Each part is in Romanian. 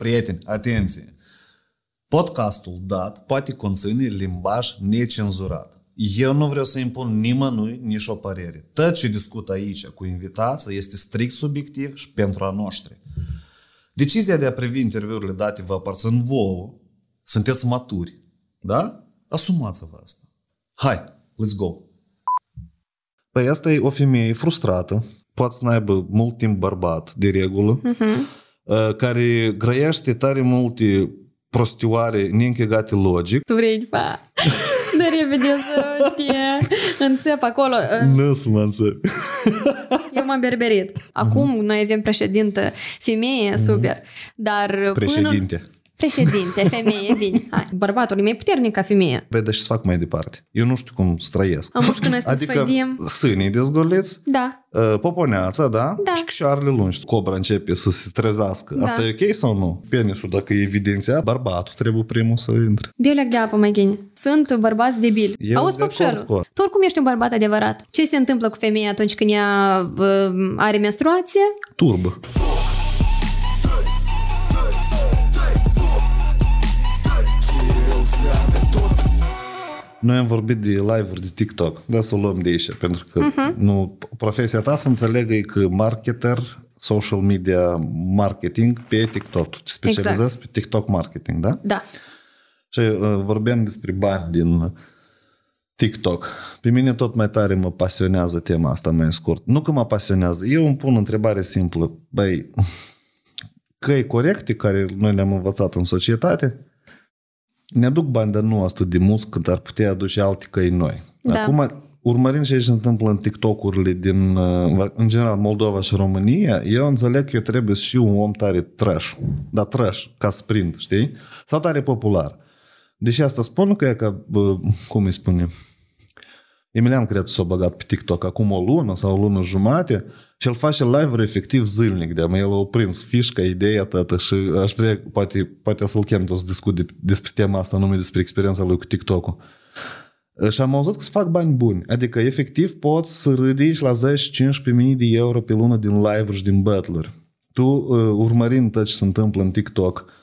Prieteni, atenție! Podcastul dat poate conține limbaj necenzurat. Eu nu vreau să impun nimănui nici o părere. Tot ce discut aici cu invitații este strict subiectiv și pentru a noștri. Decizia de a privi interviurile date vă aparțin vouă. Sunteți maturi. Da? Asumați-vă asta. Hai, let's go! Păi asta e o femeie frustrată, poate să n-aibă mult timp bărbat, de regulă, uh-huh. Care grăiește tare multe prostioare neînchegate logic. Tu vrei, pa. De repede să te înțep acolo. Nu să mă înțep. Eu m-am berberit. Acum uh-huh. noi avem președintă femeie, super. Dar Președinte. Până... Președinte, femeie, bine. Hai. Bărbatul e mai puternic ca femeie. Păi, dar și să fac mai departe. Eu nu știu cum să trăiesc. Am când să Adică sfădim. sânii dezgoliți, Da. uh, poponeața, da? Da. Și șoarele lungi. Cobra începe să se trezească. Da. Asta e ok sau nu? Penisul, dacă e evidențiat, bărbatul trebuie primul să intre. Biolec de apă, mai gine. Sunt bărbați debili. Eu Auzi, de acord Popșelu, cu- tu oricum ești un bărbat adevărat. Ce se întâmplă cu femeia atunci când ea uh, are menstruație? Turbă. Noi am vorbit de live-uri de TikTok, da, să o luăm de aici, pentru că uh-huh. nu, profesia ta să înțelegă e că marketer, social media marketing pe TikTok. Tu te specializezi exact. pe TikTok marketing, da? Da. Și uh, vorbeam despre bani din TikTok. Pe mine tot mai tare mă pasionează tema asta mai scurt. Nu că mă pasionează, eu îmi pun o întrebare simplă. Băi, căi corecte care noi le-am învățat în societate ne aduc bani, dar nu atât de mult cât ar putea aduce alte căi noi. Da. Acum, urmărind ce se întâmplă în TikTok-urile din, uh, în general, Moldova și România, eu înțeleg că eu trebuie să fiu un om tare trash. Da, trash, ca sprint, știi? Sau tare popular. Deși asta spun că e ca, bă, cum îi spune, Emilian cred s-a băgat pe TikTok acum o lună sau o lună jumate și el face live-uri efectiv zilnic de el a prins fișca, ideea tată și aș vrea, poate, poate să-l chem tot să discut de, despre tema asta, numai despre experiența lui cu TikTok-ul. Și am auzit că se fac bani buni. Adică, efectiv, poți să ridici la 10-15 mii de euro pe lună din live-uri și din battle Tu, uh, urmărind tot ce se întâmplă în TikTok, uh,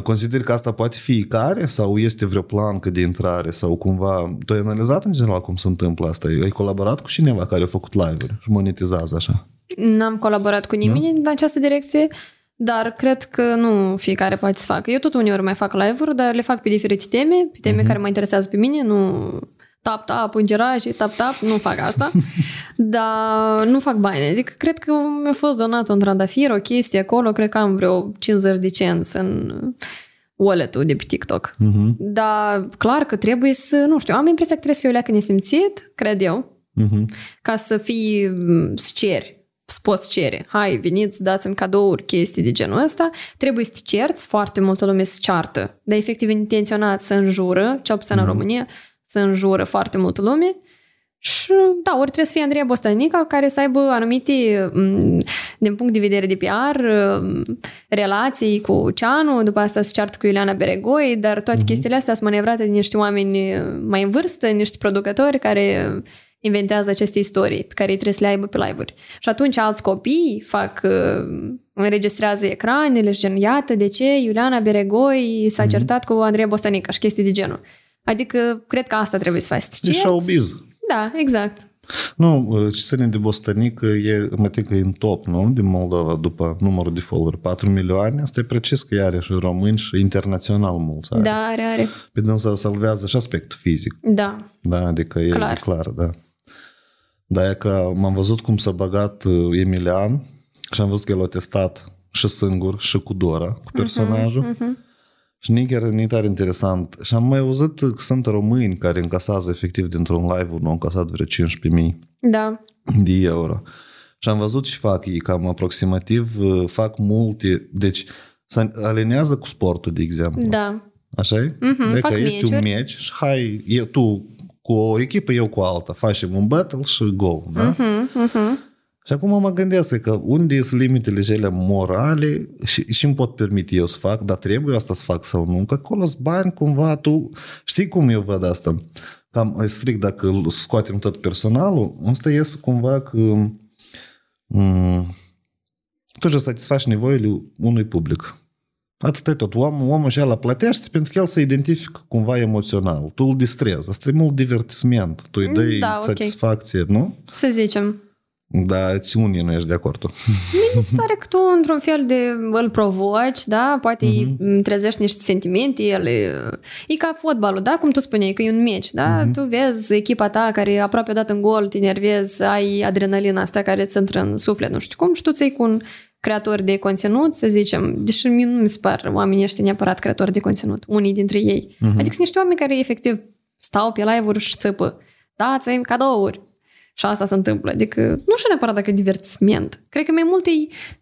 consideri că asta poate fi care sau este vreo plancă de intrare sau cumva... Tu ai analizat în general cum se întâmplă asta? Ai colaborat cu cineva care a făcut live-uri și monetizează așa? N-am colaborat cu nimeni în această direcție, dar cred că nu fiecare poate să facă. Eu tot uneori mai fac live-uri, dar le fac pe diferite teme, pe teme care mă interesează pe mine, nu tap, tap, îngerași, tap, tap, nu fac asta. dar nu fac bani. Adică cred că mi-a fost donat un trandafir, o chestie acolo, cred că am vreo 50 de cenți în wallet-ul de pe TikTok. Uh-huh. Dar clar că trebuie să, nu știu, am impresia că trebuie să fie o leacă nesimțit, cred eu, Uh-huh. ca să fii, m, să ceri, să poți cere. Hai, veniți, dați-mi cadouri, chestii de genul ăsta. Trebuie să te cerți, foarte multă lume se ceartă. Dar efectiv intenționat să înjură, cel puțin în România, să înjură foarte multă lume. Și da, ori trebuie să fie Andreea Bostanica care să aibă anumite, m, din punct de vedere de PR, m, relații cu Ceanu, după asta se ceartă cu Iuliana Beregoi, dar toate chestiile astea sunt manevrate de niște oameni mai în vârstă, niște producători care inventează aceste istorii pe care ei trebuie să le aibă pe live-uri. Și atunci alți copii fac, uh, înregistrează ecranele și gen, iată de ce Iuliana Beregoi s-a certat cu Andreea Bostanica și chestii de genul. Adică, cred că asta trebuie să faci. să te E cerți. showbiz. Da, exact. Nu, ce ține de Bostănic e, mă tin că e în top, nu? Din Moldova, după numărul de follower, 4 milioane. Asta e precis că are și români și internațional mulți are. Da, are, are. Pe dânsa salvează și aspectul fizic. Da. Da, adică e Clar. clar, da. Dar e că m-am văzut cum s-a băgat uh, Emilian și am văzut că el a testat și singur și cu Dora, cu personajul. Mhm. Și nici chiar nu tare interesant. Și am mai auzit că sunt români care încasează efectiv dintr-un live, nu au încasat vreo 15.000 Da. de euro. Și am văzut și fac ei cam aproximativ, uh, fac multe, deci se alinează cu sportul, de exemplu. Da. Așa e? Mhm, Adică fac este un meciuri. meci și hai, eu, tu cu o echipă, eu cu alta, facem un battle și go, da? Mhm, mhm. Și acum mă gândesc că unde sunt limitele cele morale și, și îmi pot permite eu să fac, dar trebuie asta să fac sau nu, că acolo sunt bani cumva, tu știi cum eu văd asta? Cam strict dacă îl scoatem tot personalul, ăsta iese cumva că m- tu să satisfaci nevoile unui public. Atât e tot. Omul, omul și la plătește pentru că el se identifică cumva emoțional. Tu îl distrezi. Asta e mult divertisment. Tu îi dai Da, ok. satisfacție, nu? Să zicem. Dar ți unii nu ești de acord. tu. Mie mi se pare că tu, într-un fel de, îl provoci, da? Poate uh-huh. îi trezești niște sentimente, el e, e ca fotbalul, da? Cum tu spuneai, că e un meci, da? Uh-huh. Tu vezi echipa ta care aproape a dat în gol, te nervezi, ai adrenalina asta care îți intră în suflet, nu știu cum, și tu ți cu un creator de conținut, să zicem, deși mie nu mi se par oamenii ăștia neapărat creatori de conținut, unii dintre ei. Uh-huh. Adică sunt niște oameni care efectiv stau pe live-uri și țăpă. Dați-mi cadouri. Și asta se întâmplă. Adică nu știu neapărat dacă e divertisment. Cred că mai multe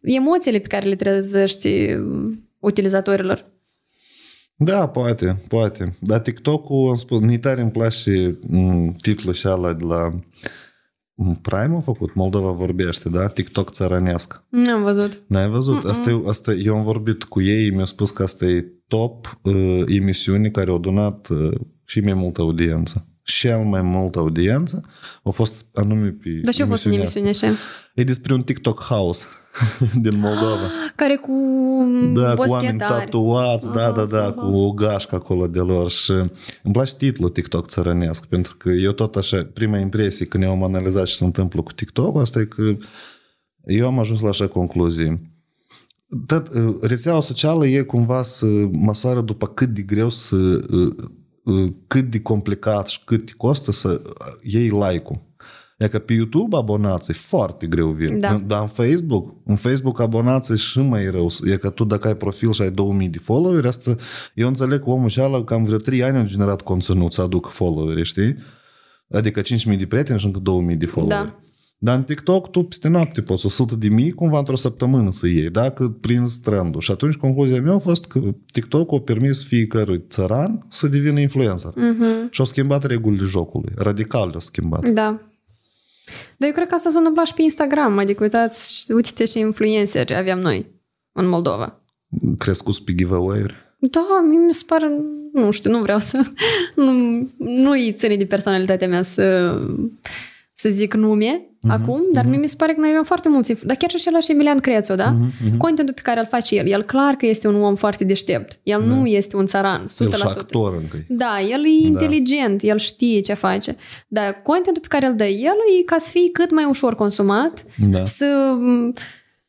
e emoțiile pe care le trezești um, utilizatorilor. Da, poate, poate. Dar TikTok-ul, am spus, ni tare îmi place m, titlul și ala de la m, Prime a făcut, Moldova vorbește, da? TikTok țărănească. Nu am văzut. N-ai văzut? Asta, e- asta, eu am vorbit cu ei, mi-au spus că asta e top uh, emisiune care au donat uh, și mai multă audiență. Cel mai multă audiență au fost anume pe Dar ce a fost în emisiunea asta. emisiune așa? E despre un TikTok house din Moldova. Care cu Da, cu oameni boschetari. tatuați, da, da, da, aha. cu o gașcă acolo de lor și îmi place titlul TikTok țărănesc, pentru că eu tot așa, prima impresie când eu am analizat ce se întâmplă cu TikTok, asta e că eu am ajuns la așa concluzie. Tot, uh, rețeaua socială e cumva să măsoară după cât de greu să uh, uh, cât de complicat și cât te costă să iei like-ul. E că pe YouTube abonații foarte greu vin. Da. Dar în Facebook, în Facebook abonații și mai rău. E că tu dacă ai profil și ai 2000 de followeri, asta, eu înțeleg că omul și ala cam vreo 3 ani a generat conținut să aducă followeri, știi? Adică 5000 de prieteni și încă 2000 de followeri. Da. Dar în TikTok tu peste noapte poți 100 de mii cumva într-o săptămână să iei, dacă prinzi trendul. Și atunci concluzia mea a fost că TikTok a permis fiecărui țăran să devină influencer. Mhm. Și au schimbat regulile jocului. Radical le-au schimbat. Da. Dar eu cred că asta s-a întâmplat și pe Instagram. Adică, uitați, uite ce influenceri aveam noi în Moldova. Crescuți pe giveaway-uri. Da, mie mi se pare, nu știu, nu vreau să, nu, nu-i ține de personalitatea mea să, să zic nume Mhm, acum, dar mie mi se pare că noi avem foarte mulți, influ- dar chiar și același Emilian Crețu, da? Mhm, Contentul pe care îl face el, el clar că este un om foarte deștept. El nu este un țăran, 100%. El și actor încă. Da, el e inteligent, el știe ce face. Dar contentul pe care îl dă el e ca să fie cât mai ușor consumat, Da. să m,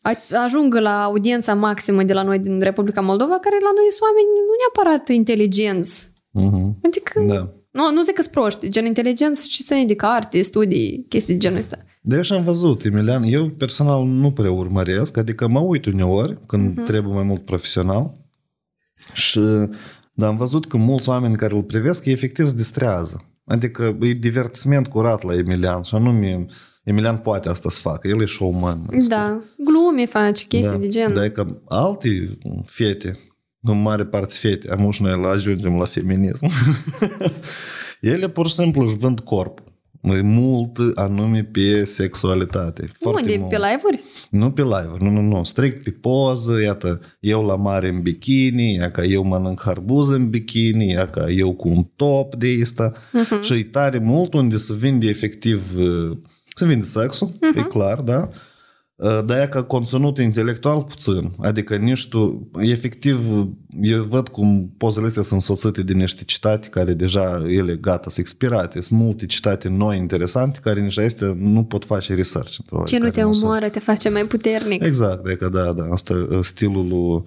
a- ajungă la audiența maximă de la noi din Republica Moldova, care la noi sunt oameni nu neapărat inteligenți. Mhm. Adică, Da. Nu, nu zic că sunt proști, gen inteligenți și ține de carte, studii, chestii de genul ăsta. De eu și-am văzut, Emilian, eu personal nu prea urmăresc, adică mă uit uneori când uh-huh. trebuie mai mult profesional și dar am văzut că mulți oameni care îl privesc efectiv se distrează. Adică e divertisment curat la Emilian și anume Emilian poate asta să facă, el e showman. Da, glume face, chestii da. de gen. Dar e că alte fete, în mare parte fete, am și noi la ajungem la feminism, ele pur și simplu își vând corpul. E mult anume pe sexualitate. Foarte Unde? mult. Pe live-uri? Nu pe live, nu, nu, nu. Strict pe poză, iată, eu la mare în bikini, ia ca eu mănânc harbuz în bikini, ia ca eu cu un top de asta. Uh-huh. Și e tare mult unde se vinde efectiv, uh, se vinde sexul, uh-huh. e clar, da? Uh, Dar e ca conținut intelectual puțin. Adică nici tu, efectiv, eu văd cum pozele astea sunt soțite de niște citate care deja ele gata, sunt expirate. Sunt multe citate noi, interesante, care nici astea nu pot face research. într-o Ce nu oarecare te măsură. omoară, te face mai puternic. Exact, adică da, da, asta uh, stilul lui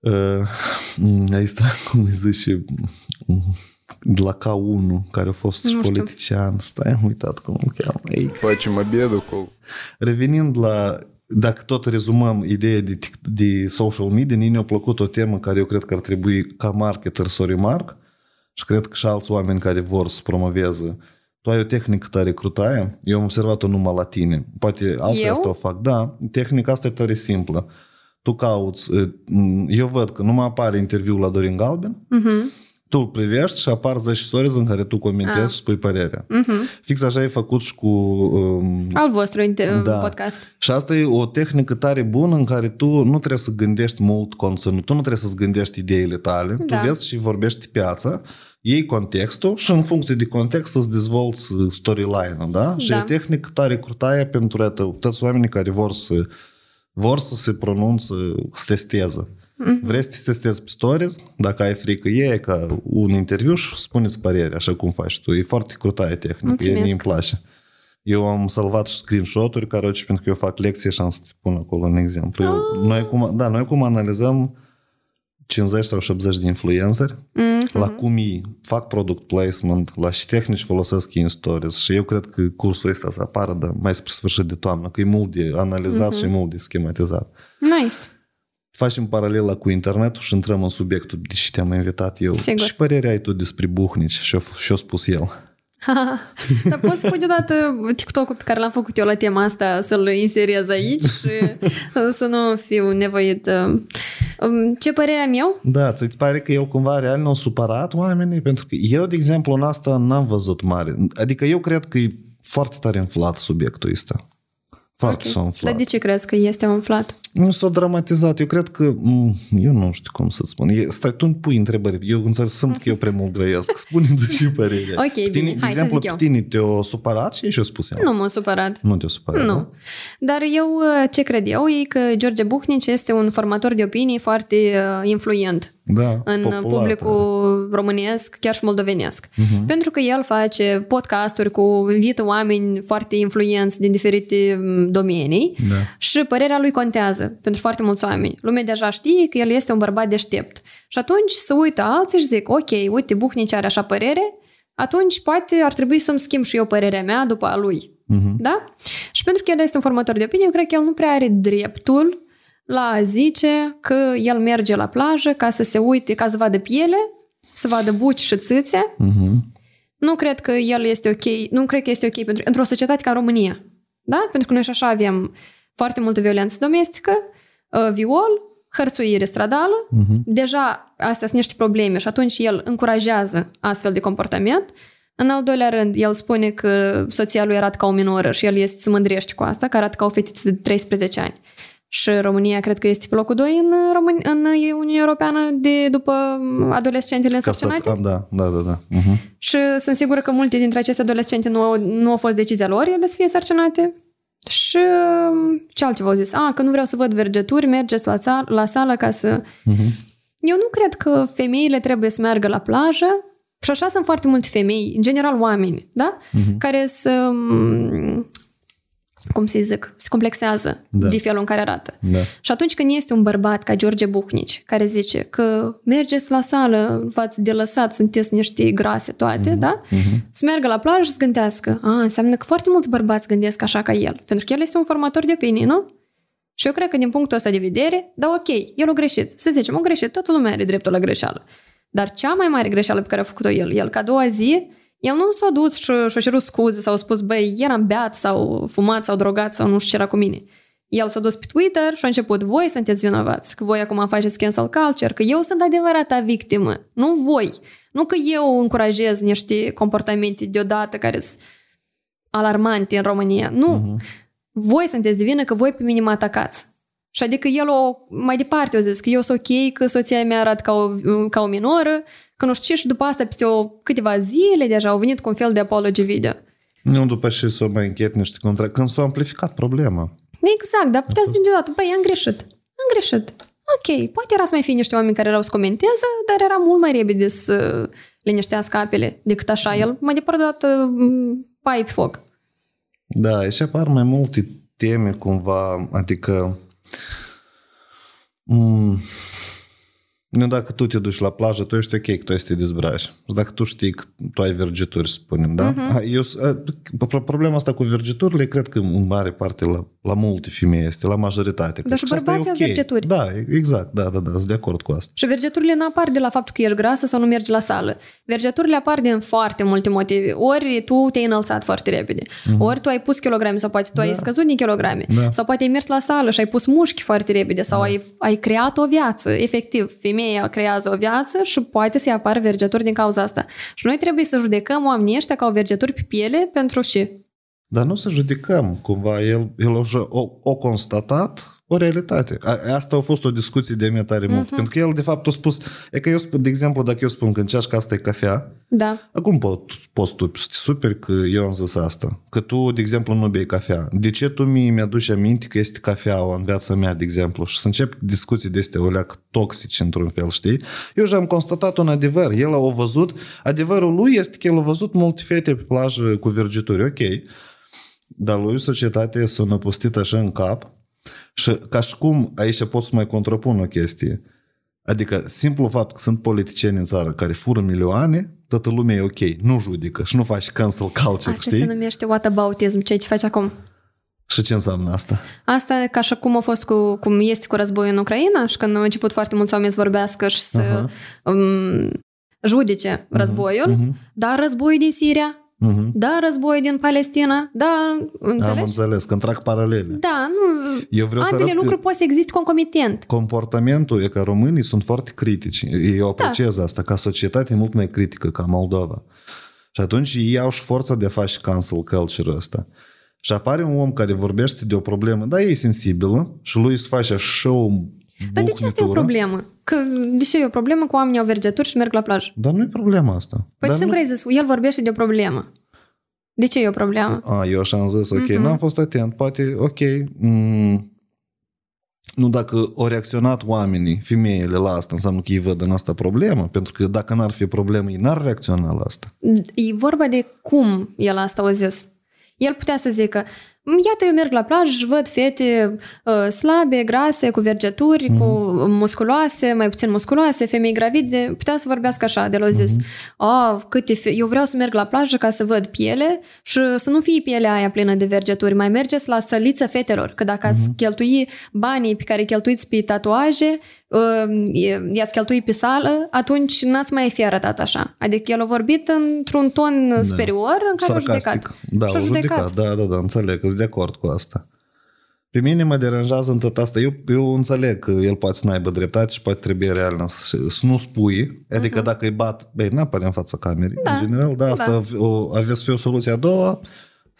uh, asta, cum îi zice, mm, de la K1, care a fost nu și politician. Stai, am uitat cum îl cheamă. Ei. Facem abedul cu... Revenind la dacă tot rezumăm ideea de, de social media, ne a plăcut o temă care eu cred că ar trebui ca marketer să o remarc și cred că și alți oameni care vor să promoveze tu ai o tehnică tare crutaie, eu am observat-o numai la tine. Poate alții eu? asta o fac, da. Tehnica asta e tare simplă. Tu cauți, eh, eu văd că nu mă apare interviul la Dorin Galben, uh-huh tu îl privești și apar 10 stories în care tu comentezi Ah. și spui părerea. Mhm. Fix așa ai făcut și cu um, Al vostru inter- Da. podcast. și asta e o tehnică tare bună în care tu nu trebuie să gândești mult conținut, tu nu trebuie să-ți gândești ideile tale, Da. tu vezi și vorbești piața, iei contextul și în funcție de context îți dezvolți storyline-ul, da? Și e Da. o tehnică tare crutaie pentru iată, toți oamenii care vor să vor să se pronunță, să testeze. Mm-hmm. Vrei să te testezi pe stories? Dacă ai frică, e ca un interviu și spuneți părere, așa cum faci tu. E foarte crutaie tehnică, Mulțumesc. e, mie îmi place. Eu am salvat și screenshot-uri, care pentru că eu fac lecție și am să te pun acolo un exemplu. Eu, noi, cum, da, noi cum analizăm 50 sau 70 de influenceri, mm-hmm. la cum ei fac product placement, la și tehnici folosesc ei în stories și eu cred că cursul ăsta să apară de mai spre sfârșit de toamnă, că e mult de analizat mm-hmm. și e mult de schematizat. Nice. Facem paralela cu internetul și intrăm în subiectul de ce te-am invitat eu. Sigur. Și părerea ai tu despre Buhnici și-a, și-a spus el. Dar poți spune deodată TikTok-ul pe care l-am făcut eu la tema asta să-l inserez aici și să nu fiu nevoit. Um, Ce părere am eu? Da, ți-ți pare că el cumva real nu a supărat oamenii? Pentru că eu, de exemplu, în asta n-am văzut mare. Adică eu cred că e foarte tare inflat subiectul ăsta. Foarte s-a Dar umflat. de ce crezi că este umflat? Nu s-a dramatizat. Eu cred că... m, Eu nu știu cum să spun. E, stai, tu îmi pui întrebări. Eu înțeleg, simt că eu prea mult grăiesc. Spune-mi tu și părerea. Ok, Pe bine, tine, hai de să exemplu, zic eu. pe tine te-a supărat și și-a spus el. Nu m-am supărat. Nu te-a supărat, da? Nu. Dar eu ce cred eu e că George Buhnici este un formator de opinii foarte uh, influent Da, în popular, publicul românesc, chiar și moldovenesc. Uh-huh. Pentru că el face podcasturi cu invită oameni foarte influenți din diferite m, domenii Da. și părerea lui contează pentru foarte mulți oameni. Lumea deja știe că el este un bărbat deștept. Și atunci se uită alții și zic, ok, uite, Buhnici are așa părere, atunci poate ar trebui să-mi schimb și eu părerea mea după a lui. Mhm. Da? Și pentru că el este un formator de opinie, eu cred că el nu prea are dreptul la a zice că el merge la plajă ca să se uite, ca să vadă piele, să vadă buci și țâțe. Mhm. Nu cred că el este ok, nu cred că este ok pentru, într-o societate ca România. Da? Pentru că noi și așa avem foarte multă violență domestică, uh, viol, hărțuire stradală. Mhm. Deja astea sunt niște probleme și atunci el încurajează astfel de comportament. În al doilea rând, el spune că soția lui arată ca o minoră și el este, se mândrește cu asta, că arată ca o fetiță de 13 ani. Și România cred că este pe locul 2 în, România, în Uniunea Europeană de după adolescentele Ca să, însărcinate. da, da, da, da. Mhm. Și sunt sigură că multe dintre aceste adolescente nu au, nu au fost decizia lor ele să fie însărcinate. Și um, ce altceva au zis? A, că nu vreau să văd vergeturi, mergeți la, ța- la sală ca să... Mhm. Eu nu cred că femeile trebuie să meargă la plajă și așa sunt foarte multe femei, în general oameni, da? Care să... um, cum să zic, se complexează Da. de felul în care arată. Da. Și atunci când este un bărbat ca George Buhnici, care zice că mergeți la sală, v-ați de lăsat, sunteți niște grase toate, mm-hmm. da? Mm-hmm. Să meargă la plajă și să gândească. A, înseamnă că foarte mulți bărbați gândesc așa ca el. Pentru că el este un formator de opinii, nu? Și eu cred că din punctul ăsta de vedere, da, ok, el a greșit. Să zicem, a greșit, toată lumea are dreptul la greșeală. Dar cea mai mare greșeală pe care a făcut-o el, el ca a doua zi, el nu s-a dus și și-a cerut scuze sau a spus, băi, eram beat sau fumat sau drogat sau nu știu ce era cu mine. El s-a dus pe Twitter și a început, voi sunteți vinovați, că voi acum faceți cancel culture, că eu sunt adevărata victimă, nu voi. Nu că eu încurajez niște comportamente deodată care sunt alarmante în România. Nu. Uh-huh. Voi sunteți de vină că voi pe mine mă atacați. Și adică el o, mai departe o zis că eu sunt ok, că soția mea arată ca o, ca o minoră, că nu știu ce, și după asta, peste o, câteva zile deja, au venit cu un fel de apology video. Nu după ce s-o mai închet niște contra... Când s-a amplificat problema. Exact, dar puteți veni deodată, băi, am greșit, am greșit. Ok, poate era să mai fie niște oameni care erau să comenteze, dar era mult mai repede să liniștească apele decât așa. El mai departe dată pai pe foc. Da, și apar mai multe teme cumva, adică mm, nu dacă tu te duci la plajă, tu ești ok că tu este dezbraci. Dacă tu știi că tu ai vergituri, să spunem, da? Uh-huh. Eu, a, problema asta cu vergiturile, cred că în mare parte la, la multe femei este, la majoritate. Dar și Cred că asta e bărbații au ok. vergeturi. Da, exact, da, da, da, sunt de acord cu asta. Și vergeturile nu apar de la faptul că ești grasă sau nu mergi la sală. Vergeturile apar din foarte multe motive. Ori tu te-ai înălțat foarte repede, mm-hmm. ori tu ai pus kilograme sau poate tu da. ai scăzut din kilograme, Da. sau poate ai mers la sală și ai pus mușchi foarte repede sau da. ai, ai creat o viață. Efectiv, femeia creează o viață și poate să-i apară vergeturi din cauza asta. Și noi trebuie să judecăm oamenii ăștia ca au vergeturi pe piele pentru ce? Dar nu să judecăm, cumva, el, el o, o, o constatat o realitate. A, asta a fost o discuție de mea tare mult. Uh-huh. Pentru că el, de fapt, a spus... E că eu spun, de exemplu, dacă eu spun că încerci că asta e cafea, Da. acum pot, poți tu să te superi că eu am zis asta. Că tu, de exemplu, nu bei cafea. De ce tu mie mi-aduci aminte că este cafeaua în viața mea, de exemplu? Și să încep discuții de astea o leac toxice într-un fel, știi? Eu și am constatat un adevăr. El a văzut... Adevărul lui este că el a văzut multe fete pe plajă cu vergituri. Ok. Dar lui societatea s-a năpustit așa în cap și ca și cum aici pot să mai contrapun o chestie. Adică simplu fapt că sunt politicieni în țară care fură milioane, toată lumea e ok, nu judecă și nu faci cancel culture, Asta știi? se numește whataboutism, ceea ce faci acum. Și ce înseamnă asta? Asta ca și cum a fost cu, cum este cu războiul în Ucraina și când au început foarte mulți oameni să vorbească și să um, judece războiul, Mhm. dar războiul din Siria, Mhm. da războiul din Palestina, da, Am înțelegi? înțeles, că trag paralele. Da, nu, Eu vreau să ambele arăt că- lucruri pot să existe concomitent. comportamentul e că românii sunt foarte critici. Eu apreciez Da. asta. Ca societate e mult mai critică ca Moldova. Și atunci ei au și forța de a face cancel culture ăsta. Și apare un om care vorbește de o problemă, da, e sensibilă și lui îți face așa o Dar de ce asta e o bucnitură. problemă? Că, de ce e o problemă cu oamenii au vergeturi și merg la plajă? Dar nu e problema asta. Păi Dar ce nu... crezi? zis? El vorbește de o problemă. De ce e o problemă? A, eu așa am zis, ok, Mhm. n-am fost atent, poate, ok, mm, nu dacă au reacționat oamenii, femeile la asta, înseamnă că ei văd în asta problemă, pentru că dacă n-ar fi problemă, ei n-ar reacționa la asta. E vorba de cum el asta a zis. El putea să zică, iată eu merg la plajă și văd fete uh, slabe, grase, cu vergeturi, mm-hmm. cu musculoase, mai puțin musculoase, femei gravide, putea să vorbească așa, de la zis, mm-hmm. oh, câte fe- eu vreau să merg la plajă ca să văd piele și să nu fie pielea aia plină de vergeturi, mai mergeți la săliță fetelor, că dacă ați cheltui banii pe care îi cheltuiți pe tatuaje, uh, i-ați cheltui pe sală, atunci n-ați mai fi arătat așa. Adică el a vorbit într-un ton superior în care a judecat. Da, Și-a o judecat. Da, da, da, înțeleg, sunt de acord cu asta. Pe mine mă deranjează în tot asta. Eu, eu înțeleg că el poate să n-aibă dreptate și poate trebuie real să, să nu spui. Adică uh-huh. dacă îi bat, băi, n-apare în fața camerei. Da. În general, da, asta Da. o, aveți fi o soluție a doua,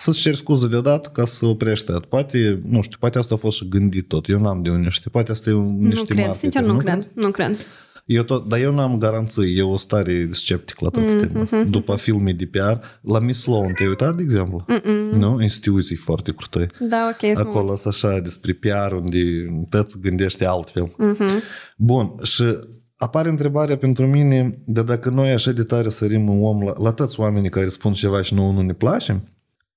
să-ți ceri scuze deodată ca să oprești tot. Poate, nu știu, poate asta a fost și gândit tot. Eu n-am de unde știu. Poate asta e un, Nu niște cred, marketing, sincer nu cred. Nu cred. Eu tot, dar eu n-am garanții, eu o stare sceptic la toată mm-hmm. tema asta. După filme de PR, la Miss Sloan, te-ai uitat, de exemplu? Mm-mm. Nu? Instituții foarte crutoi. Da, ok, sunt Acolo sunt așa despre PR, unde tăți gândește altfel. Mm-hmm. Bun, și apare întrebarea pentru mine de dacă noi așa de tare sărim un om la, la toți oamenii care spun ceva și nouă nu ne place,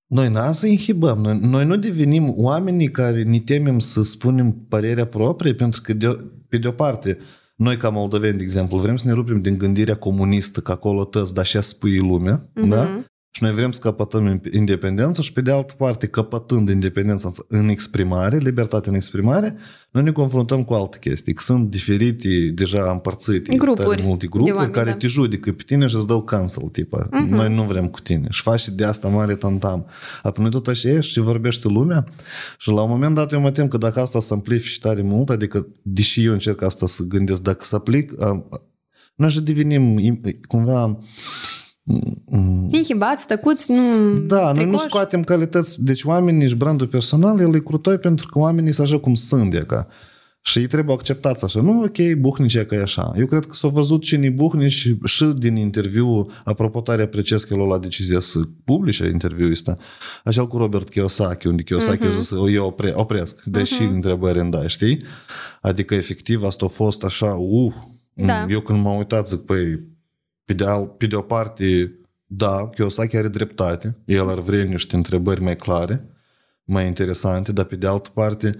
noi n-am să inhibăm. Noi, noi nu devenim oamenii care ne temem să spunem părerea proprie, pentru că, de, pe de o parte, noi ca moldoveni, de exemplu, vrem să ne rupem din gândirea comunistă, că acolo tăți, dar așa spui lumea, mm-hmm. da? Și noi vrem să căpătăm independență și pe de altă parte, căpătând independența în exprimare, libertate în exprimare, noi ne confruntăm cu alte chestii, că sunt diferite, deja împărțite, Grupuri tare multe de grupuri oameni, care da. te judecă pe tine și îți dau cancel, tipa. Uh-huh. Noi nu vrem cu tine. Și faci de asta mare tantam. Apoi noi tot așa ești și vorbește lumea și la un moment dat eu mă tem că dacă asta se amplifici tare mult, adică deși eu încerc asta să gândesc, dacă să aplic, am- noi și devenim im- cumva Inhibați, tăcuți, nu da, noi nu fricoși. scoatem calități. Deci oamenii și brandul personal, el e crutoi pentru că oamenii sunt așa cum sunt de ca. Și ei trebuie acceptați așa. Nu, ok, buhnici e că e așa. Eu cred că s-au văzut cine buhnici și din interviu, apropo tare apreciez că el a luat decizia să publice interviul ăsta, așa cu Robert Kiyosaki, unde Kiyosaki uh-huh. a zis, eu opre, opresc, deși uh-huh. întrebări îmi dai, știi? Adică efectiv asta a fost așa, uh, Da. eu când m-am uitat zic, păi, pe de, al, pe de o parte, da, Kiyosaki are dreptate, el ar vrea niște întrebări mai clare, mai interesante, dar pe de altă parte,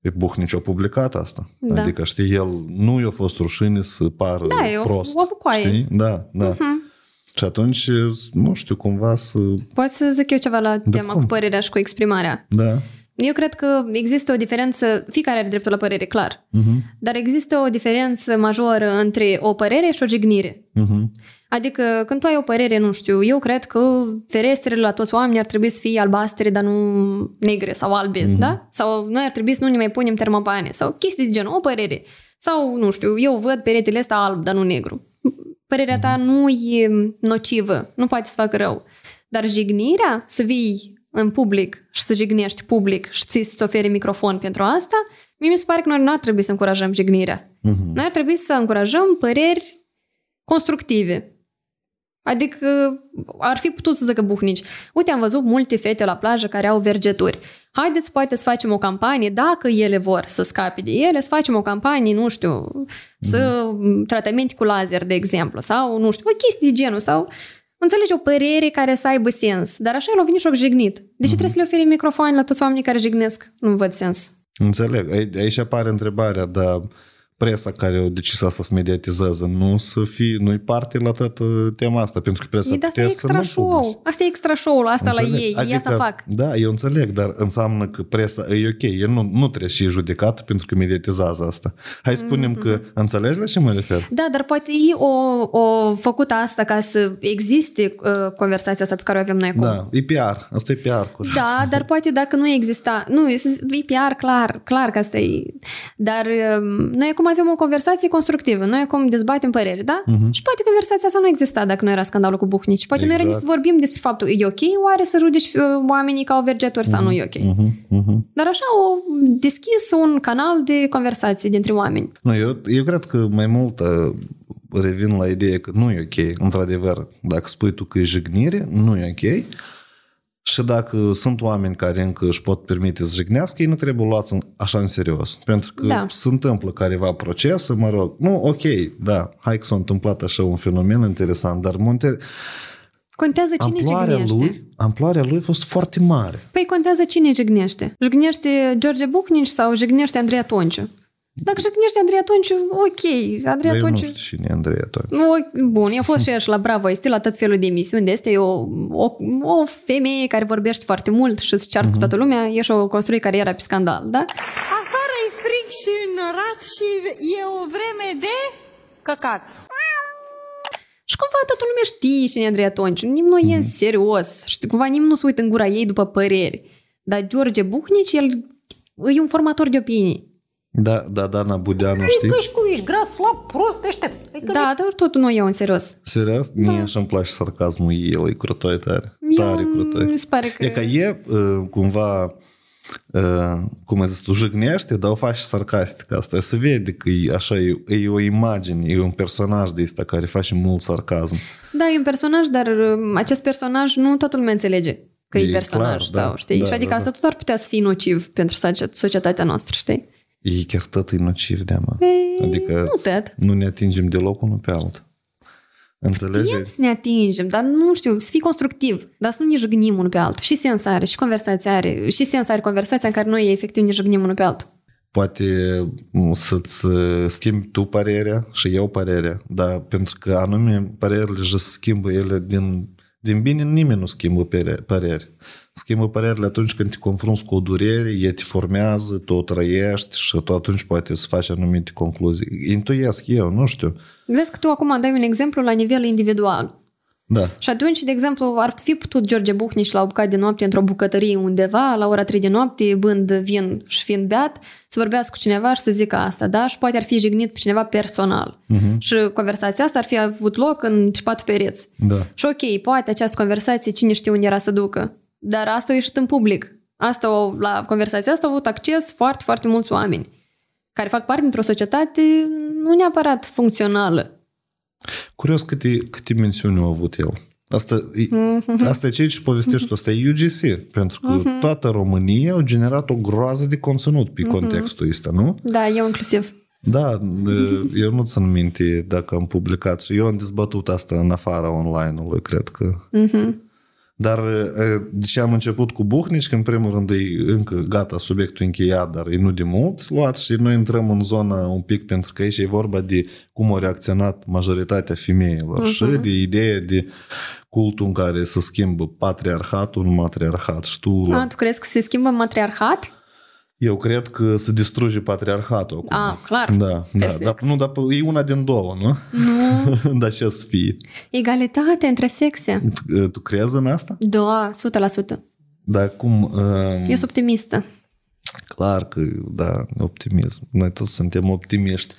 pe Buhnici a publicat asta. Da. Adică, știi, el nu i-a fost rușine să pară Da, e o- prost. o vucoaie. Știi? Da, da. Uh-huh. Și atunci, nu știu, cumva să... Poți să zic eu ceva la tema cum? cu părerea și cu exprimarea. Da. Eu cred că există o diferență, fiecare are dreptul la părere, clar, Uh-huh. dar există o diferență majoră între o părere și o jignire. Uh-huh. Adică când tu ai o părere, nu știu, eu cred că ferestrele la toți oamenii ar trebui să fie albastre, dar nu negre sau albe, mm-hmm. da? Sau noi ar trebui să nu ne mai punem termopane sau chestii de genul, o părere. Sau, nu știu, eu văd peretele ăsta alb, dar nu negru. Părerea ta nu e nocivă, nu poate să facă rău. Dar jignirea, să vii în public și să jignești public și ți să-ți oferi microfon pentru asta, Mie mi se pare că noi nu ar trebui să încurajăm jignirea. Uh-huh. Noi ar trebui să încurajăm păreri constructive. Adică ar fi putut să zică buhnici. Uite, am văzut multe fete la plajă care au vergeturi. Haideți, poate să facem o campanie, dacă ele vor să scape de ele, să facem o campanie, nu știu, să mm. tratamente cu laser, de exemplu, sau, nu știu, o chestie de genul, sau înțelegi o părere care să aibă sens. Dar așa el a venit și a jignit. De ce mm-hmm. trebuie să le oferi microfon la toți oamenii care jignesc? Nu văd sens. Înțeleg. Aici apare întrebarea, dar presa care o decis asta să mediatizeze, nu să fie, nu-i parte la toată tema asta, pentru că presa e, asta e extra show. Asta e extra show asta înțeleg. la ei, adică, ei asta fac. Da, eu înțeleg, dar înseamnă că presa e ok, el nu, nu trebuie și judecat pentru că mediatizează asta. Hai să spunem mm-hmm. că înțelegi la ce mă refer? Da, dar poate ei o, o făcut asta ca să existe uh, conversația asta pe care o avem noi acum. Da, e PR, asta e PR. Da, dar poate dacă nu exista, nu, e PR clar, clar că asta e, dar uh, noi acum avem o conversație constructivă. Noi acum dezbatem păreri, da? Uh-huh. Și poate conversația asta nu exista dacă nu era scandalul cu Buhnici. Poate exact. noi era să vorbim despre faptul e ok oare să judeci uh, oamenii ca o vergetori uh-huh. sau nu e ok. Uh-huh. Uh-huh. Dar așa o deschis un canal de conversație dintre oameni. Nu, eu, eu cred că mai mult uh, revin la ideea că nu e ok, într-adevăr. Dacă spui tu că e jignire, nu e ok. Și dacă sunt oameni care încă își pot permite să jignească, ei nu trebuie luați așa în serios. Pentru că da. se întâmplă careva procese, mă rog, nu, ok, da, hai că s-a întâmplat așa un fenomen interesant, dar Monte... Contează cine amploarea jignește. Lui, amploarea lui a fost foarte mare. Păi contează cine jignește. Jignește George Bucnici sau jignește Andrei Atonciu? Dacă jignește Andrei atunci, ok. Andrei atunci... Eu nu știu cine e Andrei atunci. Nu, bun, eu fost și așa la Bravo, este la tot felul de emisiuni de este o, o, o femeie care vorbește foarte mult și se ceartă uh-huh. cu mhm. toată lumea, e și o construit cariera pe scandal, da? Afară e frig și înărat și e o vreme de căcat. Și cumva toată lumea știe cine e Andrei atunci. Nimeni nu e în mhm. serios. Și cumva nimeni nu se uită în gura ei după păreri. Dar George Buhnici, el e un formator de opinii. Da, da, Dana Budeanu, știi? Că ești cu ești gras, slab, prost, deștept. Adică da, dar tot nu iau în serios. Serios? Da. Mie așa îmi place sarcasmul el, e crutoi tare. Eu tare crutoi. Mi se pare că... E ca e uh, cumva Uh, cum ai zis, tu jignește, dar o faci sarcastic asta. Se vede că e așa, e, e o imagine, e un personaj de ăsta care face mult sarcasm. Da, e un personaj, dar uh, acest personaj nu toată lumea înțelege că e, e personaj clar, sau, da, știi? Da, și adică da, asta da. tot ar putea să fie nociv pentru societatea noastră, știi? E chiar tot e nociv de mă. Adică nu, tot. nu ne atingem deloc unul pe altul. Înțelegi? Putem să ne atingem, dar nu știu, să fii constructiv, dar să nu ne jignim unul pe altul. Și sens are, și conversația are, și sens are conversația în care noi efectiv ne jignim unul pe altul. Poate să-ți schimbi tu părerea și eu părerea, dar pentru că anume părerile se schimbă ele din, din bine, nimeni nu schimbă păreri schimbă părerile atunci când te confrunți cu o durere, e te formează, tu o trăiești și tu atunci poate să faci anumite concluzii. Intuiesc eu, nu știu. Vezi că tu acum dai un exemplu la nivel individual. Da. Și atunci, de exemplu, ar fi putut George Buhnici la o bucată de noapte într-o bucătărie undeva, la ora 3 de noapte, bând vin și fiind beat, să vorbească cu cineva și să zică asta, da? Și poate ar fi jignit pe cineva personal. Uh-huh. Și conversația asta ar fi avut loc în patru pereți. Da. Și ok, poate această conversație, cine știe unde era să ducă. Dar asta a ieșit în public. Asta, la conversația asta au avut acces foarte, foarte mulți oameni care fac parte dintr-o societate nu neapărat funcțională. Curios câte, câte mențiuni au avut el. Asta, mm-hmm. asta e ceea ce povestești tu, asta e UGC, pentru că mm-hmm. toată România au generat o groază de conținut pe mm-hmm. contextul ăsta, nu? Da, eu inclusiv. Da, eu nu țin minte dacă am publicat și eu am dezbătut asta în afara online-ului, cred că. Mm-hmm. Dar de ce am început cu Buhnici, că în primul rând e încă gata subiectul încheiat, dar e nu de mult luat și noi intrăm în zona un pic pentru că aici e vorba de cum au reacționat majoritatea femeilor uh-huh. și de ideea de cultul în care se schimbă patriarhatul în matriarhat. Și tu, A, tu crezi că se schimbă matriarhat? Eu cred că se distruge patriarhatul acum. Ah, clar. Da, da. Dar, nu, dar e una din două, nu? Nu. dar ce să fie? Egalitate între sexe. Tu crezi în asta? Da, 100%. Dar cum... Um... Eu sunt optimistă. Clar că, da, optimism. Noi toți suntem optimiști.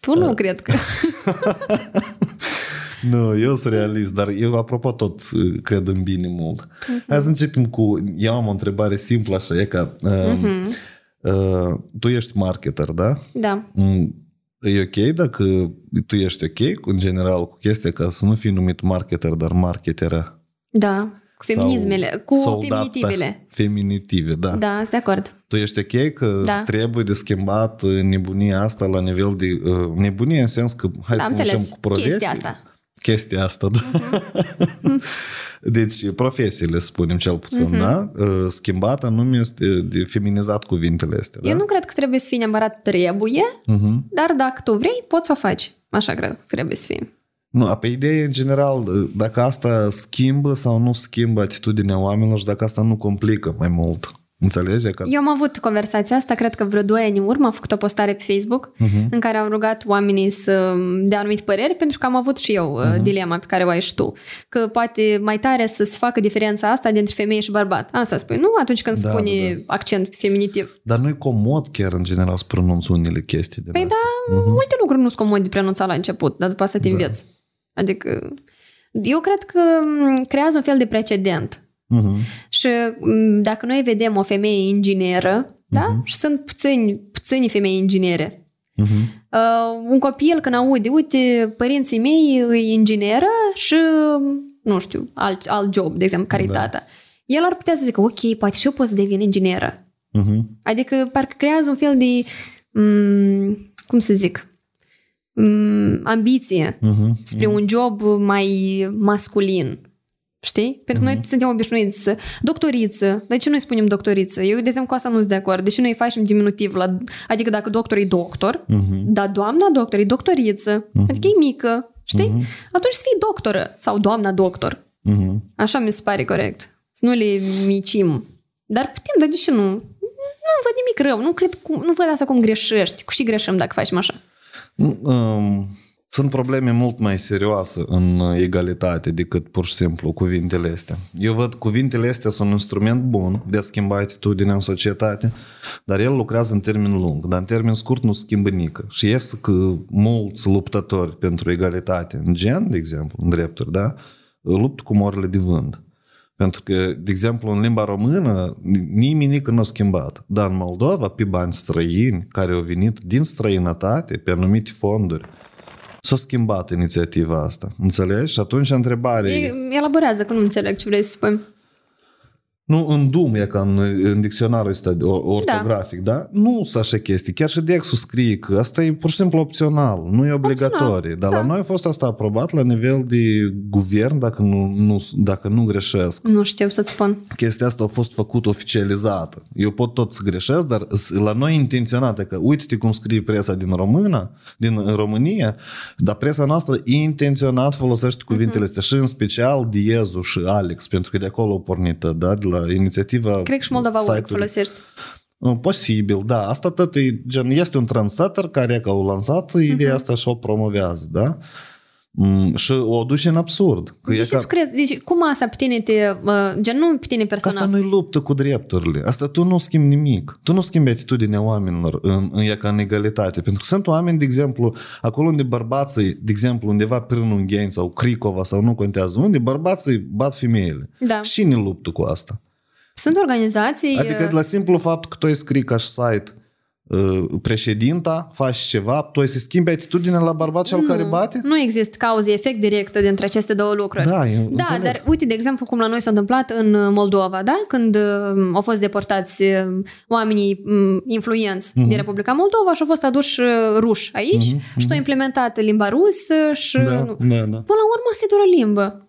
Tu nu uh. cred că... nu, eu sunt realist, dar eu, apropo, tot uh, cred în bine mult. Uh-huh. Hai să începem cu... Eu am o întrebare simplă, așa, e ca... Um, uh-huh. uh, tu ești marketer, da? Da. Mm, E ok dacă tu ești ok, în general, cu chestia ca să nu fii numit marketer, dar marketeră. Da. Cu feminismele, Sau cu soldată. feminitivele. Feminitive, da. Da, sunt de acord. Tu ești ok că Da. trebuie de schimbat uh, nebunia asta la nivel de... Uh, nebunie în sens că hai Da, am să înțeles. mergem cu profesii. Chestia asta. Chestia asta, da. deci, profesiile, spunem cel puțin, da? Uh, Schimbat anume de, de feminizat cuvintele astea, da? Eu nu cred că trebuie să fii neapărat trebuie, Uh-huh. dar dacă tu vrei, poți să o faci. Așa cred că trebuie să fie. Nu, pe idee, în general, dacă asta schimbă sau nu schimbă atitudinea oamenilor și dacă asta nu complică mai mult. Înțelegi? Că... Eu am avut conversația asta, cred că vreo 2 ani în urmă, am făcut o postare pe Facebook uh-huh. în care am rugat oamenii să dea anumite păreri, pentru că am avut și eu uh-huh. dilema pe care o ai și tu. Că poate mai tare să se facă diferența asta dintre femeie și bărbat. Asta spui, nu? Atunci când Da, da, spune da, da, da. accent feminitiv. Dar nu-i comod chiar, în general, să pronunți unele chestii din Păi astea. da, uh-huh. multe lucruri nu sunt comode de pronunțat la început, dar după asta te înveți. Adică, eu cred că m, creează un fel de precedent. Uh-huh. Și m, dacă noi vedem o femeie ingineră, da? Și sunt puțini, puțini femei inginere. Uh-huh. Uh, un copil când aude, uite, părinții mei e ingineră și, nu știu, alt, alt job, de exemplu, care da. tata. El ar putea să zică, ok, poate și eu pot să devin ingineră. Uh-huh. Adică parcă creează un fel de, m, cum să zic, m, ambiție Uh-huh. spre un job mai masculin. Știi? Pentru că noi suntem obișnuiți să... Doctoriță. De ce noi spunem doctoriță? Eu, de exemplu, cu asta nu sunt de acord. Deși noi facem diminutiv la... Adică dacă doctor e doctor, Uh-huh. dar doamna doctor e doctoriță. Adică e mică. Știi? Atunci să fii doctoră sau doamna doctor. Uh-huh. Așa mi se pare corect. Să nu le micim. Dar putem, dar de ce nu? Nu văd nimic rău. Nu cred cum, nu văd asta cum greșești. Cu și greșim dacă facem așa. Um, sunt probleme mult mai serioase în uh, egalitate decât pur și simplu cuvintele astea. Eu văd cuvintele astea sunt un instrument bun de a schimba atitudinea în societate, dar el lucrează în termen lung, dar în termen scurt nu schimbă nică. Și ies că mulți luptători pentru egalitate în gen, de exemplu, în drepturi, da, luptă cu morile de vânt. Pentru că, de exemplu, în limba română nimeni nu a schimbat. Dar în Moldova, pe bani străini care au venit din străinătate, pe anumite fonduri, s-a schimbat inițiativa asta. Înțelegi? Și atunci întrebarea e... E, elaborează, că nu înțeleg ce vrei să spui. Nu, în dum e ca în, în dicționarul ăsta ortografic, da? da? Nu sunt așa chestii. Chiar și Dexul scrie că asta e pur și simplu opțional, nu e obligatoriu. Dar da. la noi a fost asta aprobat la nivel de guvern, dacă nu, nu, dacă nu greșesc. Nu știu să-ți spun. chestia asta a fost făcută oficializată. Eu pot tot să greșesc, dar s- la noi intenționată că uite cum scrie presa din România, din România, dar presa noastră intenționat folosește cuvintele astea și în special Diezu și Alex, pentru că de acolo a pornit, da, de la inițiativa Cred că și Moldova Work site-ului. folosești. Posibil, da. Asta tot e, gen, este un trendsetter care că au lansat ideea asta și o promovează, da? Mm, și o duce în absurd. Că e Deci ca- tu crezi, deci cum asta pe tine te, uh, gen nu pe tine Că asta personal, nu-i luptă cu drepturile. Asta tu nu schimbi nimic. Tu nu schimbi atitudinea oamenilor în, în, ea ca în egalitate. Pentru că sunt oameni, de exemplu, acolo unde bărbații, de exemplu, undeva prin Ungheni sau Cricova sau nu contează, unde bărbații bat femeile. Da. Și ne luptă cu asta. Sunt organizații, Adică la simplu fapt că tu ai scris ca și site uh, președinta, faci ceva, tu ai să schimbi atitudinea la bărbat cel care bate? nu există cauze-efect directă dintre aceste două lucruri. Da, eu Da, înțeleg. dar uite, de exemplu, cum la noi s-a întâmplat în Moldova, da? Când uh, au fost deportați uh, oamenii um, influenți Mhm. din Republica Moldova și au fost aduși uh, ruși aici și s-a implementat limba rusă și... Da, nu. da, da. Până la urmă, asta e doar o limbă.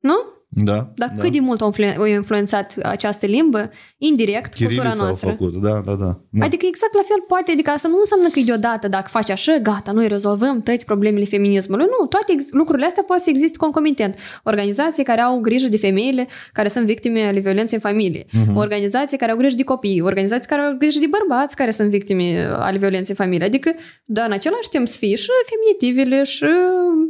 Nu? Da, Dar da. cât de mult a influ- a influențat această limbă, indirect, cultura Chirilița au noastră. făcut, da, da, da. da. Adică exact la fel poate, adică asta nu înseamnă că e deodată dacă faci așa, gata, noi rezolvăm toate problemele feminismului. Nu, toate ex- lucrurile astea poate să existe concomitent. Organizații care au grijă de femeile care sunt victime ale violenței în familie. Uh-huh. Organizații care au grijă de copii. Organizații care au grijă de bărbați care sunt victime ale violenței în familie. Adică, da, în același timp să fie și feminitivele și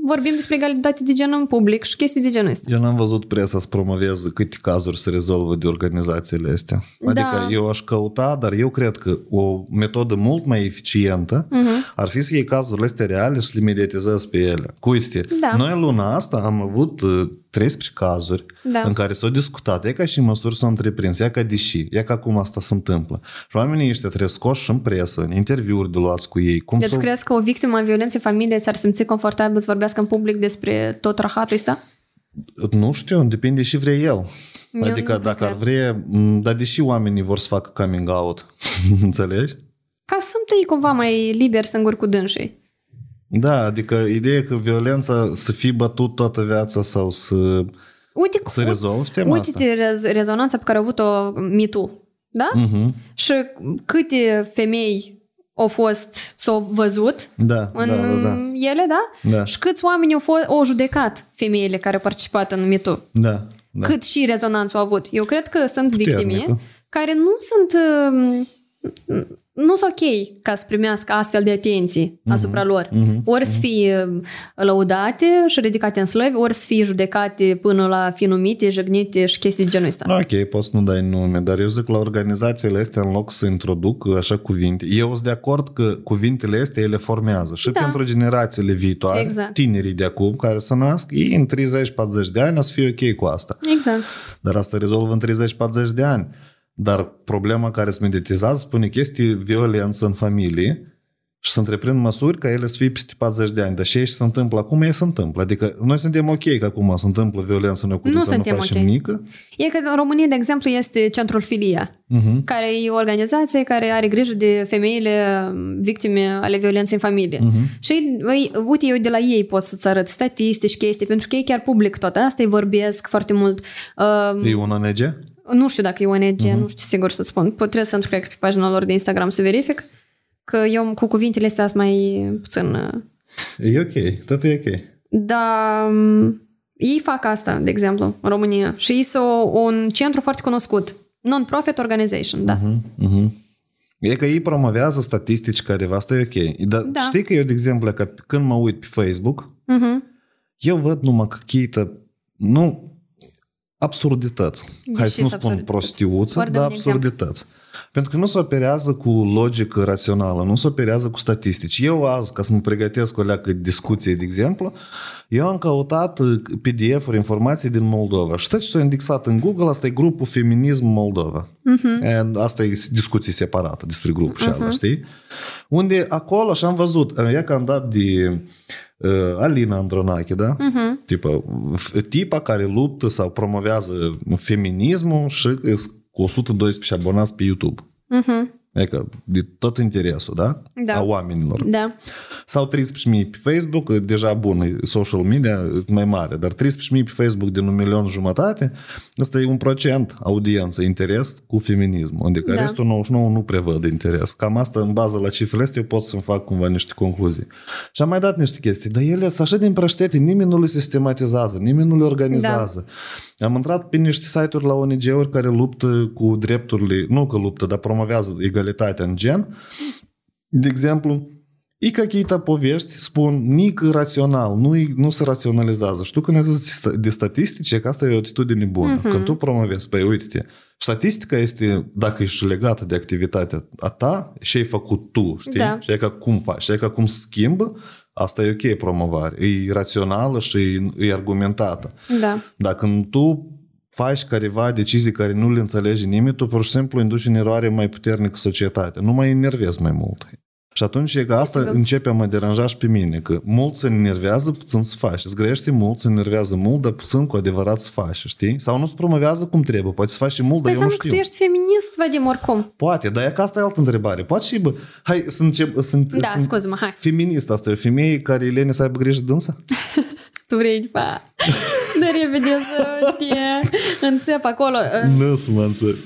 vorbim despre egalitate de gen în public și chestii de genul ăsta. Eu n-am văzut presa să promoveze câte cazuri se rezolvă de organizațiile astea. Adică Da. eu aș căuta, dar eu cred că o metodă mult mai eficientă Mhm. ar fi să iei cazurile astea reale și să le mediatizezi pe ele. Cu uite Da. noi luna asta am avut uh, 13 cazuri Da. în care s-au discutat, e ca și măsuri s-au întreprins, e ca deși, e ca cum asta se întâmplă. Și oamenii ăștia trebuie scoși și în presă, în interviuri de luați cu ei. Cum Deci să... crezi că o victimă a violenței în familie s-ar simți confortabil să vorbească în public despre tot rahatul ăsta? Nu știu, depinde și vrea el. Eu adică nu dacă ar cred. vrea, m, dar deși oamenii vor să facă coming out, înțelegi? Ca să sunt ei cumva mai liberi singuri cu dânsii. Da, adică ideea că violența să fie bătut toată viața sau să, Uite, să rezolvi tema uite asta. rez- rezonanța pe care a avut-o mitu, da? Mhm. Și câte femei au fost, s-au văzut Da, în da, da, da. ele, da? Da. Și câți oameni au, fost, au judecat femeile care au participat în mitu? Da, da. Cât și rezonanță au avut. Eu cred că sunt Puternică. victime care nu sunt um, nu sunt ok ca să primească astfel de atenții Mhm. asupra lor. Ori să fie um, lăudate și ridicate în slăvi, ori să fie judecate până la fi numite, jignite și chestii de genul ăsta. Ok, poți să nu dai nume, dar eu zic la organizațiile astea în loc să introduc așa cuvinte. Eu sunt de acord că cuvintele astea ele formează și Da. pentru generațiile viitoare, Exact. tinerii de acum care se nasc, ei în 30-40 de ani o să fie ok cu asta. Exact. Dar asta rezolvă în 30-40 de ani. Dar problema care se meditizează spune că este violență în familie și să întreprind măsuri ca ele să fie peste 40 de ani. Dar și ce se întâmplă acum, e se întâmplă. Adică noi suntem ok că acum se întâmplă violență în Nu ocultă, să nu suntem facem ok. nică. E că în România, de exemplu, este Centrul Filia, Mhm. care e o organizație care are grijă de femeile victime ale violenței în familie. Mhm. Și ei, uite, eu de la ei pot să-ți arăt statistici, chestii, pentru că ei chiar public tot asta, îi vorbesc foarte mult. Uh, E un ONG? Nu știu dacă e ONG, Mhm. nu știu sigur să-ți spun. Pot- Trebuie să intru, cred că, pe pagina lor de Instagram să verific, că eu cu cuvintele astea sunt mai puțin... uh, E ok, tot e ok. Dar um, ei fac asta, de exemplu, în România. Și ei sunt un centru foarte cunoscut. Non-profit organization, da. Mhm. E că ei promovează statistici careva, asta e ok. Dar Da. știi că eu, de exemplu, că când mă uit pe Facebook, Mhm. eu văd numai căchită, nu, absurdități. Hai ce să nu sunt spun absurdități? prostiuță, Ori dar dă-mi exemplu. absurdități. Pentru că nu se operează cu logică rațională, nu se operează cu statistici. Eu azi, ca să mă pregătesc o leacă de discuție, de exemplu, eu am căutat uh, PDF-uri, informații din Moldova. Și tot ce s-a indexat în Google, asta e grupul Feminism Moldova. Uh-huh. Asta e discuție separată despre grupul și ala, știi? Unde acolo și am văzut, uh, ea că am dat de uh, Alina Andronache, da? Uh-huh. Tipă, f- tipa care luptă sau promovează feminismul și că sunt cu 112 abonați pe YouTube. Mhm. Adică de tot interesul, da? Da. A oamenilor. Da. Sau 13.000 pe Facebook, deja bun, e social media mai mare, dar 13.000 pe Facebook din un milion jumătate, ăsta e un procent audiență, interes cu feminismul. Adică Da. restul 99 nu prevăd interes. Cam asta, în bază la cifrele astea, eu pot să-mi fac cumva niște concluzii. Și am mai dat niște chestii, dar ele sunt așa din prăștete, nimeni nu le sistematizează, nimeni nu le organizează. Am intrat pe niște site-uri la ONG-uri care luptă cu drepturile, nu că luptă, dar promovează egalitatea în gen. De exemplu, E какие-то povești spun nic rațional, nu, nu se raționalizează. Știu când ai zis de statistice, că asta e o atitudine bună. Uh-huh. Când tu promovezi, păi uite-te, statistica este, dacă ești legată de activitatea a ta, și ai făcut tu, știi? Da. Și e ca cum faci, și e ca cum schimbă, asta e ok promovare. E rațională și e, e argumentată. Da. Dacă tu faci careva decizii care nu le înțelege nimeni, tu pur și simplu induci în eroare mai puternică societatea. Nu mai enervezi mai mult. Și atunci e că asta Este că- începe a mă deranja și pe mine, că mult se enervează, puțin să faci. Îți grește mult, se enervează mult, dar puțin cu adevărat să faci, știi? Sau nu se promovează cum trebuie. Poate să faci și mult, dar Păi eu nu înseamnă că știu. tu ești feminist, Vadim, oricum. Poate, dar e că asta e altă întrebare. Poate și, bă, hai să încep, sunt, Da, sunt scuze-mă, hai. feminist asta, e o femeie care e lene să aibă grijă de dânsa? Tu vrei după aia. De repede să te înțep acolo. Nu să mă înțeleg.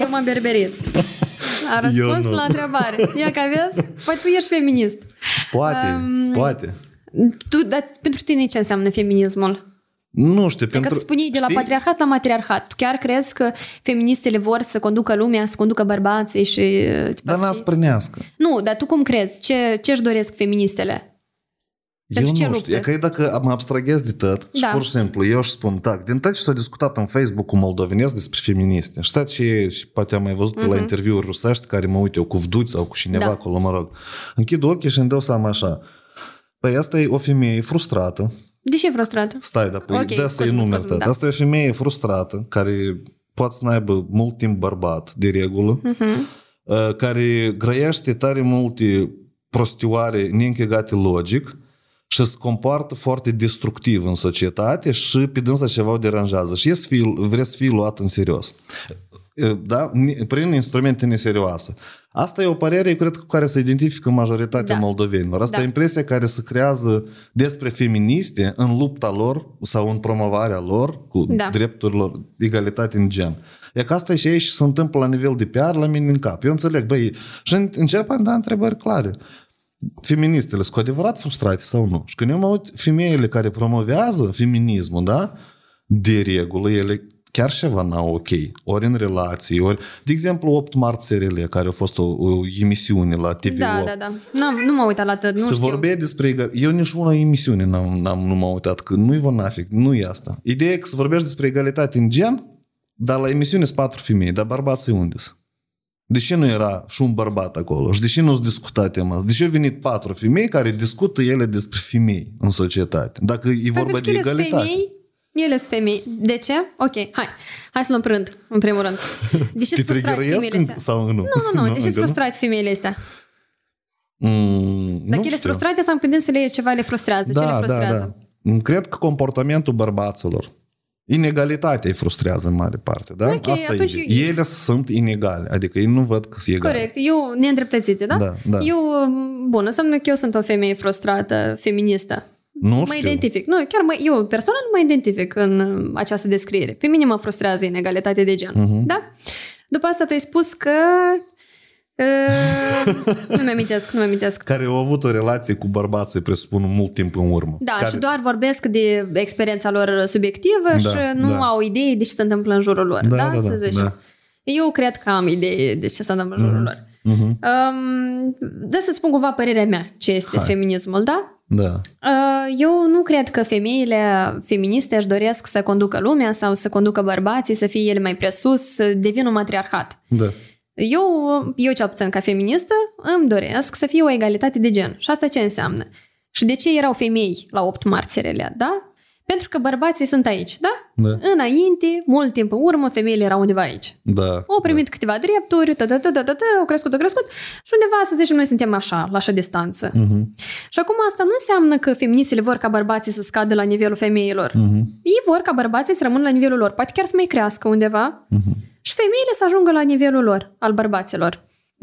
Eu m-am berberit. A răspuns nu. la întrebare. Ia că vezi? Păi tu ești feminist. Poate, Um, poate. Tu, dar pentru tine ce înseamnă feminismul? Nu știu, Pentru... pentru... Că spuneai de la știi? patriarhat la matriarhat. Tu chiar crezi că feministele vor să conducă lumea, să conducă bărbații și... uh, tipa, Dar n-a și- sprânească. Nu, dar tu cum crezi? Ce, ce își doresc feministele? Pentru eu ce nu luptă? știu. E că e dacă mă abstraghez de tot și Da. pur și simplu eu își spun, tac, din tot ce s-a discutat în Facebook cu moldovenesc despre feministe, știți ce și poate am mai văzut pe la interviuri rusești care mă uit eu cu vduți sau cu cineva Mhm. Da. acolo, mă rog. Închid ochii și îmi dau seama așa. Păi asta e o femeie frustrată, De ce e frustrată? Stai, dar Ok, okay, de asta e scuze-mă, numele scuze-mă, tău. da. Asta e o femeie frustrată care poate să n-aibă mult timp bărbat, de regulă, uh, care grăiește tare multe prostioare neînchegate logic și se comportă foarte destructiv în societate și pe dânsa ceva o deranjează și e să fii, vrea să fii luat în serios. Uh, Da? Ni- Prin instrumente neserioase. Asta e o părere, eu cred, cu care se identifică majoritatea Da. moldovenilor. Asta Da. e impresia care se creează despre feministe în lupta lor sau în promovarea lor cu Da. drepturilor, egalitate în gen. E că asta e și aici se întâmplă la nivel de PR la mine în cap. Eu înțeleg, băi, și în- încep a da întrebări clare. Feministele sunt cu adevărat frustrate sau nu? Și când eu mă uit femeile care promovează feminismul, da? De regulă, ele chiar ceva n-au ok. Ori în relații, ori... De exemplu, 8 marți SRL, care a fost o, o emisiune la TV8. Da, da, da. N-am, nu m-am uitat la atât, nu să știu. vorbea despre egal... Eu nici una emisiune n-am, n-am, nu m-am uitat, că nu-i vonafic, nu e asta. Ideea e că să vorbești despre egalitate în gen, dar la emisiune sunt patru femei, dar bărbații unde sunt? De ce nu era și un bărbat acolo? Și de ce nu s discuta tema asta? De ce au venit patru femei care discută ele despre femei în societate? Dacă e Păi vorba pentru de că ele sunt egalitate. femei, ele sunt femei. De ce? Ok, hai. Hai să luăm rând, în primul rând. De ce Te sunt frustrate triggerăiesc femeile în- astea? sau nu? Nu, nu, nu. De ce încă sunt frustrate femeile astea? Mm, Dacă nu ele sunt știu. frustrate, sau când să le ceva le frustrează. ce le frustrează? Da, da. Cred că comportamentul bărbaților, inegalitatea îi frustrează în mare parte, da? Ok, Asta atunci e. eu- Ele sunt inegale, adică ei nu văd că sunt egale. Corect, eu neîndreptățite, da? Da, da. Eu, bun, înseamnă că eu sunt o femeie frustrată, feministă. Nu mă știu. identific. Nu, chiar mă, eu personal nu mă identific în uh, această descriere. Pe mine mă frustrează inegalitatea de gen. Mhm. Da? După asta tu ai spus că... Uh, nu-mi amintesc, nu-mi amintesc. Care au avut o relație cu bărbații, presupun, mult timp în urmă. Da, care... și doar vorbesc de experiența lor subiectivă Da, și nu da. au idei de ce se întâmplă în jurul lor. Da, Da, da, da, să zicem. da. Eu cred că am idei de ce se întâmplă în jurul lor. Mhm. Um, da să spun cumva părerea mea ce este Hai. feminismul, da? Da. Uh, Eu nu cred că femeile feministe își doresc să conducă lumea sau să conducă bărbații, să fie ele mai presus, să devină un matriarhat. Da. Eu, eu cel puțin ca feministă, îmi doresc să fie o egalitate de gen. Și asta ce înseamnă? Și de ce erau femei la 8 marți relea, da? Pentru că bărbații sunt aici, da? Da. Înainte, mult timp în urmă, femeile erau undeva aici. Da. Au primit câteva drepturi, tă, tă, tă, tă, tă, tă, au crescut, au crescut și undeva, să zicem, noi suntem așa, la așa distanță. Mhm. Și acum asta nu înseamnă că feministele vor ca bărbații să scadă la nivelul femeilor. Mhm. Ei vor ca bărbații să rămână la nivelul lor, poate chiar să mai crească undeva Mhm. Și femeile să ajungă la nivelul lor, al bărbaților.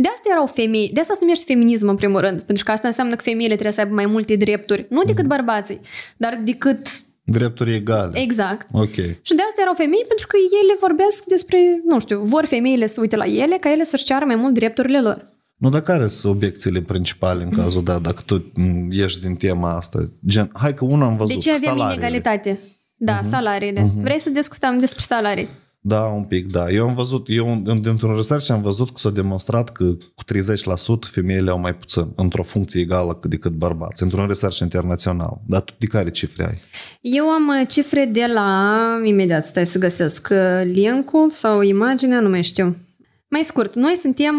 De asta erau femei, de asta se numește feminism în primul rând, pentru că asta înseamnă că femeile trebuie să aibă mai multe drepturi, nu Mhm. decât bărbații, dar decât Drepturi egale. exact. Ok. Și de asta erau femei, pentru că ele vorbesc despre, nu știu, vor femeile să uite la ele, ca ele să-și ceară mai mult drepturile lor. Nu, dar care sunt obiecțiile principale în cazul da, dacă tu m, ieși din tema asta? Gen, hai că una am văzut, De ce avem salariile. inegalitate? Da, salariile. Vrei să discutăm despre salarii? Da, un pic, da. Eu am văzut, eu dintr-un research am văzut că s-a demonstrat că cu 30% femeile au mai puțin într-o funcție egală decât bărbați, într-un research internațional. Dar tu de care cifre ai? Eu am uh, cifre de la... Imediat, stai să găsesc uh, link-ul sau imaginea, nu mai știu. Mai scurt, noi suntem...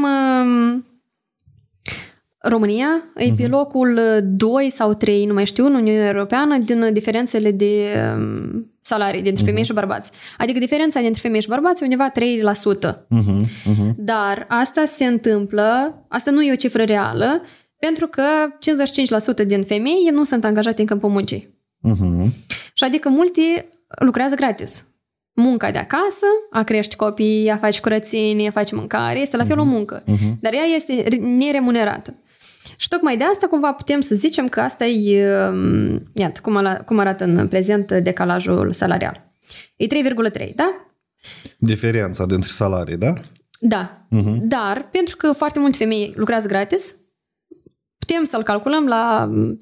um, România e pe locul 2 sau 3, nu mai știu, în Uniunea Europeană, din diferențele de um, salarii dintre femei și bărbați. Adică diferența dintre femei și bărbați e undeva 3%. Uh-huh, uh-huh. Dar asta se întâmplă, asta nu e o cifră reală, pentru că 55% din femei nu sunt angajate în câmpul muncii. Uh-huh. Și adică multe lucrează gratis. Munca de acasă, a crește copii, a face curățenie, a face mâncare, este la fel o muncă. Dar ea este neremunerată. Și tocmai de asta cumva putem să zicem că asta e, um, iată, cum, ala, cum arată în prezent decalajul salarial. E 3,3, da? Diferența dintre salarii, da? Da. Dar, pentru că foarte multe femei lucrează gratis, putem să-l calculăm la 30%.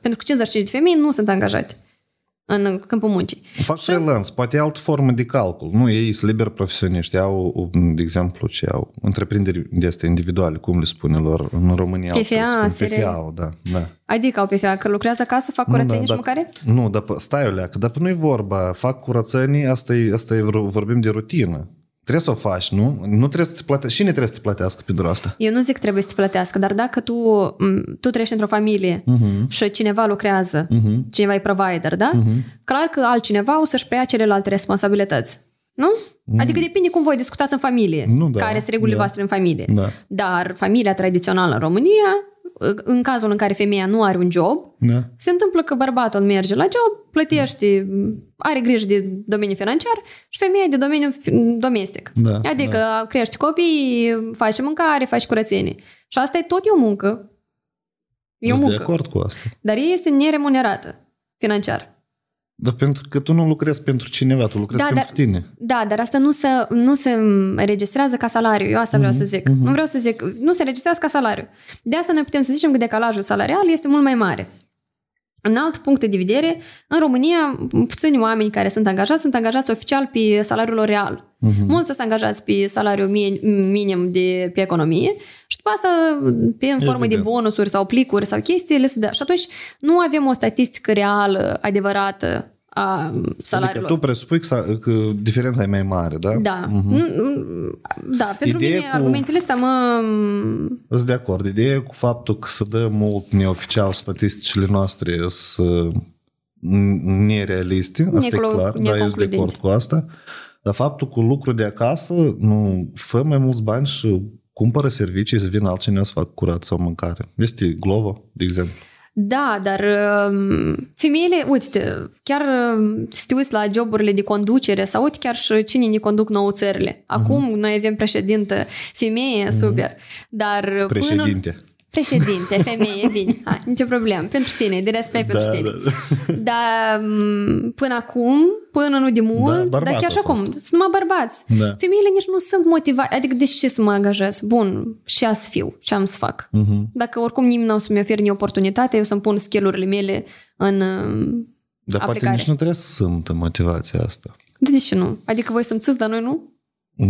Pentru că 55 de femei nu sunt angajate în câmpul muncii. Fac freelance, poate e altă formă de calcul. Nu, ei sunt liberi profesioniști, au, de exemplu, ce au întreprinderi de astea individuale, cum le spune lor în România. PFA, altfel spun, SRL. PFA, da, da. Adică au pe fea că lucrează acasă, fac curățenie Nu, și da, mâncare? Nu, dar p- stai o leacă, dar nu-i vorba, fac curățenie, asta e, asta e, vor- vorbim de rutină. Trebuie să o faci, nu? Nu trebuie să te plătească. Cine trebuie să te plătească pentru asta? Eu nu zic că trebuie să te plătească, dar dacă tu, m, tu trăiești într-o familie uh-huh. și cineva lucrează, uh-huh. cineva e provider, da? Uh-huh. Clar că altcineva o să-și preia celelalte responsabilități. Nu? Mm. Adică depinde cum voi discutați în familie, Nu, da. care sunt regulile Da. voastre în familie. Da. Dar familia tradițională în România, în cazul în care femeia nu are un job, Da. se întâmplă că bărbatul merge la job, plătește, are grijă de domeniul financiar și femeia de domeniul fi- domestic. Da, adică crești copii, faci mâncare, faci curățenie. Și asta e tot e o muncă. E o Sunt de muncă. acord cu asta. Dar ea este neremunerată financiar. Dar pentru că tu nu lucrezi pentru cineva, tu lucrezi Da, pentru dar- tine. Da, dar asta nu se, nu se registrează ca salariu. Eu asta vreau să zic. Nu vreau să zic, nu se registrează ca salariu. De asta noi putem să zicem că decalajul salarial este mult mai mare. În alt punct de vedere, în România, puțini oameni care sunt angajați sunt angajați oficial pe salariul lor real. Uh-huh. Mulți sunt angajați pe salariul mi- minim de pe economie și după asta, pe în formă de Evident. bonusuri sau plicuri sau chestii, le se dă. Și atunci nu avem o statistică reală, adevărată a salariilor. Adică tu presupui că, sa- că diferența e mai mare, da? Da. Mm, Da, pentru Ideea mine cu- argumentele astea mă... Sunt de acord. Ideea cu faptul că se dă mult neoficial statisticile noastre sunt nerealiste, asta Neclo- e clar, da, eu sunt de neconcludente. acord cu asta. Dar faptul cu lucru de acasă, nu, fă mai mulți bani și cumpără servicii să vină altcineva să facă curat sau mâncare. Este Glovo, de exemplu. Da, dar um, femeile, uite, chiar um, să te uiți la joburile de conducere sau uite chiar și cine ne conduc nouă țările. Acum Mhm. noi avem președintă femeie, super, dar până... Președinte. Președinte, femeie, bine, hai, nicio problemă. Pentru tine, de respect Da, pentru tine. da. Dar m, până acum, până nu de mult, dar bărbați chiar și au acum, sunt numai bărbați. Da. Femeile nici nu sunt motivate. Adică de ce să mă angajez? Bun, și să fiu, ce am să fac? Mhm. Dacă oricum nimeni nu o să-mi ofere nicio oportunitate, eu să-mi pun skill-urile mele în uh, Dar poate aplicare. nici nu trebuie să simtă motivația asta. De, de ce nu? Adică voi să-mi țiți, dar noi nu?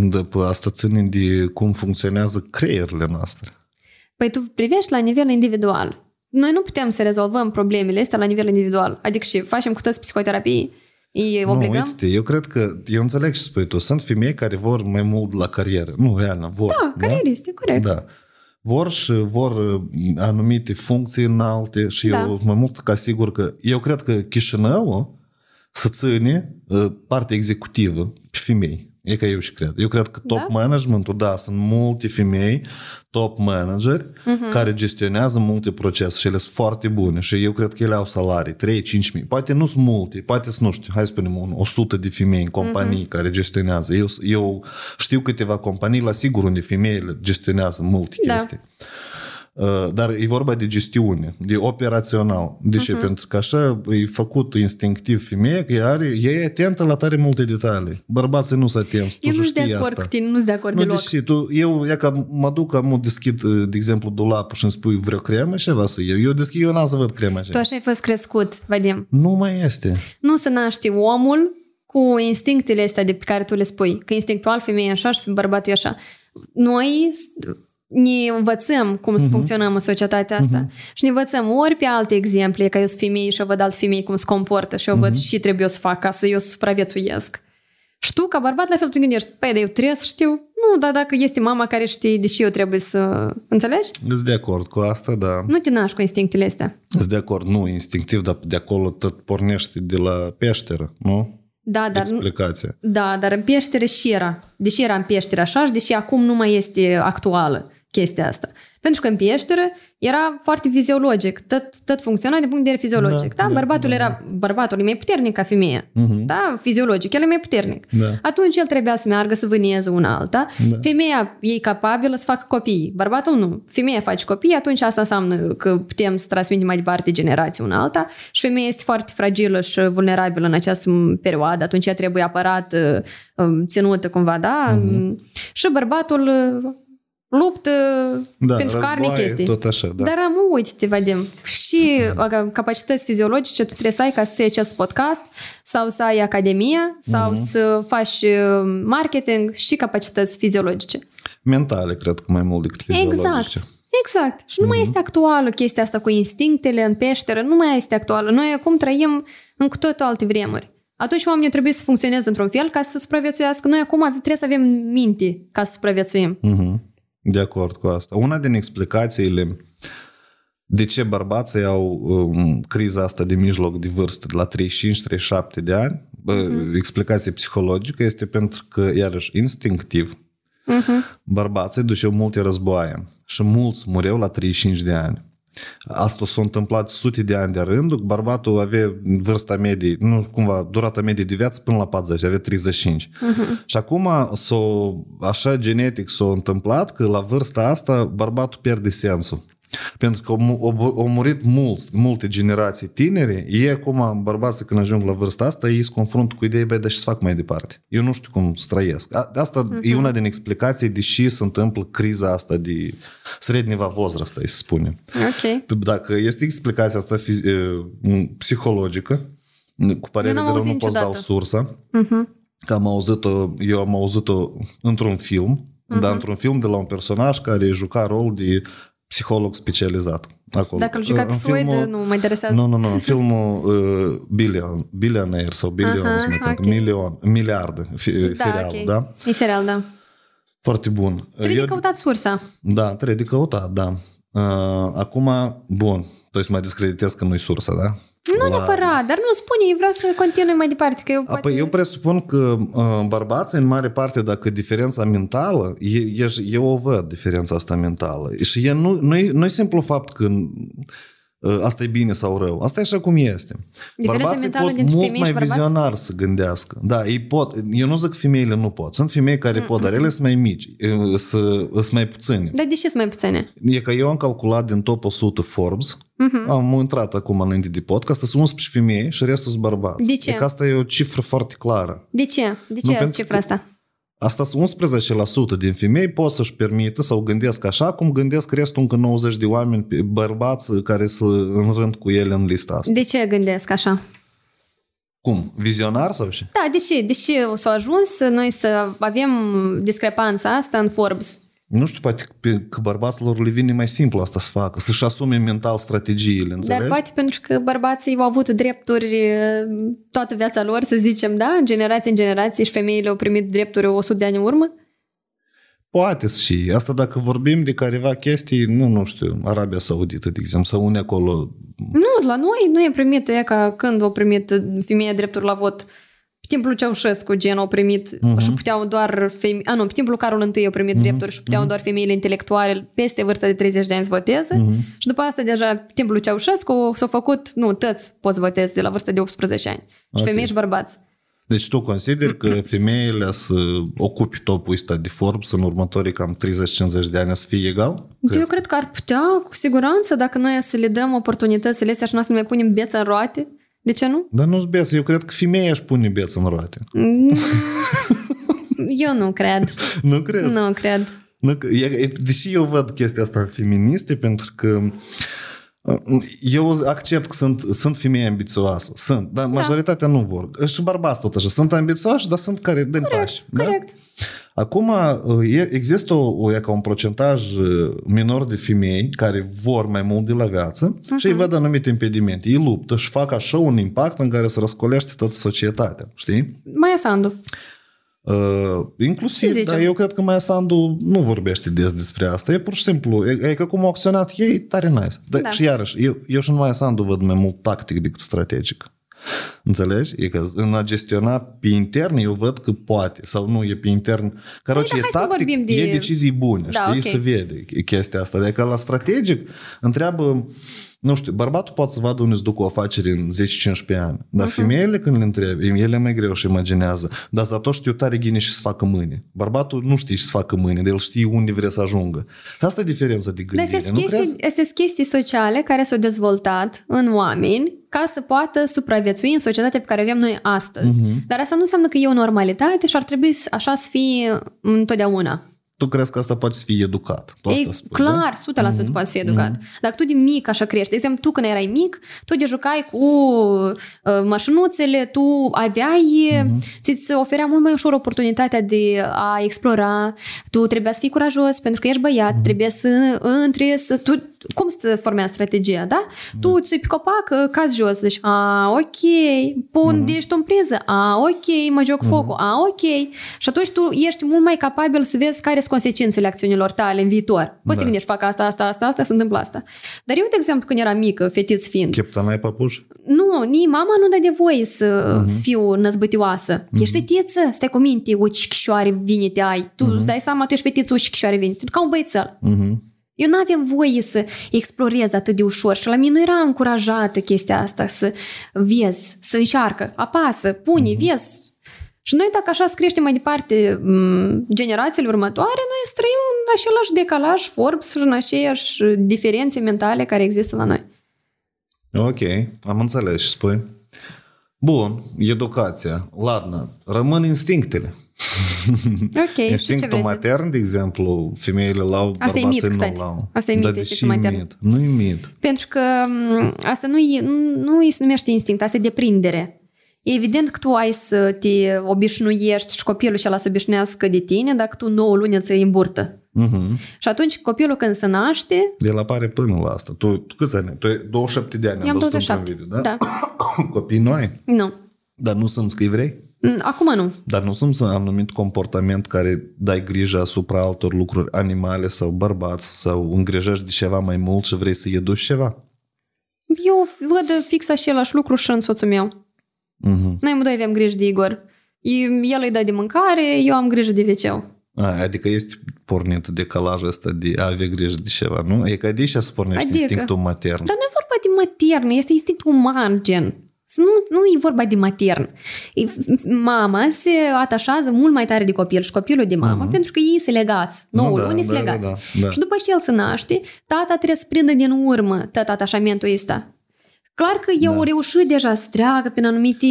După asta ține de cum funcționează creierile noastre. Păi tu privești la nivel individual. Noi nu putem să rezolvăm problemele astea la nivel individual. Adică și facem cu toți psihoterapii, îi obligăm? Nu, uite eu cred că, eu înțeleg ce spui tu, sunt femei care vor mai mult la carieră. Nu, real, vor. Da, carieriste, corect. Da. Vor și vor uh, anumite funcții înalte și Da. eu mai mult ca sigur că, eu cred că Chișinău să ține uh, partea executivă pe femei. E ca eu și cred. Eu cred că top Da? managementul, da, sunt multe femei, top manageri, Mhm. care gestionează multe procese și ele sunt foarte bune și eu cred că ele au salarii, 3-5 mii. Poate nu sunt multe, poate sunt, nu știu, hai să spunem un 100 de femei în companii Mhm. care gestionează. Eu, eu știu câteva companii, la sigur, unde femeile gestionează multe Da. chestii. Uh, Dar e vorba de gestiune, de operațional. De Mhm. ce? Pentru că așa e făcut instinctiv femeia, că ea, are, ea e atentă la tare multe detalii. Bărbații nu sunt atenți, tu Eu și nu sunt de știi acord asta. cu tine, nu sunt de acord Nu, deloc. deși tu, eu, ia că mă duc, am deschid, de exemplu, dulapul și îmi spui vreo cremă și ceva să iau. Eu deschid, eu n-am să văd crema așa. Tu așa ai fost crescut, Vadim. Nu mai este. Nu se naște omul cu instinctele astea de pe care tu le spui. Că instinctual femeia e așa și bărbatul e așa. Noi ne învățăm cum să funcționăm în societatea asta și ne învățăm ori pe alte exemple, că eu sunt femeie și eu văd alt femei cum se comportă și eu văd și trebuie să fac ca să eu supraviețuiesc. Și tu, ca bărbat, la fel tu gândești, păi, dar eu trebuie să știu. Nu, dar dacă este mama care știe, deși eu trebuie să... Înțelegi? Sunt de acord cu asta, dar Nu te naști cu instinctele astea. sunt de acord, nu instinctiv, dar de acolo tot pornește de la peșteră, nu? Da, dar nu, Explicația. Da, dar în peștere și era. Deși era în peștere așa și deși acum nu mai este actuală chestia asta. Pentru că în peșteră era foarte fiziologic. Tot, tot funcționa din punct de vedere fiziologic. Da, Da, da, da, bărbatul da, era bărbatul e mai puternic ca femeia. Mhm. Da, fiziologic, el e mai puternic. Da. Atunci el trebuia să meargă să vâneze una alta. Da. Femeia e capabilă să facă copii. Bărbatul nu. Femeia face copii, atunci asta înseamnă că putem să transmitem mai departe generații una alta și femeia este foarte fragilă și vulnerabilă în această perioadă. Atunci ea trebuie apărat, ținută cumva, da? Mhm. Și bărbatul uh, luptă Da, pentru carne războaie, chestii. tot așa, da. Dar am uite, vedem. Și uh, capacități fiziologice tu trebuie să ai ca să iei acest podcast sau să ai academia sau Mhm. să faci uh, marketing și capacități fiziologice. Mentale, cred că mai mult decât fiziologice. Exact. Exact. Și nu Mhm. mai este actuală chestia asta cu instinctele în peșteră, nu mai este actuală. Noi acum trăim în cu totul alte vremuri. Atunci oamenii trebuie să funcționeze într-un fel ca să supraviețuiască. Noi acum trebuie să avem minte ca să supraviețuim. Mhm. De acord cu asta. Una din explicațiile de ce bărbații au um, criza asta de mijloc de vârstă de la 35-37 de ani, bă, explicație psihologică este pentru că, iarăși, instinctiv, bărbații duceau multe războaie și mulți mureau la 35 de ani. Asta s-a întâmplat sute de ani de rând, bărbatul avea vârsta medie, nu cumva, durata medie de viață până la 40, avea 35. Și acum s-o, așa genetic s-a întâmplat că la vârsta asta bărbatul pierde sensul. Pentru că au murit mulți, multe generații tineri, ei acum, bărbații, când ajung la vârsta asta, ei se confrunt cu ideea, băi, dar ce să fac mai departe? Eu nu știu cum să trăiesc. Asta uh-huh. e una din explicații de ce se întâmplă criza asta de sredneva vozrasta, să spunem. Ok. Dacă este explicația asta fiz- psihologică, cu părere de rău nu pot să dau sursa, uh-huh. că am auzit-o, eu am auzit-o într-un film, uh-huh. dar într-un film de la un personaj care juca rol de psiholog specializat. Acolo. Dacă îl juca pe În Freud, filmul- nu mă interesează. Nu, nu, nu. În filmul uh, Billion, Billionaire sau Billion, Aha, uh ok. milion, miliarde, fi, da, serialul, ok. da? E serial, da. Foarte bun. Trebuie Eu- de căutat sursa. Da, trebuie de căutat, da. Uh, acum, bun, tu să mai discreditezi că nu-i sursa, da? Nu neapărat, dar nu spune, eu vreau să continui mai departe, că eu poate... Apoi eu presupun că uh, bărbații, în mare parte, dacă diferența mentală, e, e, eu o văd, diferența asta mentală. Și e, nu, nu, e, nu e simplu fapt că uh, asta e bine sau rău. Asta e așa cum este. Diferența Bărbații mentală pot dintre mult femei mai și bărbați? vizionar să gândească. Da, ei pot. Eu nu zic că femeile nu pot. Sunt femei care pot, dar ele sunt mai mici, uh, să- sunt mai puține. Dar de ce sunt mai puține? E că eu am calculat din top 100 Forbes, Mhm. am intrat acum înainte de podcast, sunt 11 femei și restul sunt bărbați. De ce? E că asta e o cifră foarte clară. De ce? De ce Nu, ați pentru cifra că- asta? Asta sunt 11% din femei pot să-și permită sau gândesc așa cum gândesc restul încă 90 de oameni pe- bărbați care sunt în rând cu ele în lista asta. De ce gândesc așa? Cum? Vizionar sau ce? Da, de ce? De ce s-a ajuns noi să avem discrepanța asta în Forbes? Nu știu, poate pe- că bărbaților le vine mai simplu asta să facă, să-și asume mental strategiile, înțelegi? Dar poate pentru că bărbații au avut drepturi eh, toată viața lor, să zicem, da? În generație în generație și femeile au primit drepturi 100 de ani în urmă? Poate și. Asta dacă vorbim de careva chestii, nu, nu știu, Arabia Saudită, de exemplu, sau unde acolo... Nu, la noi nu e primit, e ca când au primit femeia drepturi la vot. Pe timpul Ceaușescu, gen, au primit uh-huh. și puteau doar femei... A, nu, pe timpul Carol I au primit uh-huh. drepturi și puteau uh-huh. doar femeile intelectuale peste vârsta de 30 de ani să voteze. Uh-huh. Și după asta, deja, pe timpul Ceaușescu, s-au făcut, nu, tăți poți votezi de la vârsta de 18 ani. Și Ok. femei și bărbați. Deci tu consideri că femeile să ocupi topul ăsta de Forbes în următorii cam 30-50 de ani să fie egal? Eu cred că ar putea, cu siguranță, dacă noi să le dăm oportunitățile astea și noi să ne mai punem beța în roate. De ce nu? Dar nu-ți beță, eu cred că femeia își pune beță în roate. Eu nu cred. Nu crezi? Nu cred. Nu, că- e- e- deși eu văd chestia asta în feministe, pentru că uh, eu accept că sunt, sunt femei ambițioase. Sunt, dar majoritatea nu vor. Și bărbați tot așa. Sunt ambițioși, dar sunt care dă pași. Da? Corect. Acum, uh, e- există o, o, e ca un procentaj uh, minor de femei care vor mai mult de la viață uh-huh. și îi văd anumite impedimente. Ei luptă și fac așa un impact în care se răscolește toată societatea. Știi? Maia Sandu. Uh, Ce inclusiv, zicem? dar eu cred că Maia Sandu nu vorbește des despre asta. E pur și simplu, e, e că cum au acționat ei, tare nice. Dar Da. și iarăși, eu, eu și în Maia Sandu văd mai mult tactic decât strategic. Înțelegi? E că în a gestiona pe intern, eu văd că poate, sau nu e pe intern. Caroce, Păi, e da, hai să tactic, vorbim de- e decizii bune, Da, știi? ok. Se vede chestia asta. Adică la strategic, întreabă, nu știu, bărbatul poate să vadă unde îți duc o afacere în 10-15 ani. Dar uh-huh. femeile când le întrebi, ele mai greu și imaginează. Dar zato știu tare gine și să facă mâine. Bărbatul nu știe și să facă mâine, dar el știe unde vrea să ajungă. Și asta e diferența de Dar gândire, astea nu sunt crezi? chestii, astea sunt chestii sociale care s-au dezvoltat în oameni ca să poată supraviețui în societatea pe care o avem noi astăzi. Mhm. Dar asta nu înseamnă că e o normalitate și ar trebui să- așa să fie întotdeauna. Tu crezi că asta poate să fie educat? Tu asta E spui, da? clar, 100% poate să fie educat. Dacă tu de mic așa crești, de exemplu, tu când erai mic, tu te jucai cu uh, mașinuțele, tu aveai, ți-ți oferea mult mai ușor oportunitatea de a explora, tu trebuia să fii curajos pentru că ești băiat, trebuie să intri, să, tu, cum se formează strategia, da? Tu îți sui pe copac, uh, cazi jos, zici, a, ok, pun, mm-hmm. ești în priză, a, ok, mă joc focul, a, ok. Și atunci tu ești mult mai capabil să vezi care sunt consecințele acțiunilor tale în viitor. Poți Da. să te gândești, fac asta, asta, asta, asta, se întâmplă asta. Dar eu, de exemplu, când eram mică, fetiț fiind, Cheptanai papuș? nu, nici mama nu dă de voie să uh-huh. fiu năzbătioasă. Uh-huh. Ești fetiță, stai cu minte, o cichișoare vine te ai. Tu uh-huh. îți dai seama, tu ești fetiță, o cichișoare vine. Tu ca un băiețel. Uh-huh. Eu nu aveam voie să explorez atât de ușor și la mine nu era încurajată chestia asta să vezi, să încearcă, apasă, pune, uh-huh. vezi. Și noi dacă așa să creștem mai departe m, generațiile următoare, noi să trăim în același decalaj Forbes și în aceeași diferențe mentale care există la noi. Ok, am înțeles și spui. Bun, educația. Ladna, rămân instinctele. Ok, și ce Instinctul vrei să... matern, de exemplu, femeile l-au, Asta e mit, bărbații stati. nu l-au. Asta e mit, Dar de instinctul ce e matern. mit? Nu e mit. Pentru că m, asta nu, e, nu îi se numește instinct, asta e deprindere. E evident că tu ai să te obișnuiești și copilul și ăla să obișnuiască de tine dacă tu 9 luni îți iei în burtă. Uh-huh. Și atunci copilul când se naște, El apare până la asta. Tu, tu câți ani ai? Tu ai 27 de ani. eu am văzut în 27. video, da? da. Copii nu ai? Nu. Dar nu sunt că vrei? Mm, Acum nu. Dar nu sunt un anumit comportament care dai grijă asupra altor lucruri, animale sau bărbați, sau îngrijești de ceva mai mult și vrei să educi ceva? Eu văd fix același lucru și în soțul meu. Uh-huh. Noi amândoi avem grijă de Igor. El îi dă de mâncare, eu am grijă de wc A, adică este pornit decalajul ăsta de a avea grijă de ceva, nu? E că de aici se pornește Adică- instinctul matern. Dar nu e vorba de matern, este instinctul uman, gen. Să Nu, nu e vorba de matern. E- Mama se atașează mult mai tare de copil și copilul de mama, pentru că ei sunt legați. 9 Mhm. da, luni sunt da, legați. da, da, da. Și după ce el se naște, tata trebuie să prindă din urmă tot atașamentul ăsta. Clar că eu Da. au reușit deja să treacă prin anumite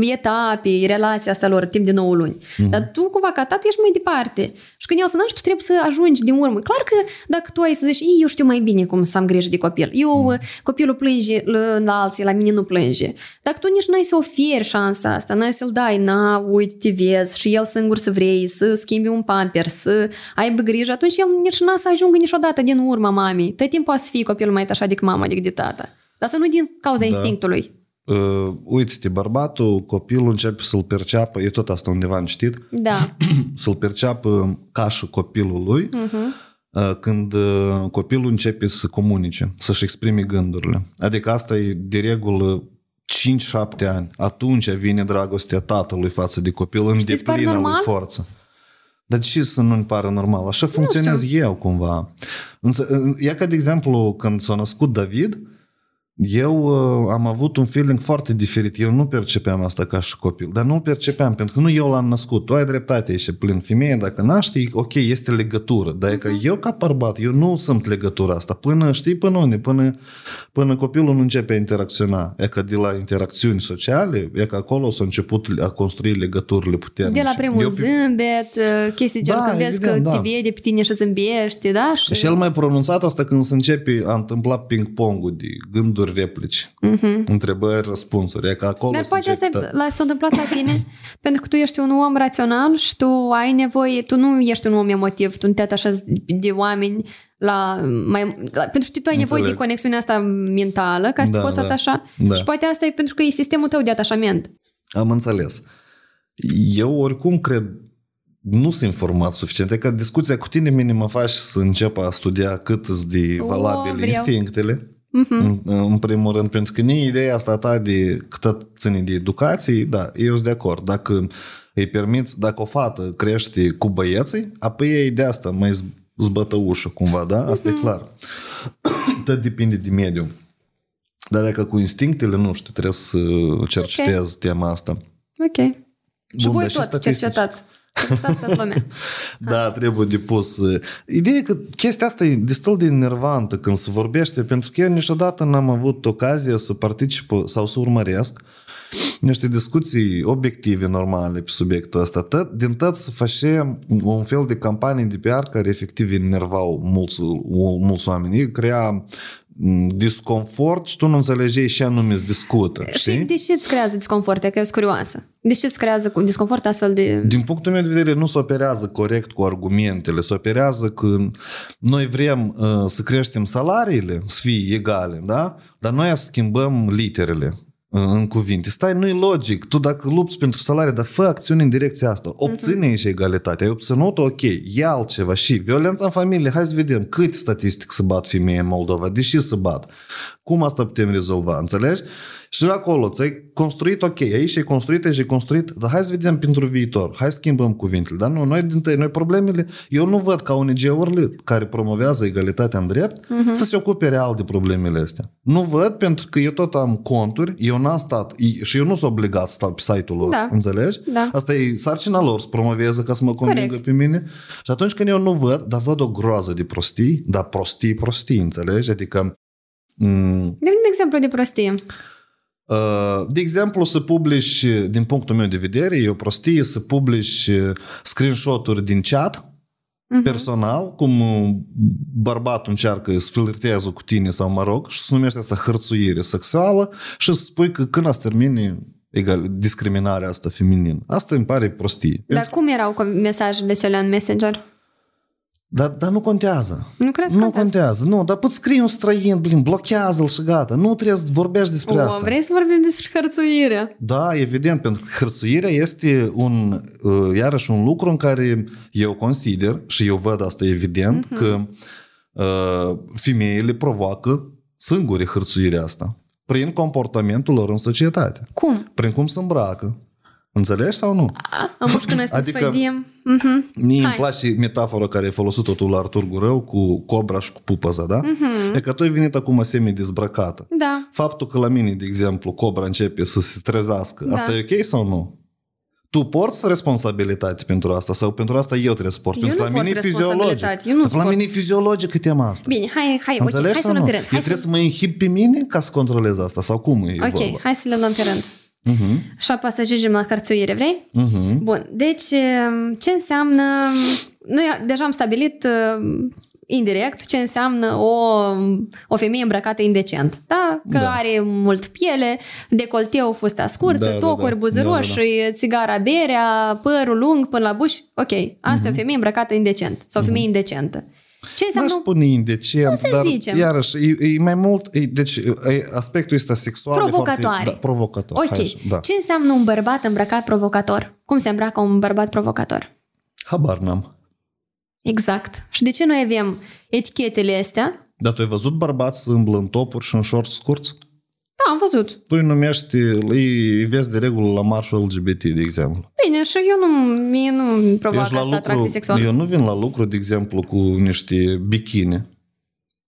etape relația asta lor timp de 9 luni. Mhm. Dar tu, cumva, ca tată, ești mai departe. Și când el se naște, tu trebuie să ajungi din urmă. Clar că dacă tu ai să zici, "Ei, eu știu mai bine cum să am grijă de copil. Eu, Mhm. copilul plânge la, la alții, la mine nu plânge. Dacă tu nici n-ai să oferi șansa asta, n-ai să-l dai, na, uite, te vezi și el singur să vrei, să schimbi un pamper, să aibă grijă, atunci el nici n-a să ajungă niciodată din urma mamei. Tot timpul poate să fie copilul mai așa decât mama, decât de tata. Dar să nu din cauza Da. instinctului. Uh, uite-te, bărbatul, copilul începe să-l perceapă, e tot asta undeva am citit, Da. să-l perceapă ca și copilul lui, uh-huh. când uh, copilul începe să comunice, să-și exprime gândurile. Adică asta e de regulă 5-7 ani. Atunci vine dragostea tatălui față de copil în Știți, pare deplină lui normal? forță. Dar ce să nu-mi pară normal? Așa funcționez eu cumva. Înțe- E ca de exemplu când s-a născut David, eu uh, am avut un feeling foarte diferit. Eu nu percepeam asta ca și copil, dar nu-l percepeam, pentru că nu eu l-am născut. Tu ai dreptate, ești plin femeie, dacă naști, ok, este legătură. Dar e că eu ca bărbat, eu nu sunt legătura asta. Până, știi, până unde? Până, până copilul nu începe a interacționa. E că de la interacțiuni sociale, e că acolo s-a început a construi legăturile puternice. De la primul Eu pe- zâmbet, uh, chestii gen Da, când vezi că evident, da. te vede pe tine și zâmbește, da? Și... Și cel mai pronunțat asta când se începe a întâmpla ping-pongul de gânduri, replici, uh-huh. întrebări, răspunsuri. E că acolo Dar se poate asta începe la, s-a întâmplat la tine pentru că tu ești un om rațional și tu ai nevoie, tu nu ești un om emotiv, tu nu te atașezi de oameni la mai, la, pentru că tu ai nevoie de Înțeleg. conexiunea asta mentală ca să Da, te poți da, atașa da. și poate asta e pentru că e sistemul tău de atașament. Am înțeles. Eu oricum cred nu sunt informat suficient. E că discuția cu tine minim mă faci să încep a studia cât sunt de O, valabile vreau. Instinctele. În, în primul rând, pentru că nici ideea asta ta de cât ține de educație, da, eu sunt de acord. Dacă îi permiți, dacă o fată crește cu băieții, apoi ei de asta mai z- zbătă ușă cumva, da? Asta e clar. Tot depinde de mediu. Dar dacă cu instinctele, nu știu, trebuie să cercetez tema asta. Ok. Și Bun, voi dar și tot statistici? cercetați. Cercetați toată lumea. Da, trebuie depus. Ideea e că chestia asta e destul de enervantă când se vorbește, pentru că eu niciodată n-am avut ocazia să particip sau să urmăresc niște discuții obiective, normale pe subiectul ăsta. Tot, din tot se face un fel de campanii de PR care efectiv enervau mulți, mulți oameni. Ei crea m, disconfort și tu nu înțelegeai ce anume îți discută. Și Știi? de ce îți creează disconfort? Că eu sunt curioasă. De ce îți creează cu disconfort astfel de... Din punctul meu de vedere, nu se operează corect cu argumentele, se operează că noi vrem uh, să creștem salariile, să fie egale, da? Dar noi să schimbăm literele uh, în cuvinte. Stai, nu e logic. Tu dacă lupți pentru salarii, dar fă acțiuni în direcția asta. Obține și egalitate. Ai obținut, ok, ia altceva. Și violența în familie, hai să vedem cât statistic să bat femeie în Moldova, deși să bat. Cum asta putem rezolva, înțelegi? Și acolo ți-ai construit, ok, aici ai construit, aici ai construit, dar hai să vedem pentru viitor, hai să schimbăm cuvintele. Dar nu, noi din tăi, noi problemele, eu nu văd ca ONG-urile care promovează egalitatea în drept uh-huh. să se ocupe real de problemele astea. Nu văd pentru că eu tot am conturi, eu n-am stat și eu nu sunt obligat să stau pe site-ul lor, Da. înțelegi? Da. Asta e sarcina lor să promoveze ca să mă convingă Corect. pe mine. Și atunci când eu nu văd, dar văd o groază de prostii, dar prostii, prostii, înțelegi? Adică m- De un exemplu de prostie. Uh, De exemplu, să publici, din punctul meu de vedere, e o prostie să publici screenshot-uri din chat personal, cum uh, bărbatul încearcă să flirtează cu tine sau mă rog, și se numește asta hărțuire sexuală și să spui că când ați termine egal, discriminarea asta feminină. Asta îmi pare prostie. Dar cum erau cu mesajele cele în Messenger? Dar, dar nu contează. Nu crezi că Nu contează? contează. Nu, dar poți scrie un străin, blin, blochează-l și gata. Nu trebuie să vorbești despre O, asta. vrei să vorbim despre hărțuire? Da, evident, pentru că hărțuirea este un, uh, iarăși un lucru în care eu consider, și eu văd asta evident, uh-huh. că uh, femeile provoacă singure hărțuirea asta prin comportamentul lor în societate, Cum? prin cum se îmbracă. Înțelegi sau nu? A, am văzut că noi să Adică- sfădim. Mhm. Mie îmi Hai. place metafora care ai folosit-o tu la Artur Gurău cu cobra și cu pupăza, da? Uh-huh. E că tu ai venit acum semi-dezbrăcată. Da. Faptul că la mine, de exemplu, cobra începe să se trezească, Da. asta e ok sau nu? Tu porți responsabilitate pentru asta sau pentru asta eu trebuie să port? Eu pentru nu la port mine e fiziologic. responsabilitate, eu nu Dar la port. mine e fiziologic e tema asta. Bine, hai, hai, ok, Înțelegi hai să sau luăm nu? pe rând. Eu Hai trebuie să... să mă înhib pe mine ca să controlez asta sau cum e Ok, vorba? hai să le luăm pe rând. Uh-huh. Și apoi să ajungem la hărțuire, vrei? Uh-huh. Bun, deci ce înseamnă... Noi deja am stabilit uh, indirect ce înseamnă o, o femeie îmbrăcată indecent. Da? Că Da. are mult piele, decolteu, fusta scurtă, Da, da, tocuri, da. buze Da, da, da. roșii, țigara berea, părul lung până la buș. Ok, asta e o femeie îmbrăcată indecent sau o femeie indecentă. Ce N-aș înseamnă spune indecent, să dar zicem. iarăși, e, e mai mult, e, deci e, aspectul ăsta sexual e provocatoare? foarte, da, provocator. Ok, Hai, așa, da. ce înseamnă un bărbat îmbrăcat provocator? Cum se îmbracă un bărbat provocator? Habar n-am. Exact. Și de ce noi avem etichetele astea? Dar tu ai văzut bărbați să îmblă în topuri și în shorts scurți? Da, am văzut. Tu îi numești, îi vezi de regulă la marșul LGBT, de exemplu. Bine, și eu nu, mie nu provoacă Ești asta atracție sexuală. eu nu vin la lucru, de exemplu, cu niște bikini.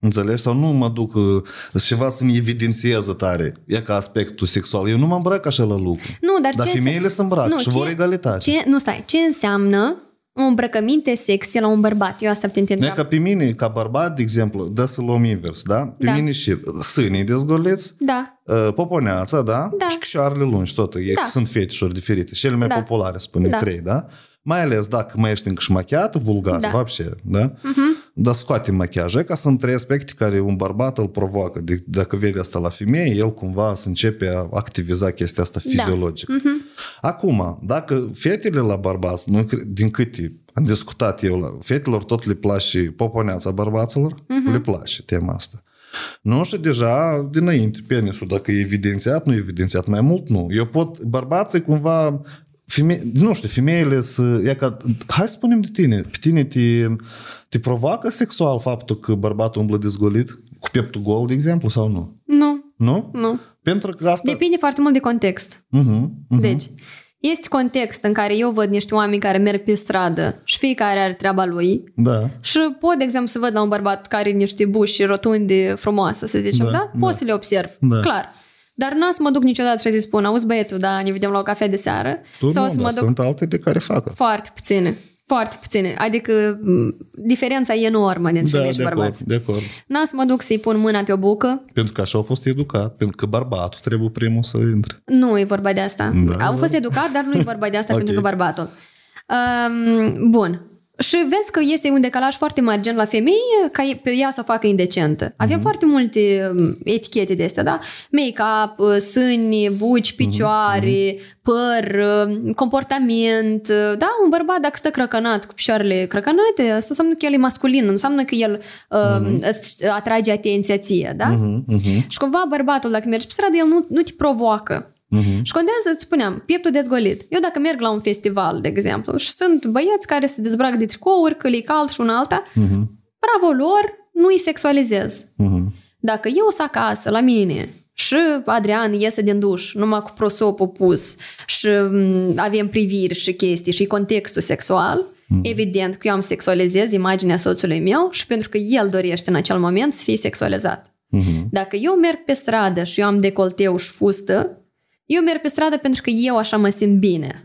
Înțelegi? Sau nu mă duc uh, ceva să-mi evidențieze tare. E ca aspectul sexual. Eu nu mă îmbrac așa la lucru. Nu, dar, Dar ce femeile se îmbracă și ce, vor egalitate. Ce, nu, stai, ce înseamnă o îmbrăcăminte sexy la un bărbat? Eu asta te Nu e întreb. ca pe mine, ca bărbat, de exemplu, dă să luăm invers, da? Pe Da. mine și sânii dezgoliți, Da, uh, poponeața, da? Da. Și chișoarele lungi, tot. E, Da. Sunt fetișuri diferite. Cele mai Da. populare, spune Da. trei, da? Mai ales dacă mai ești încă și machiat, vulgar, Da. вообще, da? Dar scoate machiajul, ca sunt trei aspecte care un bărbat îl provoacă. De, dacă vede asta la femeie, el cumva să începe a activiza chestia asta Da. fiziologic. Acum, dacă fetele la bărbați, nu, cre- din câte am discutat eu, la, fetelor tot le place poponeața bărbaților, le place tema asta. Nu, și deja dinainte penisul, dacă e evidențiat, nu e evidențiat mai mult, nu. Eu pot, bărbații cumva, feme, nu știu, femeile să, e ca, hai să spunem de tine, pe tine te, te provoacă sexual faptul că bărbatul umblă dezgolit, cu pieptul gol, de exemplu, sau nu? nu, Nu? nu. Pentru că asta... Depinde foarte mult de context. Uh-huh, uh-huh. Deci, este context în care eu văd niște oameni care merg pe stradă și fiecare are treaba lui Da. și pot, de exemplu, să văd la un bărbat care are niște buși rotunde frumoase, să zicem, da? Da, Pot da. să le observ, Da. clar. Dar n-am să mă duc niciodată și să spun, auzi băietul, da, ne vedem la o cafea de seară. Tu sau nu, să dar mă duc sunt altele care fac. foarte puține. Foarte puține. Adică m, diferența e enormă dintre Da, femei și de bărbați. acord, de acord. N-am să mă duc să-i pun mâna pe o bucă. Pentru că așa au fost educat, pentru că bărbatul trebuie primul să intre. Nu e vorba de asta. Da, Am da. fost educat, dar nu e vorba de asta Ok. pentru că bărbatul. Um, bun. Și vezi că este un decalaj foarte mare, gen la femeie, ca e- pe ea să o facă indecentă. Avem Mhm. foarte multe um, etichete de astea, da? Make-up, uh, sâni, Mhm. buci, picioare, păr, uh, comportament, uh, da? Un bărbat dacă stă crăcănat cu picioarele crăcănate, asta înseamnă că el e masculin, nu înseamnă că el uh, îți atrage atenția ție, da? Mhm, mhm, Și cumva bărbatul, dacă mergi pe stradă, el nu, nu te provoacă. Mhm. Și contează, îți spuneam, pieptul dezgolit. Eu dacă merg la un festival, de exemplu, și sunt băieți care se dezbracă de tricouri, că le cald și un alta, bravo lor, nu îi sexualizez. Mhm. Dacă eu sunt acasă, la mine, și Adrian iese din duș, numai cu prosopul pus și m, avem priviri și chestii și contextul sexual, evident că eu am sexualizez imaginea soțului meu și pentru că el dorește în acel moment să fie sexualizat. Dacă eu merg pe stradă și eu am decolteu și fustă, eu merg pe stradă pentru că eu așa mă simt bine.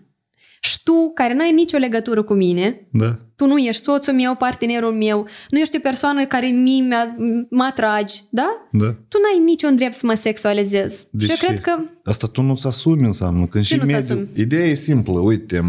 Și tu, care n-ai nicio legătură cu mine, Da. tu nu ești soțul meu, partenerul meu, nu ești o persoană care mie mi-a- mă atragi, da? Da. Tu n-ai niciun drept să mă sexualizez. De și eu ce? cred că Asta tu nu-ți asumi înseamnă. Când Ce și nu-ți mediul... asumi? Ideea e simplă. Uite,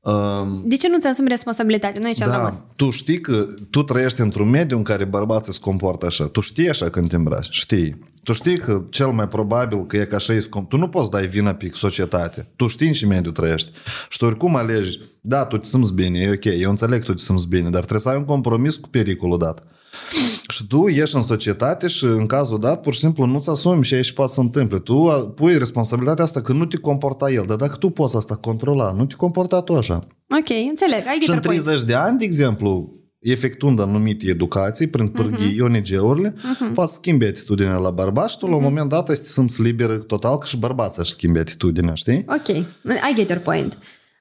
um, de ce nu-ți asumi responsabilitatea? Noi ce am rămas. da, tu știi că tu trăiești într-un mediu în care bărbații se comportă așa. Tu știi așa când te îmbraci. Știi. Tu știi că cel mai probabil că e ca așa e scom- Tu nu poți dai vina pe societate. Tu știi în ce mediu trăiești. Și tu oricum alegi. Da, tu te simți bine, e ok. Eu înțeleg că tu te simți bine, dar trebuie să ai un compromis cu pericolul dat. Și tu ieși în societate și în cazul dat, pur și simplu nu-ți asumi și aici poate să întâmple. Tu pui responsabilitatea asta că nu te comporta el, dar dacă tu poți asta controla, nu te comporta tu așa. Ok, înțeleg. Ai Și în get your point. 30 de ani, de exemplu, efectuând anumite educații prin pârghii uh-huh. ONG-urile, uh-huh. poți schimbi atitudinea la bărbați și tu la un moment dat să te simți liberă total că și bărbații își schimbi atitudinea, știi? Ok, I get your point.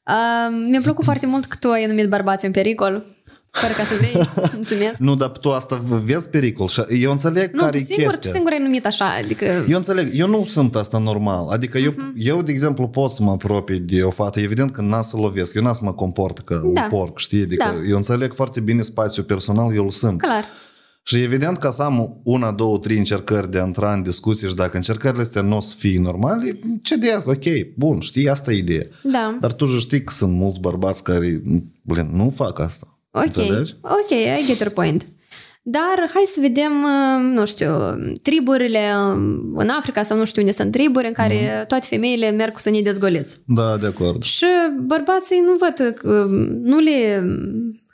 Uh, mi-a plăcut foarte mult că tu ai numit bărbații în pericol. Fără ca să vrei. Mulțumesc. Nu, dar tu asta vezi pericol și eu înțeleg Nu, care tu e singur, tu chestia. singur ai numit așa. Adică... Eu înțeleg, eu nu sunt asta normal. Adică eu, Mhm. eu, de exemplu, pot să mă apropii de o fată. Evident că n-a să lovesc. Eu n-am să mă comport ca Da. un porc, știi? Adică Da. eu înțeleg foarte bine spațiul personal, eu îl sunt. Clar. Și evident că să am una, două, trei încercări de a intra în discuții și dacă încercările astea nu o să fie normale, cedează, ok, bun, știi, asta e ideea. Da. Dar tu și știi că sunt mulți bărbați care, blin, nu fac asta. Ok, Înțelegi? ok, I get your point. Dar hai să vedem, uh, nu știu, triburile uh, în Africa sau nu știu unde sunt triburi în care Mhm. toate femeile merg cu sânii dezgoliți. Da, de acord. Și bărbații nu văd că nu le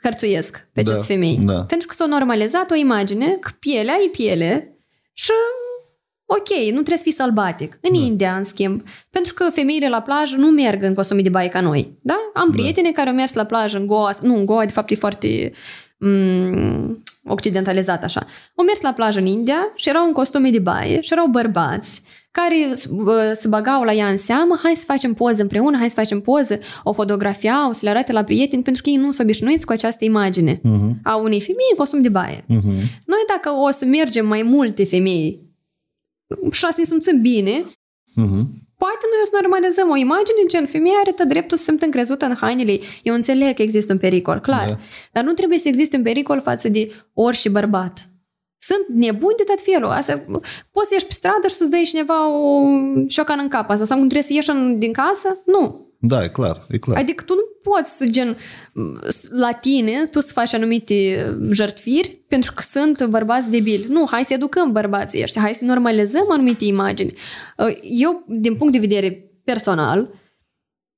hărțuiesc pe Da, aceste femei. da. Pentru că s-au normalizat o imagine că pielea e piele și ok, nu trebuie să fii sălbatic. În Da. India, în schimb, pentru că femeile la plajă nu merg în costume de baie ca noi. Da? Am prietene care au mers la plajă în Goa, nu, în Goa de fapt e foarte mm, occidentalizat așa. Au mers la plajă în India și erau în costume de baie și erau bărbați care uh, se bagau la ea în seamă, hai să facem poză împreună, hai să facem poză, o fotografiau, să le arate la prieteni, pentru că ei nu sunt obișnuiți cu această imagine Mhm. a unei femei în costum de baie. Noi dacă o să mergem mai multe femei și o să ne simțim bine, Mhm. poate noi o să normalizăm o imagine gen femeia are tot dreptul să se simtă încrezută în hainele ei. Eu înțeleg că există un pericol, clar. Da. Dar nu trebuie să existe un pericol față de orice bărbat. Sunt nebuni de tot felul. Asta, poți să ieși pe stradă și să-ți dai cineva o șocan în cap. Asta înseamnă că trebuie să ieși în, din casă? Nu. Da, e clar, e clar. Adică tu nu poți să, gen, la tine, tu să faci anumite jertfiri pentru că sunt bărbați debili. Nu, hai să educăm bărbații ăștia, hai să normalizăm anumite imagini. Eu, din punct de vedere personal,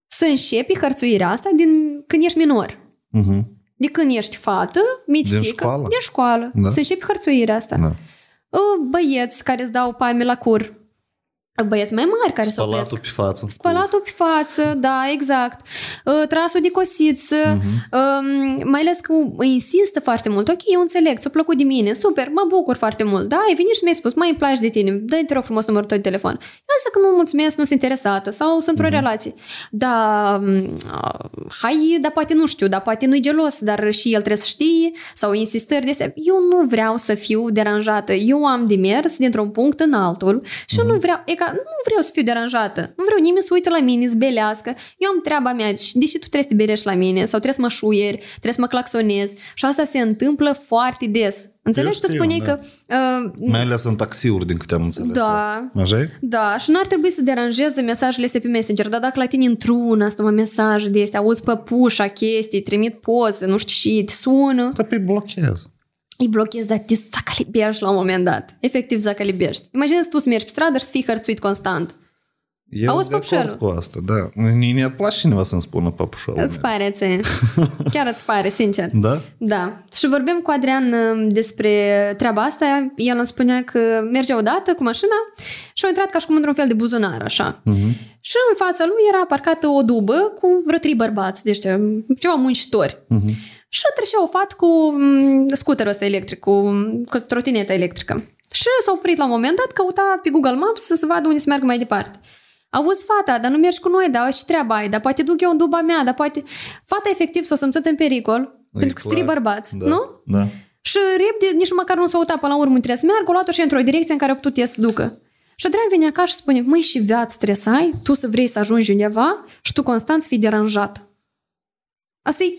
să înșepi hărțuirea asta din când ești minor. Mhm. De când ești fată, mitică, Din școală. din școală. Da. Să înșepi hărțuirea asta. Da. Băieți care îți dau palme la cur. Băieți mai mari care se opresc. Spălatul pe față. Spălatul pe față, da, exact. Uh, Trasul de cosiță, uh-huh. mai ales că insistă foarte mult. Ok, eu înțeleg, ți-a plăcut de mine, super, mă bucur foarte mult. Da, ai venit și mi-ai spus, mai îmi place de tine, dă-i te rog frumos numărul tău de telefon. Eu zic că nu mulțumesc, nu sunt interesată sau sunt într-o relație. Da, uh, hai, dar poate nu știu, dar poate nu-i gelos, dar și el trebuie să știe sau insistări de astea. Eu nu vreau să fiu deranjată. Eu am de mers dintr-un punct în altul și eu nu vreau, e ca ca nu vreau să fiu deranjată, nu vreau nimeni să uite la mine, să belească. Eu am treaba mea, și deși tu trebuie să te berești la mine sau trebuie să mă șuieri, trebuie să mă claxonez și asta se întâmplă foarte des. Înțelegi? Tu știu, spuneai da. că uh, Mai ales în taxiuri, din câte am înțeles. Da. Așa e? Da, și nu ar trebui să deranjeze mesajele astea pe Messenger, dar dacă la tine într-una sunt mesaje de astea, auzi păpușa, chestii, trimit poze, nu știu și te sună, Dar pe blochez. Îi blochezi, dar te zacalibești la un moment dat. Efectiv zacalibești. Imagineți tu să mergi pe stradă și să fii hărțuit constant. Eu Auzi sunt de acord păpușelul? cu asta, da. Nici nu place cineva să-mi spună păpușelul. Îți pare ție. Chiar îți pare, sincer. Da? Da. Și vorbim cu Adrian uh, despre treaba asta. El îmi spunea că merge odată cu mașina și a intrat ca și cum într-un fel de buzunar, așa. Uh-huh. Și în fața lui era parcată o dubă cu vreo trei bărbați, deci ceva muncitori. Uh-huh. Și trecea o fată cu mm, scuterul ăsta electric, cu, cu trotineta electrică. Și s-a oprit la un moment dat, căuta pe Google Maps să se vadă unde să meargă mai departe. Auzi, fata, dar nu mergi cu noi, dar și treaba ai, dar poate duc eu în duba mea, dar poate... Fata efectiv s-a simțit în pericol, pentru că sunt trei bărbați, da. nu? Da. Și repede, nici măcar nu s-a uitat până la urmă unde trebuie să meargă, o luat-o și într-o direcție în care a putut ea să ducă. Și Adrian vine acasă și spune, măi, și viață trebuie să ai, tu să vrei să ajungi undeva și tu constant să fii deranjat. Asta e...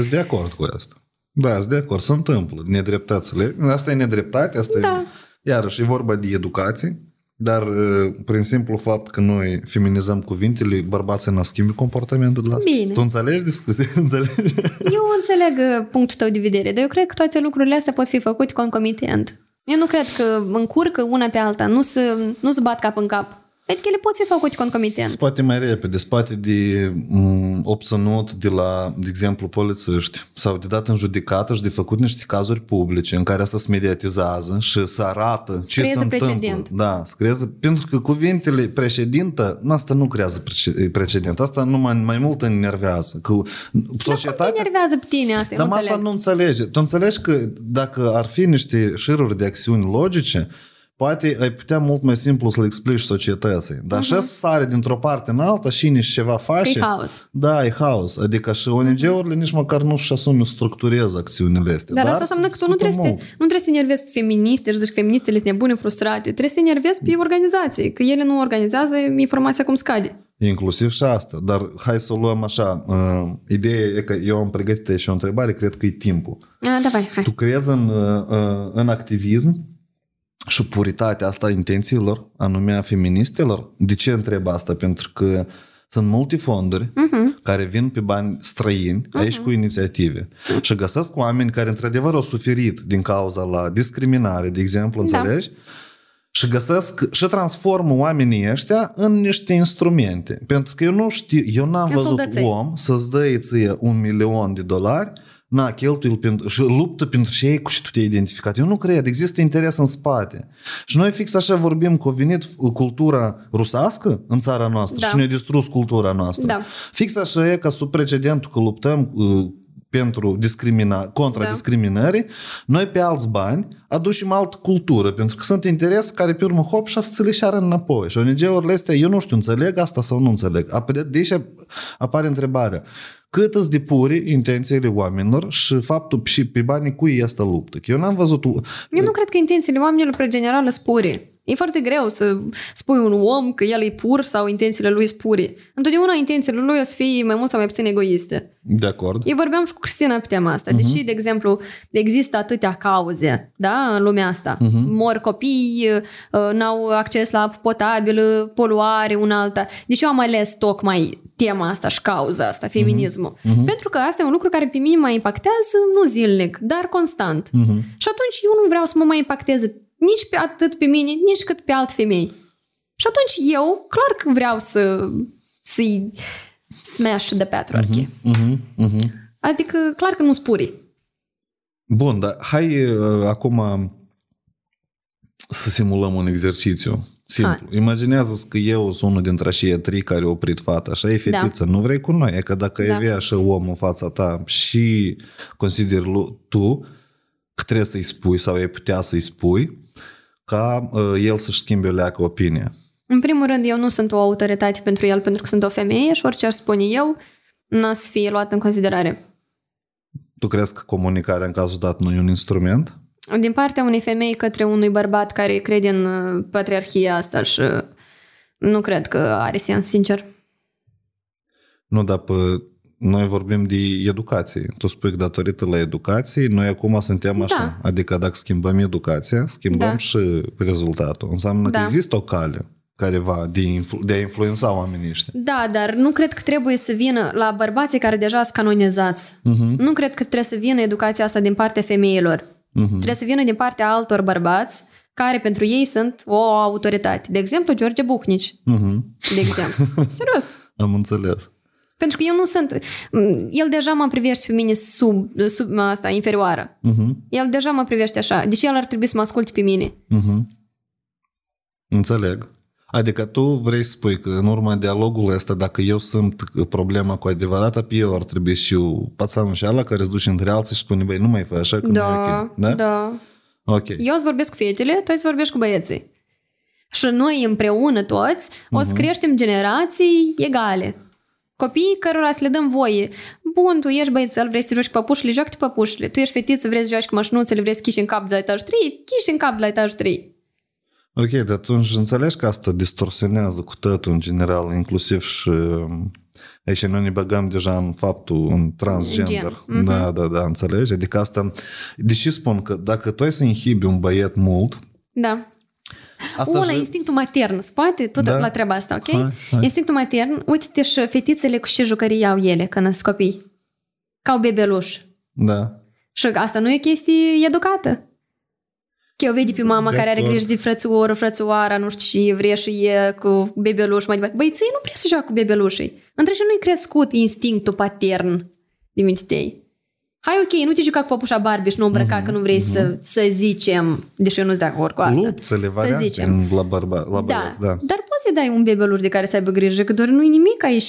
Sunt de acord cu asta. Da, sunt de acord. Se întâmplă nedreptățile. Asta e nedreptate, asta Da. e... Iarăși, e vorba de educație, dar uh, prin simplu fapt că noi feminizăm cuvintele, bărbații ne schimbi comportamentul de la asta. Bine. Tu înțelegi discuția? Înțelegi? Eu înțeleg uh, punctul tău de vedere, dar eu cred că toate lucrurile astea pot fi făcute concomitent. Eu nu cred că încurcă una pe alta, nu se, nu se bat cap în cap. Cred că ele pot fi făcute concomitent. Spate mai repede, spate de m, obținut de la, de exemplu, polițiști sau de dat în judecată și de făcut niște cazuri publice în care asta se mediatizează și se arată ce creează se întâmplă. precedent. Da, se creează, pentru că cuvintele președintă, nu, asta nu creează prece- precedent, asta numai mai mult enervează. Că Dar cum te societatea... enervează pe tine asta? Eu Dar nu asta înțeleg. nu înțelege. Tu înțelegi că dacă ar fi niște șiruri de acțiuni logice, poate ai putea mult mai simplu să le explici societății. Dar uh-huh. și să sare dintr-o parte în alta și nici ceva face. Că e haos. Da, e haos. Adică și ONG-urile nici măcar nu și asume structurează acțiunile astea. Dar, asta înseamnă că tu nu discută trebuie, să, mult. nu trebuie să enervezi pe feministe și zici că feministele sunt nebune, frustrate. Trebuie să enervezi pe organizații, că ele nu organizează informația cum scade. Inclusiv și asta. Dar hai să o luăm așa. Uh, ideea e că eu am pregătit și o întrebare, cred că e timpul. A, davai, hai. Tu crezi în, uh, în activism și puritatea asta a intențiilor, anume a feministelor? De ce întreb asta? Pentru că sunt multe fonduri uh-huh. care vin pe bani străini, uh-huh. aici cu inițiative. Și găsesc oameni care într-adevăr au suferit din cauza la discriminare, de exemplu, Da. înțelegi? Și găsesc și transformă oamenii ăștia în niște instrumente. Pentru că eu nu știu, eu n-am În văzut soldăței. om să-ți dă ție un milion de dolari Na, cheltuiel pentru, și luptă pentru ce ei cu și tu te-ai identificat. Eu nu cred, există interes în spate. Și noi fix așa vorbim că a venit cultura rusească în țara noastră Da. și ne-a distrus cultura noastră. Da. Fix așa e ca sub precedentul că luptăm uh, pentru discrimina, contra Da. discriminării, noi pe alți bani aducem altă cultură, pentru că sunt interes care pe urmă hop și să le șară înapoi. Și ONG-urile astea, eu nu știu, înțeleg asta sau nu înțeleg. Apare- Deci apare întrebarea, cât îți de puri intențiile oamenilor și faptul și pe banii cui este luptă. Că eu n-am văzut... Eu nu cred că intențiile oamenilor, pe general, sunt pure. E foarte greu să spui un om că el e pur sau intențiile lui sunt pure. Întotdeauna intențiile lui o să fie mai mult sau mai puțin egoiste. De acord. Eu vorbeam și cu Cristina pe tema asta. Deși, de exemplu, există atâtea cauze da, în lumea asta. Mor copii, uh, n-au acces la apă potabilă, poluare, una alta. Deci eu am ales tocmai tema asta și cauza asta, feminismul. Pentru că asta e un lucru care pe mine mă impactează nu zilnic, dar constant. Și atunci eu nu vreau să mă mai impacteze nici pe atât pe mine, nici cât pe alt femei. Și atunci eu, clar că vreau să să-i smash the patriarchy. Mhm, mhm. Adică, clar că nu spuri. Bun, dar hai uh, acum să simulăm un exercițiu simplu. Hai. Imaginează că eu sunt unul dintre aceia trei care au oprit fata și e fetiță. Nu vrei cu noi. E că dacă Da. ai avea așa om în fața ta și consideri lu- tu că trebuie să-i spui sau ai putea să-i spui ca uh, el să-și schimbe o leacă opinia. În primul rând, eu nu sunt o autoritate pentru el pentru că sunt o femeie și orice aș spune eu n-aș să fie luat în considerare. Tu crezi că comunicarea în cazul dat nu e un instrument? Din partea unei femei către unui bărbat care crede în uh, patriarhia asta și uh, nu cred că are sens, sincer. Nu, dar pe, noi vorbim de educație. Tu spui că datorită la educație, noi acum suntem așa. Da. Adică dacă schimbăm educația, schimbăm Da. și rezultatul. Înseamnă Da. că există o cale careva de, influ- de a influența oamenii ăștia. Da, dar nu cred că trebuie să vină la bărbații care deja sunt canonizați. Uh-huh. Nu cred că trebuie să vină educația asta din partea femeilor. Uh-huh. Trebuie să vină din partea altor bărbați care pentru ei sunt o autoritate. De exemplu, George Buhnici. Uh-huh. De exemplu. Serios. Am înțeles. Pentru că eu nu sunt... El deja mă privește pe mine sub, sub asta, inferioară. Uh-huh. El deja mă privește așa. Deci el ar trebui să mă asculte pe mine. Uh-huh. Înțeleg. Adică tu vrei să spui că în urma dialogului ăsta, dacă eu sunt problema cu adevărată, pe eu ar trebui și eu pațanul și ala care îți duce între alții și spune, băi, nu mai fă așa, că nu e Da, ok. Da? da. Ok. Eu îți vorbesc cu fetele, tu îți vorbești cu băieții. Și noi împreună toți o să creștem generații egale. Copiii cărora să le dăm voie. Bun, tu ești băiețel, vrei să te joci cu păpușile, joacă cu păpușile. Tu ești fetiță, vrei să joci cu mașinuțele, vrei să chiși în cap de la etajul 3, chiși în cap de la etajul 3. Ok, dar atunci înțelegi că asta distorsionează cu totul în general, inclusiv și um, aici noi ne băgăm deja în faptul, în transgender. Gen. Da, da, da, înțelegi? Adică asta, deși spun că dacă tu ai să inhibi un băiet mult, Da. Asta Una, și- instinctul matern, spate tot Da. la treaba asta, ok? Hai, hai. Instinctul matern, uite-te și fetițele cu ce jucării au ele când sunt copii. Ca o bebeluș. Da. Și asta nu e o chestie educată. Că eu vede pe mama De care are acord. grijă de frățuoră, frățoara, nu știu ce, vrea și e cu bebeluș mai departe. Băi, ții nu prea să joacă cu bebelușii. Între și nu-i crescut instinctul patern din mintei. Hai, ok, nu te juca cu păpușa Barbie și nu îmbrăca că nu vrei să, să zicem, deși eu nu sunt de acord cu asta. Lupțele să variante zicem. în- la, bărba, la Da, băieți, da. dar poți să dai un bebeluș de care să aibă grijă, că doar nu-i nimic aici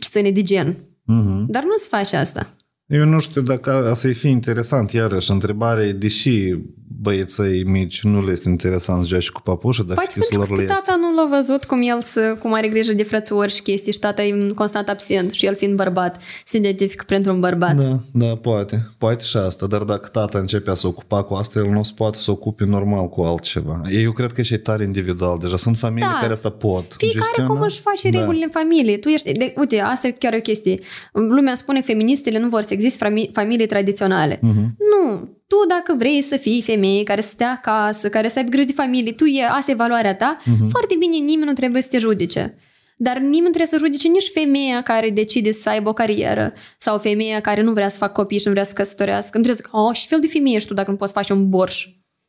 ce ține de gen. Mhm. Dar nu-ți faci asta. Eu nu știu dacă asta e fi interesant, iarăși, întrebarea e, deși băieței mici nu le este interesant să joace cu papușă, dar Poate știi să pentru lor că le este. tata nu l-a văzut cum el să, cum are grijă de frățuri și chestii și tata e constant absent și el fiind bărbat se identifică pentru un bărbat. Da, da, poate. Poate și asta, dar dacă tata începe a se ocupa cu asta, el nu se poate să ocupe normal cu altceva. Eu cred că și e tare individual. Deja sunt familii Da. care asta pot Fiecare gestiona. cum își face Da. regulile în familie. Tu ești, de, uite, asta e chiar o chestie. Lumea spune că feministele nu vor să existe fami- familii tradiționale. Mhm. Nu. Tu dacă vrei să fii femeie care să stea acasă, care să aibă grijă de familie, tu e, asta e valoarea ta, Mhm. foarte bine, nimeni nu trebuie să te judece. Dar nimeni nu trebuie să judece nici femeia care decide să aibă o carieră sau femeia care nu vrea să facă copii și nu vrea să căsătorească. Nu trebuie să zic, oh, și fel de femeie ești tu dacă nu poți face un borș.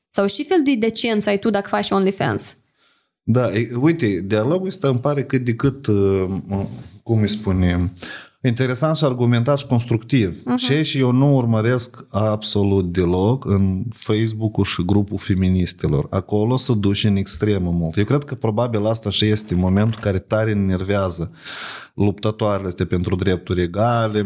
Sau și fel de decență ai tu dacă faci OnlyFans. Da, e, uite, dialogul ăsta îmi pare cât de cât, uh, cum îi spune, interesant și argumentat și constructiv. Uh-huh. Ce și eu nu urmăresc absolut deloc în Facebook-ul și grupul feministelor. Acolo se duce în extremă mult. Eu cred că probabil asta și este momentul care tare enervează luptătoarele astea pentru drepturi egale,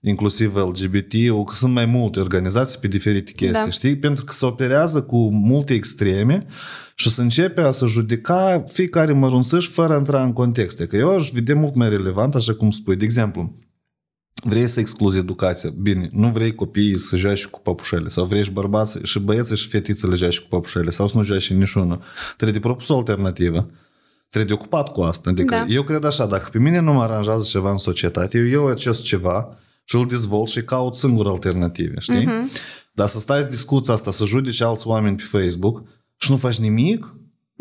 inclusiv LGBT, că sunt mai multe organizații pe diferite chestii, Da. știi? Pentru că se operează cu multe extreme și să începe a să judeca fiecare mărunțăș fără a intra în contexte. Că eu aș vedea mult mai relevant, așa cum spui. De exemplu, vrei să excluzi educația. Bine, nu vrei copiii să joace cu păpușele sau vrei și bărbați și băieții și fetițele joace cu păpușele sau să nu joace niciunul. Trebuie de propus o alternativă. Trebuie de ocupat cu asta. Adică Da. eu cred așa, dacă pe mine nu mă aranjează ceva în societate, eu iau acest ceva și îl dezvolt și caut singur alternative, știi? Uh-huh. Dar să stai să discuți asta, să judeci alți oameni pe Facebook și nu faci nimic,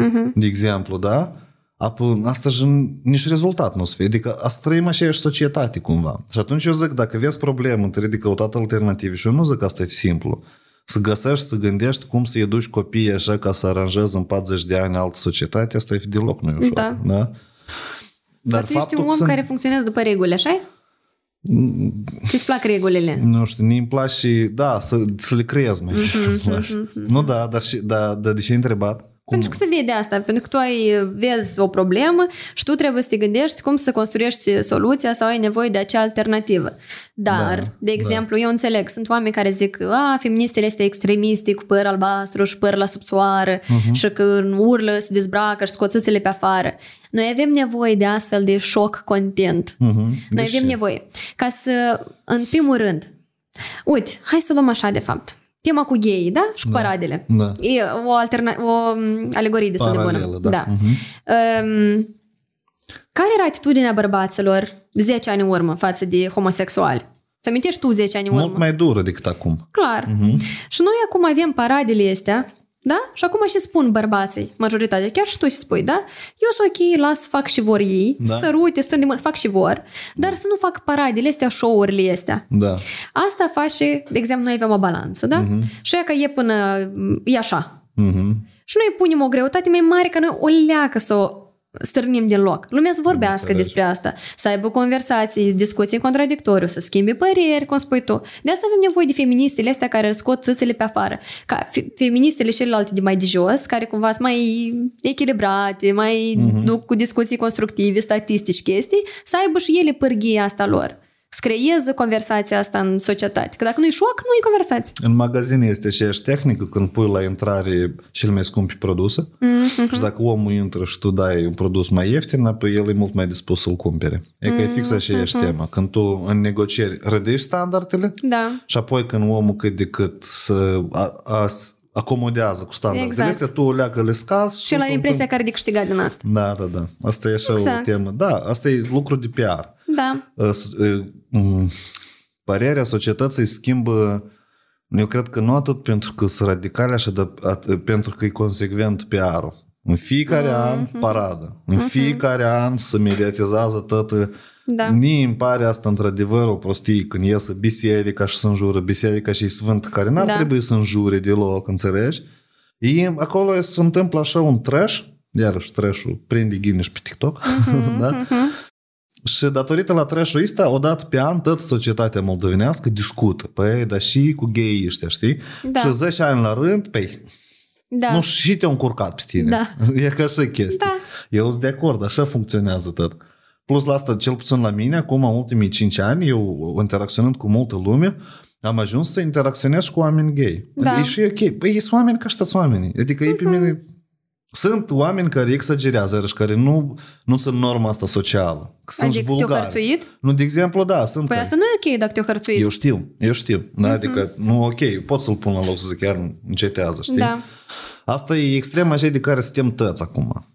uh-huh. de exemplu, da? Apoi, asta și nici rezultat nu o să fie. Adică asta trăim aceeași societate cumva. Și atunci eu zic, dacă vezi problemă, trebuie de căutat alternative și eu nu zic că asta e simplu. Să găsești, să gândești cum să educi copiii așa ca să aranjezi în 40 de ani altă societate, asta e deloc nu e ușor. Da. da? Dar tu ești un om că sunt- care funcționează după reguli, așa Ți-ți plac regulile? nu știu, mi îmi place, da, să, să le creez mai Mhm, mm-hmm, mm-hmm. Nu, da, dar, și, da, dar de ce ai întrebat? Cum? Pentru că se vede asta, pentru că tu ai, vezi o problemă și tu trebuie să te gândești cum să construiești soluția sau ai nevoie de acea alternativă. Dar, Da, de exemplu, eu înțeleg, sunt oameni care zic că a, feministele este extremiste cu păr albastru și păr la subțoară Mhm. uh-huh. și că urlă, se dezbracă și scoțâțele pe afară. Noi avem nevoie de astfel de șoc content. Mhm. Noi De avem ce? nevoie. Ca să, în primul rând, uite, hai să luăm așa de fapt. Tema cu gay, da? Și cu Da. paradele. Da. E o, alterna- o m, alegorie destul de Paralelă, bună. da. da. Mhm. Um, care era atitudinea bărbaților 10 ani în urmă față de homosexuali? Să amintești tu 10 ani în urmă? Mult mai dură decât acum. Clar. Mhm. Și noi acum avem paradele astea, da? Și acum și spun bărbații, majoritatea, chiar și tu și spui, da? Eu sunt ok, las să fac și vor ei, Da. da. sărute, stând de mână, fac și vor, dar să nu fac paradele astea, show-urile astea. Da. Asta face, de exemplu, noi avem o balanță, da? Mhm. Și ea că e până, e așa. Mhm. Și noi punem o greutate mai mare ca noi o leacă să o stârnim din loc. Lumea să vorbească înțeles. despre asta, să aibă conversații, discuții în contradictoriu, să schimbe păreri, cum spui tu. De asta avem nevoie de feministele astea care scot țâțele pe afară. Ca fe- feministele celelalte de mai de jos, care cumva sunt mai echilibrate, mai Mhm. duc cu discuții constructive, statistici, chestii, să aibă și ele pârghia asta lor. Să creeze conversația asta în societate. Că dacă nu-i șoc, nu e conversație. În magazin este aceeași tehnică când pui la intrare cel mai scumpe produse Mhm. și dacă omul intră și tu dai un produs mai ieftin, apoi el e mult mai dispus să-l cumpere. E că e fix aceeași Mhm. temă. Când tu în negocieri rădești standardele Da. și apoi când omul cât de cât să a, a, acomodează cu standardele Exact. astea, tu o leagă le scazi Și el are se impresia întâmplă- că are de câștigat din asta. Da, da, da. Asta e așa Exact. o temă. Da, asta e lucru de PR. Da. Uh, s- uh, mm, Părerea societății schimbă eu cred că nu atât pentru că sunt radicale așa, dar at- pentru că e consecvent PR-ul. În fiecare an paradă. În fiecare an se mediatizează toată Da. Mie îmi pare asta într-adevăr o prostie când iese biserica și să înjură biserica și e sfânt care n-ar Da. trebui să înjure deloc, înțelegi? E, acolo se întâmplă așa un trash, iarăși trash-ul prinde Guinness pe TikTok, da? Și datorită la trash-ul ăsta, odată pe an, tot societatea moldovenească discută. Păi, dar și cu gay ăștia, știi? Da. Și 10 ani la rând, păi, Da. nu, și te-au încurcat pe tine. Da. E ca așa chestie. Da. Eu sunt de acord, așa funcționează tot. Plus la asta, cel puțin la mine, acum, în ultimii 5 ani, eu interacționând cu multă lume, am ajuns să interacționez cu oameni gay. Da. Adică e și ok. Păi, sunt oameni ca și toți oamenii. Adică ei pe Mhm. mine... Sunt oameni care exagerează și care nu, nu sunt norma asta socială. Că sunt și Adică te-au vulgari. hărțuit? Nu, de exemplu, da, sunt Păi care- asta nu e ok dacă te-au hărțuit. eu știu, eu știu. Da? Adică, nu, ok, pot să-l pun la loc să zic chiar încetează, știi? Da. Asta e extrem așa de care suntem tăți acum.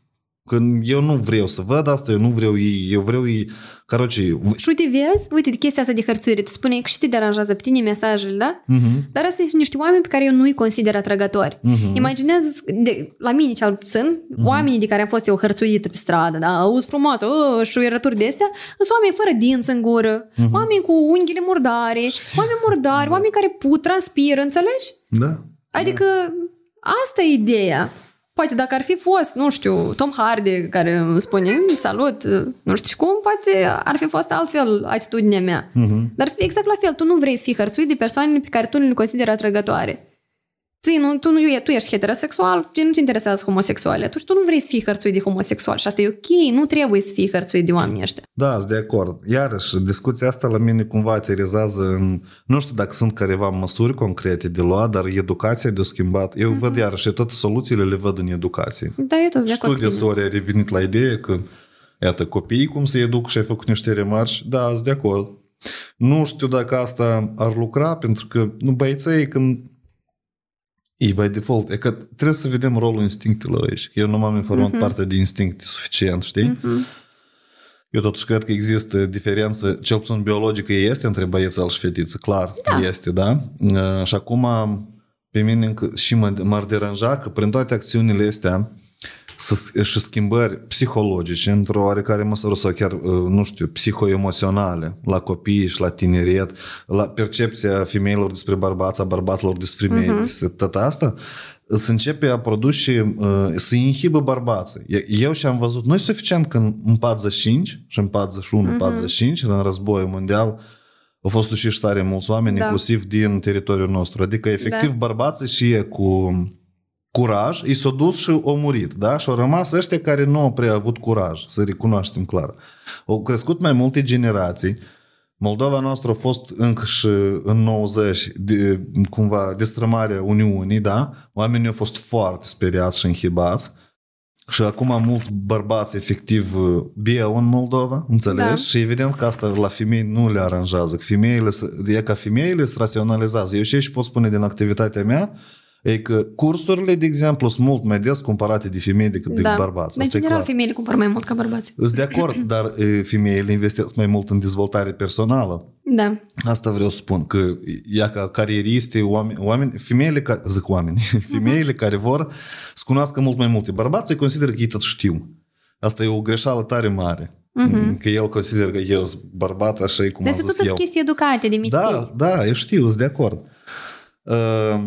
Când eu nu vreau să văd asta, eu nu vreau ei, eu vreau ei, caroci, Și uite, vezi, uite, de chestia asta de hărțuire, tu spuneai că și te deranjează pe tine mesajele, da? Mhm. Dar asta sunt niște oameni pe care eu nu-i consider atrăgători. Imaginează, de, la mine cel puțin, oamenii de care am fost eu hărțuită pe stradă, da, auzi frumos, oh, șuierături de astea, sunt oameni fără dinți în gură, oameni cu unghiile murdare, oameni murdari, oameni care put, transpiră, înțelegi? da. Adică asta e ideea. Poate dacă ar fi fost, nu știu, Tom Hardy care îmi spune salut, nu știu cum, poate ar fi fost altfel atitudinea mea. Dar exact la fel, tu nu vrei să fii hărțuit de persoanele pe care tu nu le consideri atrăgătoare. Tu, nu, tu, nu, tu ești heterosexual, tu nu te interesează homosexuale, atunci tu nu vrei să fii hărțuit de homosexual și asta e ok, nu trebuie să fii hărțuit de oamenii ăștia. Da, sunt de acord. Iarăși, discuția asta la mine cumva aterizează în... Nu știu dacă sunt careva măsuri concrete de luat, dar educația de-o schimbat. Eu văd iarăși, toate soluțiile le văd în educație. Da, eu tot de acord Știu cu de tine. ori a revenit la idee că iată, copiii cum se educ și ai făcut niște remarci, da, sunt de acord. Nu știu dacă asta ar lucra, pentru că nu băieței când e by default, e că trebuie să vedem rolul instinctelor aici. Eu nu m-am informat uh-huh. parte de instincte suficient, știi? Uh-huh. Eu totuși cred că există diferență, cel puțin biologică este între băiețel și fetiță, clar, Da. este, da? Uh, Și acum pe mine încă și mă, m-ar deranja că prin toate acțiunile astea să, și schimbări psihologice într-o oarecare măsură sau chiar, uh, nu știu, psihoemoționale la copii și la tineret, la percepția femeilor despre bărbați, a bărbaților despre femei, uh-huh. despre tot asta, să începe a produce, uh, să inhibă bărbații. Eu și-am văzut, nu e suficient că în 45 și în 41, uh-huh. 45, în războiul mondial, au fost uciși tare mulți oameni, Da. inclusiv din teritoriul nostru. Adică, efectiv, da. bărbații și e cu curaj, i s-a dus și au murit, da? Și au rămas ăștia care nu au prea avut curaj, să recunoaștem clar. Au crescut mai multe generații, Moldova noastră a fost încă și în 90 de, cumva destrămarea Uniunii, da? Oamenii au fost foarte speriați și înhibați Și acum mulți bărbați efectiv uh, beau în Moldova, înțelegi? Da. Și evident că asta la femei nu le aranjează. Că Femeile, se- e ca femeile se raționalizează. Eu și aici pot spune din activitatea mea, e că cursurile, de exemplu, sunt mult mai des comparate de femei decât de da. bărbați. Dar, în Asta e general, clar. femeile cumpără mai mult ca bărbați. Sunt de acord, dar e, femeile investesc mai mult în dezvoltare personală. Da. Asta vreau să spun, că ea ca carieriste, oameni, oameni femeile, ca, zic oameni, femeile care vor să cunoască mult mai multe. Bărbații consideră că ei tot știu. Asta e o greșeală tare mare. Că el consideră că eu sunt bărbat, așa e cum Dar am sunt zis tot eu. chestii educate de mici. Da, da, eu știu, sunt de acord. Uh,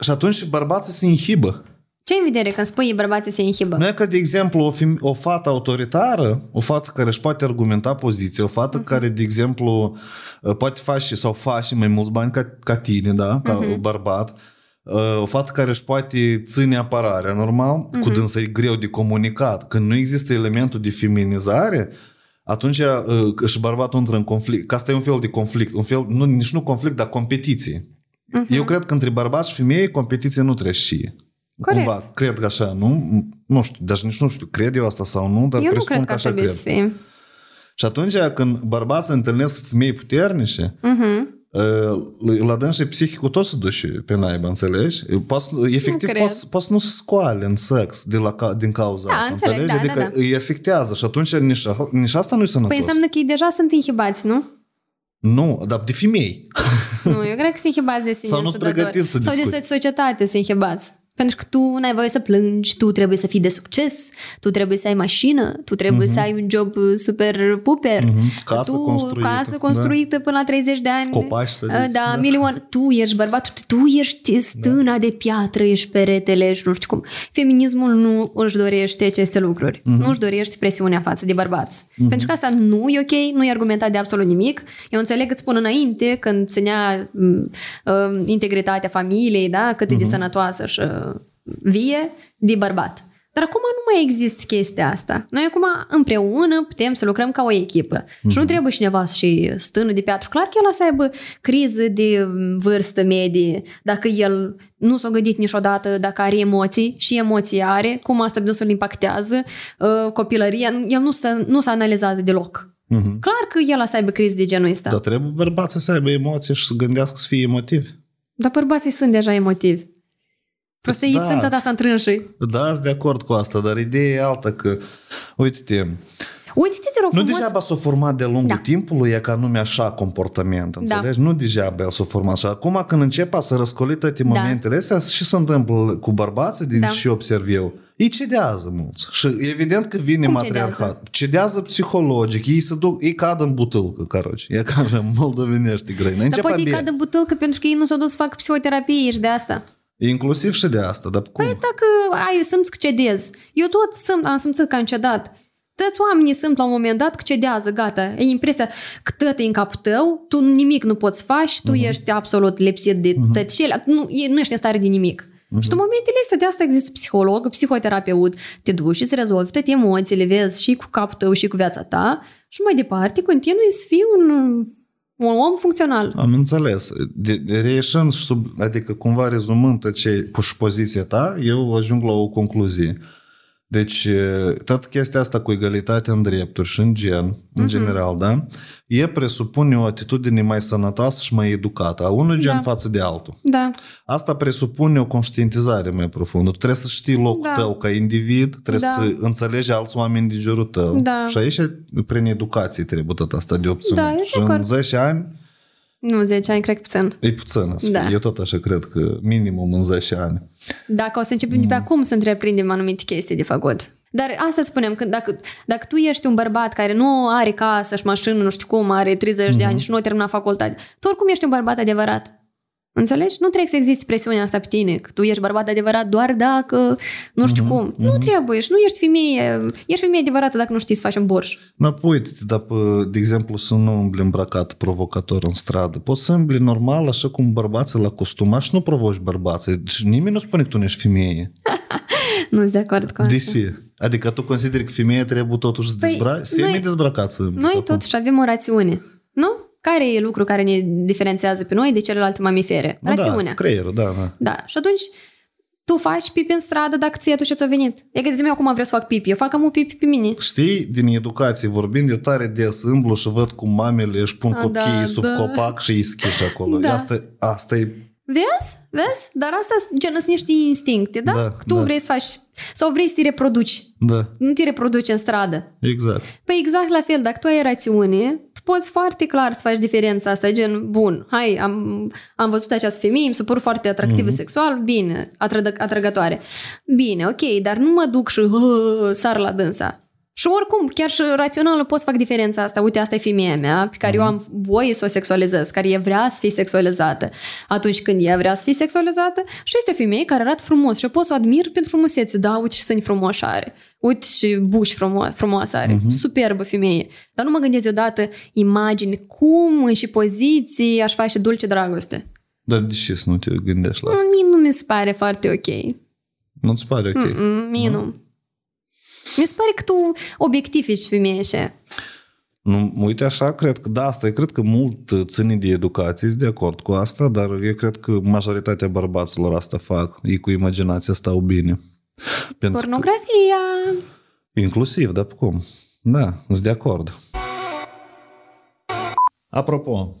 și atunci bărbații se inhibă. Ce ai în vedere când spui bărbații se inhibă? Nu e că, de exemplu, o, fem- o fată autoritară, o fată care își poate argumenta poziția, o fată uh-huh. care, de exemplu, uh, poate face sau face mai mulți bani ca, ca tine, da? ca uh-huh. bărbat, uh, o fată care își poate ține apărarea, normal, uh-huh. cu dânsă e greu de comunicat. Când nu există elementul de feminizare, atunci uh, și bărbatul intră în conflict. Că asta e un fel de conflict, un fel, nu, nici nu conflict, dar competiție. Uh-huh. Eu cred că între bărbați și femei competiție nu trebuie și Corect. Cumva, cred că așa, nu? Nu știu, deci nici nu știu, cred eu asta sau nu, dar Eu nu presupun cred că ar așa trebui cred. să fie. Și atunci când bărbații întâlnesc femei puternice, Mhm. uh-huh. la dâns și psihicul tot se duce pe naibă, înțelegi? Poți, efectiv, cred. poți, poți nu se scoale în sex de la, ca- din cauza Da, asta, înțeleg, înțelegi? da, da, adică da. îi afectează și atunci nici, nici asta nu e sănătos. Păi înseamnă că ei deja sunt inhibați, nu? Nu, dar de femei. Nu, eu cred că sunt inhibați de sine Sau nu-s sădători. pregătiți să Sau de discuți. societate sunt inhibați. Pentru că tu n-ai voie să plângi, tu trebuie să fii de succes, tu trebuie să ai mașină, tu trebuie să ai un job uh, super puper, Mhm. Casă tu, construită, casă da. construită până la 30 de ani, Copaci sădiți, Uh, da, da. milion. Tu ești bărbatul, tu ești stâna de piatră, ești peretele și nu știu cum. Feminismul nu își dorește aceste lucruri. Mhm. Nu își dorește presiunea față de bărbați. Pentru că asta nu e ok, nu e argumentat de absolut nimic. Eu înțeleg că îți spun înainte, când ținea m, uh, integritatea familiei, da, cât e Mhm. de sănătoasă și uh, vie, de bărbat. Dar acum nu mai există chestia asta. Noi acum împreună putem să lucrăm ca o echipă. Și Mhm. nu trebuie cineva și stână de piatră. Clar că el o să aibă criză de vârstă medie, dacă el nu s-a gândit niciodată, dacă are emoții și emoții are, cum asta dânsul îl impactează uh, copilăria, el nu se, nu se analizează deloc. Mhm. Clar că el o să aibă criză de genul ăsta. Dar trebuie bărbații să aibă emoții și să gândească să fie emotivi. Dar bărbații sunt deja emotivi. Păsăiți da. sunt asta întrânșii. Da, sunt de acord cu asta, dar ideea e alta că, uite-te, Uite-te, te rog Nu frumos. degeaba s-a format de lungul da. timpului, e ca nume așa comportament, da. înțelegi? Da. Nu degeaba s-a format așa. Acum când începe să răscoli toate da. momentele da. astea, și se întâmplă cu bărbații, din da. ce observ eu, ei cedează mulți. Și evident că vine Cum matriarhat. Cedează? cedează psihologic. Ei se duc, ei cad în butâlcă, caroci. E ca moldovenește grăină. Dar poate ei cad în butâlcă pentru că ei nu s-au dus să facă psihoterapie și de asta. Inclusiv și de asta, dar cum? Păi dacă ai, simți că cedezi. Eu tot simt, am simțit că am cedat. Toți oamenii simt la un moment dat că cedează, gata. E impresia că tot e în capul tău, tu nimic nu poți face, tu ești absolut lipsit de uh-huh. tăcele, nu, e- nu ești în stare de nimic. Uh-huh. Și în momentele astea de asta există psiholog, psihoterapeut, te duci și îți rezolvi toate emoțiile, vezi și cu capul tău și cu viața ta și mai departe continui să fii un, un om funcțional. Am înțeles. De, de reieșând, sub, adică cumva rezumând ce și poziția ta, eu ajung la o concluzie. Deci, toată chestia asta cu egalitatea în drepturi și în gen, în general, da? E presupune o atitudine mai sănătoasă și mai educată a unui gen Da. față de altul. Da. Asta presupune o conștientizare mai profundă. Tu trebuie să știi locul Da. tău ca individ, trebuie Da. să înțelegi alți oameni din jurul tău. Da. Și aici, prin educație, trebuie tot asta de opțiune. Da, eu și sunt de în acord. 10 ani, Nu, 10 ani, cred că puțin. E puțin asta. Da. Eu tot așa cred că minimum în 10 ani. Dacă o să începem de pe acum să întreprindem anumite chestii de făcut. Dar asta spunem, că dacă, dacă tu ești un bărbat care nu are casă și mașină, nu știu cum, are 30 de ani și nu a terminat facultate, tu oricum ești un bărbat adevărat. Înțelegi? Nu trebuie să existe presiunea asta pe tine, că tu ești bărbat adevărat doar dacă nu știu cum. Nu trebuie și nu ești femeie. Ești femeie adevărată dacă nu știi să faci un borș. Nu, păi, uite, dar, de exemplu, să nu umbli îmbrăcat provocator în stradă. Poți să umbli normal, așa cum bărbații la costumaș, nu provoci bărbații. Și nimeni nu spune că tu nu ești femeie. Nu sunt de acord cu asta. De ce? Adică tu consideri că femeia trebuie totuși să Păi, dezbraci? Semi noi- dezbrăcat să umbli, Noi sau cum? totuși avem o rațiune. Nu? Care e lucru care ne diferențiază pe noi de celelalte mamifere? Nu, Rațiunea. Da, creierul, da, da. Da, și atunci tu faci pipi în stradă dacă ție tu și ți-a venit. E că zi eu acum vreau să fac pipi. Eu fac am pipi pe mine. Știi, din educație vorbind, eu tare des îmblu și văd cum mamele își pun A, copiii da, sub da. copac și îi schiși acolo. Da. Asta, asta e Vezi? Vezi? Dar asta gen sunt niște instincte, da? Da, Că tu da. vrei să faci sau vrei să te reproduci. Da, Nu te reproduci în stradă. exact. Păi exact la fel, dacă tu ai rațiune, tu poți foarte clar să faci diferența asta, gen, bun, hai, am, am văzut această femeie, mi se pare foarte atractivă mm-hmm. sexual, bine, atrădă, atrăgătoare. Bine, ok, dar nu mă duc și uh, sar la dânsa. Și oricum, chiar și rațional nu pot să fac diferența asta. Uite, asta e femeia mea, pe care eu am voie să o sexualizez, care ea vrea să fie sexualizată. Atunci când ea vrea să fie sexualizată, și este o femeie care arată frumos și eu pot să o admir pentru frumusețe. Da, uite ce sâni frumoși are. Uite și buși frumos, frumoasă are. Uh-huh. Superbă femeie. Dar nu mă gândesc deodată imagini, cum și poziții aș face dulce dragoste. Dar de ce să nu te gândești la asta? Mie nu mi se pare foarte ok. Nu-ți pare ok? Mm, Mie nu. Mi se pare că tu obiectivici femeie așa. Nu, uite așa, cred că da, asta, eu cred că mult ține de educație, sunt de acord cu asta, dar eu cred că majoritatea bărbaților asta fac. Ei cu imaginația stau bine. Pentru că, Pornografia. inclusiv, dar cum? Da, sunt de acord. Apropo,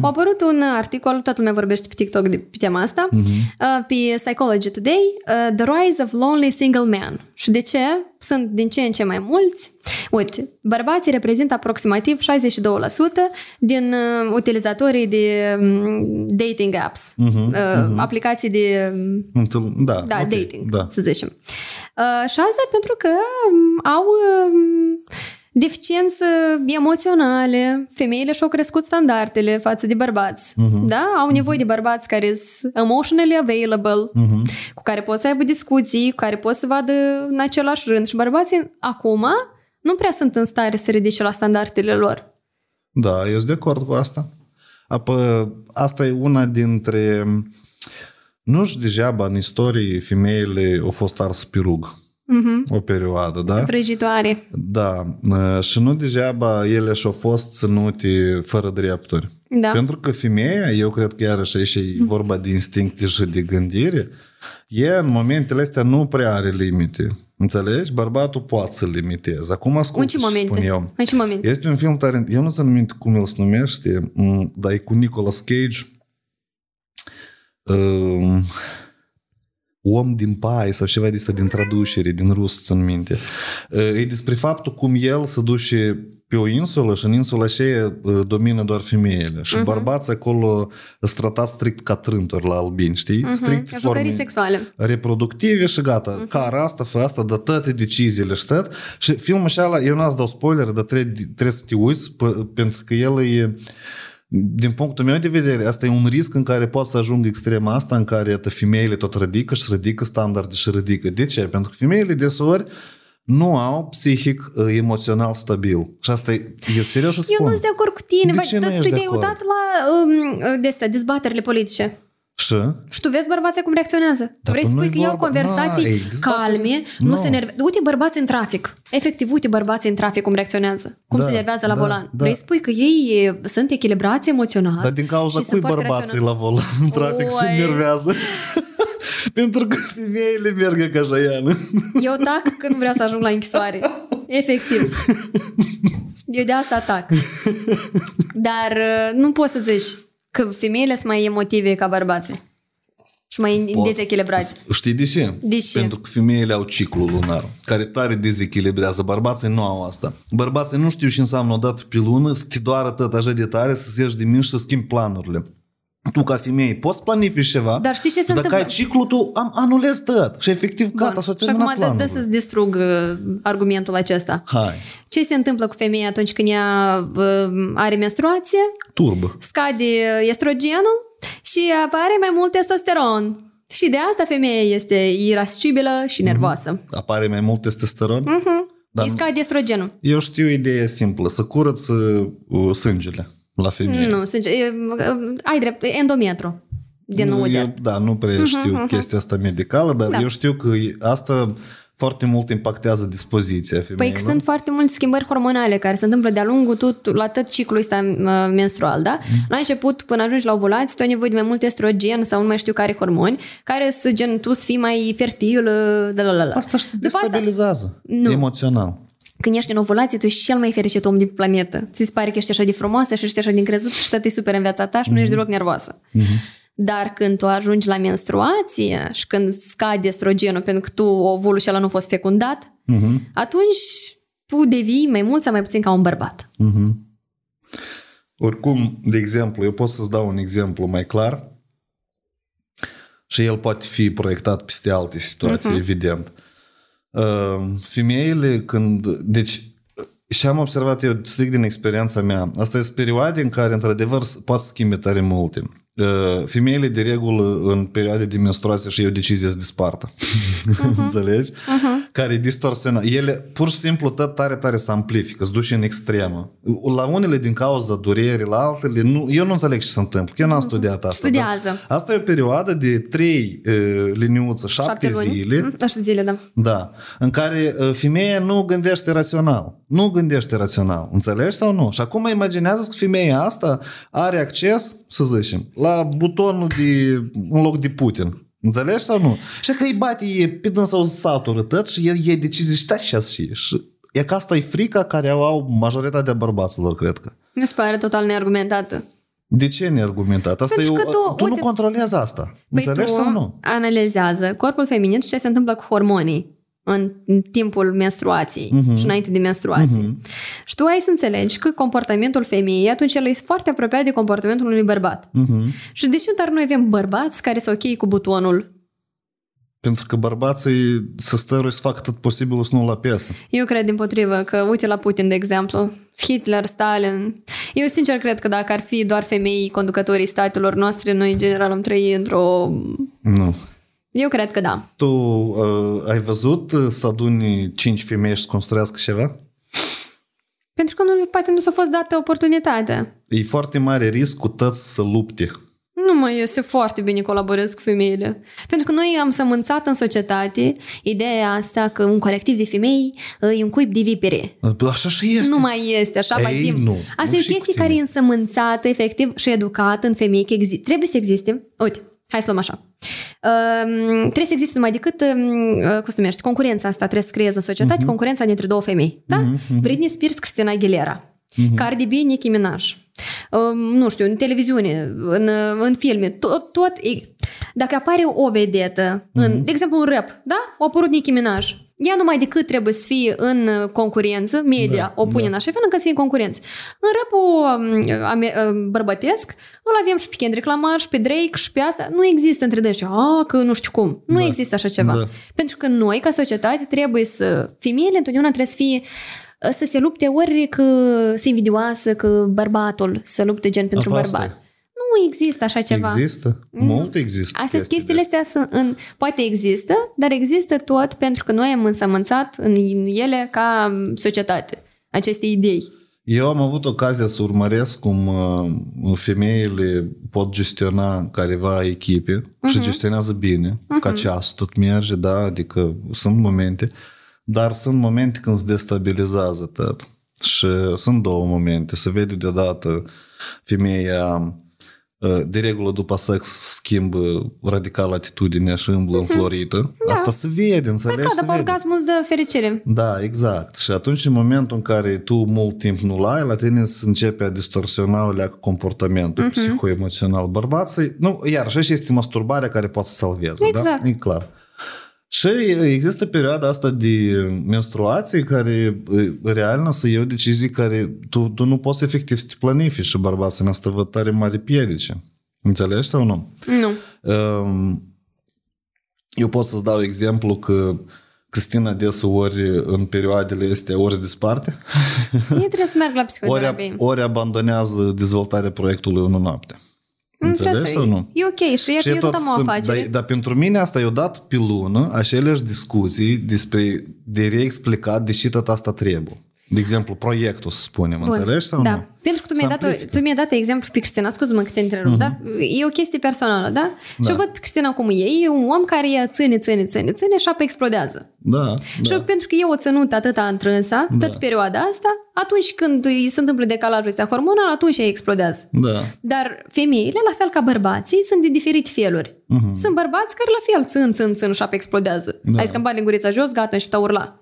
A apărut un articol, toată lumea vorbește pe TikTok de, pe tema asta, uh, pe Psychology Today, uh, The Rise of Lonely Single Man. Și de ce? Sunt din ce în ce mai mulți. Uite, bărbații reprezintă aproximativ 62% din uh, utilizatorii de um, dating apps, uh, aplicații de um, Întâl- Da, da, ok, dating, Da. să zicem. Uh, și asta pentru că um, au um, deficiență emoționale, femeile și-au crescut standardele față de bărbați. Uh-huh. Da? Au nevoie de bărbați care sunt emotionally available, uh-huh. cu care pot să aibă discuții, cu care pot să vadă în același rând. Și bărbații acum nu prea sunt în stare să ridice la standardele lor. Da, eu sunt de acord cu asta. Apă, asta e una dintre... Nu știu degeaba în istorie femeile au fost ars pe rug. Uh-huh. O perioadă, da? Vrăjitoare. Da. uh, Și nu degeaba ele și-au fost ținute fără drepturi. Da. Pentru că femeia, eu cred că iarăși aici e vorba de instincte și de gândire, e în momentele astea nu prea are limite. Înțelegi? Bărbatul poate să limiteze. Acum ascult În ce ce spun momente? eu. În ce momente? Este un film tare... Eu nu țin minte cum el se numește, m, dar e cu Nicolas Cage. Um, om din pai sau ceva de asta din traducere, din rus, țin minte. Uh, E despre faptul cum el se duce pe o insulă și în insula aceea uh, domină doar femeile. Și uh-huh. bărbații acolo sunt tratați strict ca trântori la albini, știi? Uh-huh. Strict Mhm. Jucării sexuale. reproductive și gata, uh-huh. cara asta, fă asta, dă toate deciziile și tot. Și filmul ăsta, eu n-ați dau spoiler, dar trebuie, trebuie să te uiți p- pentru că el e din punctul meu de vedere, asta e un risc în care poate să ajungă extrema asta, în care iată, femeile tot ridică și ridică standarde și ridică. De ce? Pentru că femeile deseori nu au psihic uh, emoțional stabil. Și asta e, eu serios să Eu spun. nu sunt de acord cu tine. De Bă, ce nu tu ești de te-ai acord? uitat la um, de astea, dezbaterile politice. Și? Și tu vezi bărbații cum reacționează. Dar Vrei să nu-i spui că iau vorba- conversații Na, e dezbatere- calme, nu, Nu. se nervează. Uite bărbații în trafic. Efectiv, uite bărbații în trafic cum reacționează. Cum Da, se nervează la da, volan. da. Vrei să spui că ei e, sunt echilibrați emoțional. Dar din cauza și cui sunt foarte bărbații raționali. la volan în trafic se Oi. nervează? Pentru că femeile merg ca jaiană. Eu tac că nu vreau să ajung la închisoare. Efectiv. Eu de asta tac. Dar uh, nu poți să zici că femeile sunt mai emotive ca bărbații. Și mai dezechilibrați. Știi de ce? De ce? Pentru că femeile au ciclu lunar, care tare dezechilibrează. Bărbații nu au asta. Bărbații nu știu ce înseamnă o dată pe lună să te doară tot așa de tare, să se ieși de mine și să schimbi planurile. Tu, ca femeie, poți planifici ceva, Dar știi ce se dacă întâmplă? ai ciclu, tu am, anulezi tot. Și efectiv, gata, s-a Bun. Și terminat acum dă, dă planul. să-ți distrug uh, argumentul acesta. Hai, Ce se întâmplă cu femeia atunci când ea uh, are menstruație? turbă. Scade estrogenul și apare mai mult testosteron. Și de asta femeia este irascibilă și nervoasă. Apare mai mult testosteron? Mm-hmm. Dar- Îi scade estrogenul. Eu știu ideea simplă, să curăță uh, sângele la femeie. Nu, sânge, e, ai drept, endometru. Din nou de. eu, da, nu prea știu chestia asta medicală, dar Da. eu știu că asta foarte mult impactează dispoziția Păi femeilor. că sunt foarte multe schimbări hormonale care se întâmplă de-a lungul tot, la tot ciclul ăsta uh, menstrual, da? La început, până ajungi la ovulație, tu ai nevoie de mai mult estrogen sau nu mai știu care hormoni, care să gen tu să fii mai fertil, uh, de la la la. Asta și te După asta, destabilizează Nu. emoțional. Când ești în ovulație, tu ești cel mai fericit om de pe planetă. Ți se pare că ești așa de frumoasă și ești așa de încrezut și tot e super în viața ta și nu ești deloc nervoasă. Dar când tu ajungi la menstruație și când scade estrogenul pentru că tu ovulul și ăla nu a fost fecundat, atunci tu devii mai mult sau mai puțin ca un bărbat. Oricum, de exemplu, eu pot să-ți dau un exemplu mai clar și el poate fi proiectat peste alte situații, uh-huh. evident. Uh, Femeile când... Deci, și am observat eu, strict din experiența mea, asta este perioade în care, într-adevăr, poate schimbe tare multe. Uh, Femeile, de regulă, în perioade de menstruație și eu decizie să dispartă. Înțelegi? Care distorsiona. Ele, pur și simplu, tot tare, tare se amplifică, se duce în extremă. La unele din cauza durerii, la altele, nu, eu nu înțeleg ce se întâmplă, că eu n-am studiat asta. Studiază. dar Asta e o perioadă de trei uh, liniuță, șapte, luni. zile, Mm, Așa zile, da. da, în care uh, femeia nu gândește rațional. Nu gândește rațional. Înțelegi sau nu? Și acum imaginează că femeia asta are acces, să zicem, la butonul de, în loc de Putin. Înțelegi sau nu? Și că îi bate e pe dânsa o satură tot și el e decizii și așa și, și e că asta e frica care au, au majoritatea bărbaților, cred că. Mi se pare total neargumentată. De ce neargumentat? Asta Pentru e că o, tu, tu, nu uite- controlezi asta. Păi Înțelegi tu sau nu? analizează corpul feminin și ce se întâmplă cu hormonii în în timpul menstruației Mhm. uh-huh. și înainte de menstruație. Uh-huh. Și tu ai să înțelegi că comportamentul femeii atunci el este foarte apropiat de comportamentul unui bărbat. Uh-huh. Și de ce dar noi avem bărbați care sunt ok cu butonul? Pentru că bărbații să stăruie să facă tot posibilul să nu la piesă. Eu cred din potrivă că, uite la Putin, de exemplu, Hitler, Stalin. Eu sincer cred că dacă ar fi doar femei conducătorii statelor noastre, noi în general am trăi într-o... Nu. Eu cred că da. Tu uh, ai văzut uh, să aduni cinci femei și să construiască ceva? Pentru că nu, poate nu s-a fost dată oportunitatea. E foarte mare risc cu tăți să lupte. Nu mă, eu se foarte bine colaborez cu femeile. Pentru că noi am sămânțat în societate ideea asta că un colectiv de femei uh, e un cuib de vipere. Așa și este. Nu mai este așa, Ei, mai timp. nu. Asta Nu e o și cu chestie tine. care e însămânțată, efectiv, și educată în femei, că exi- trebuie să existe. Uite, hai să luăm așa. Um, trebuie să existe numai decât, um, uh, cum se numește, concurența asta trebuie să creeze în societate, concurența dintre două femei. Da? Britney Spears, Christina Aguilera. Cardi B, Nicki Minaj. Um, nu știu, în televiziune, în, uh, în filme, tot, tot e, dacă apare o vedetă, în, de exemplu un rap, da? A apărut Nicki Minaj. Ea numai decât trebuie să fie în uh, concurență, media da, o pune da. în așa fel încât să fie în concurență. În rap-ul um, ame- um, bărbătesc, îl avem și pe Kendrick Lamar, și pe Drake, și pe asta. Nu există între dânsii. A, că nu știu cum. Nu Da. există așa ceva. Da. Pentru că noi, ca societate, trebuie să... Femeile întotdeauna trebuie să fie să se lupte ori că se invidioasă că bărbatul să lupte gen pentru Apa asta bărbat. E. Nu există așa ceva. Există. Mult există. Astea chestii chestiile astea sunt în, poate există, dar există tot pentru că noi am însămânțat în ele ca societate aceste idei. Eu am avut ocazia să urmăresc cum uh, femeile pot gestiona careva echipe uh-huh. și gestionează bine, uh-huh. ca ceasul tot merge, da, adică sunt momente, dar sunt momente când se destabilizează tot. Și sunt două momente. Se vede deodată femeia uh, de regulă după sex schimbă radical atitudinea și umblă înflorită. Asta se vede, înțelegi? Păi ca, se după vede. orgasmul îți dă fericire. Da, exact. Și atunci, în momentul în care tu mult timp nu-l ai, la tine se începe a distorsiona o leacă comportamentul uh-huh. psihoemoțional bărbații. Nu, iar și este masturbarea care poate să salveze. Exact. Da? E clar. Și există perioada asta de menstruație care e, reală să iau decizii care tu, tu nu poți efectiv să te planifici și bărbații în asta văd tare mari piedice. Înțelegi sau nu? Nu. Um, Eu pot să-ți dau exemplu că Cristina deseori în perioadele astea ori se disparte, Ei trebuie să merg la ori, psihoterapie. ori abandonează dezvoltarea proiectului în o noapte. Înțelegi Trebuie sau să- nu? E ok și iată, e eu tot am o sunt- afacere. Dar, dar pentru mine asta i-a dat pe lună aceleași discuții despre de reexplicat de și tot asta trebuie. De exemplu, proiectul, să spunem, Bun. înțelegi sau da. nu? Pentru că tu mi-ai, dat, Simplifică. tu mi-ai dat exemplu pe Cristina, scuză-mă că te întrerup, da? E o chestie personală, da? Și Da. eu văd pe Cristina cum e. E un om care ea ține, ține, ține, ține și apă explodează. Da, Și da. pentru că eu o ținut atâta întrânsa, Da. tot perioada asta, atunci când îi se întâmplă decalajul ăsta hormonal, atunci ea explodează. Da. Dar femeile, la fel ca bărbații, sunt de diferite feluri. Sunt bărbați care la fel țin, țin, țin și apă explodează. Mhm. Da. Hai să bani lingurița jos, gata, și putea urla.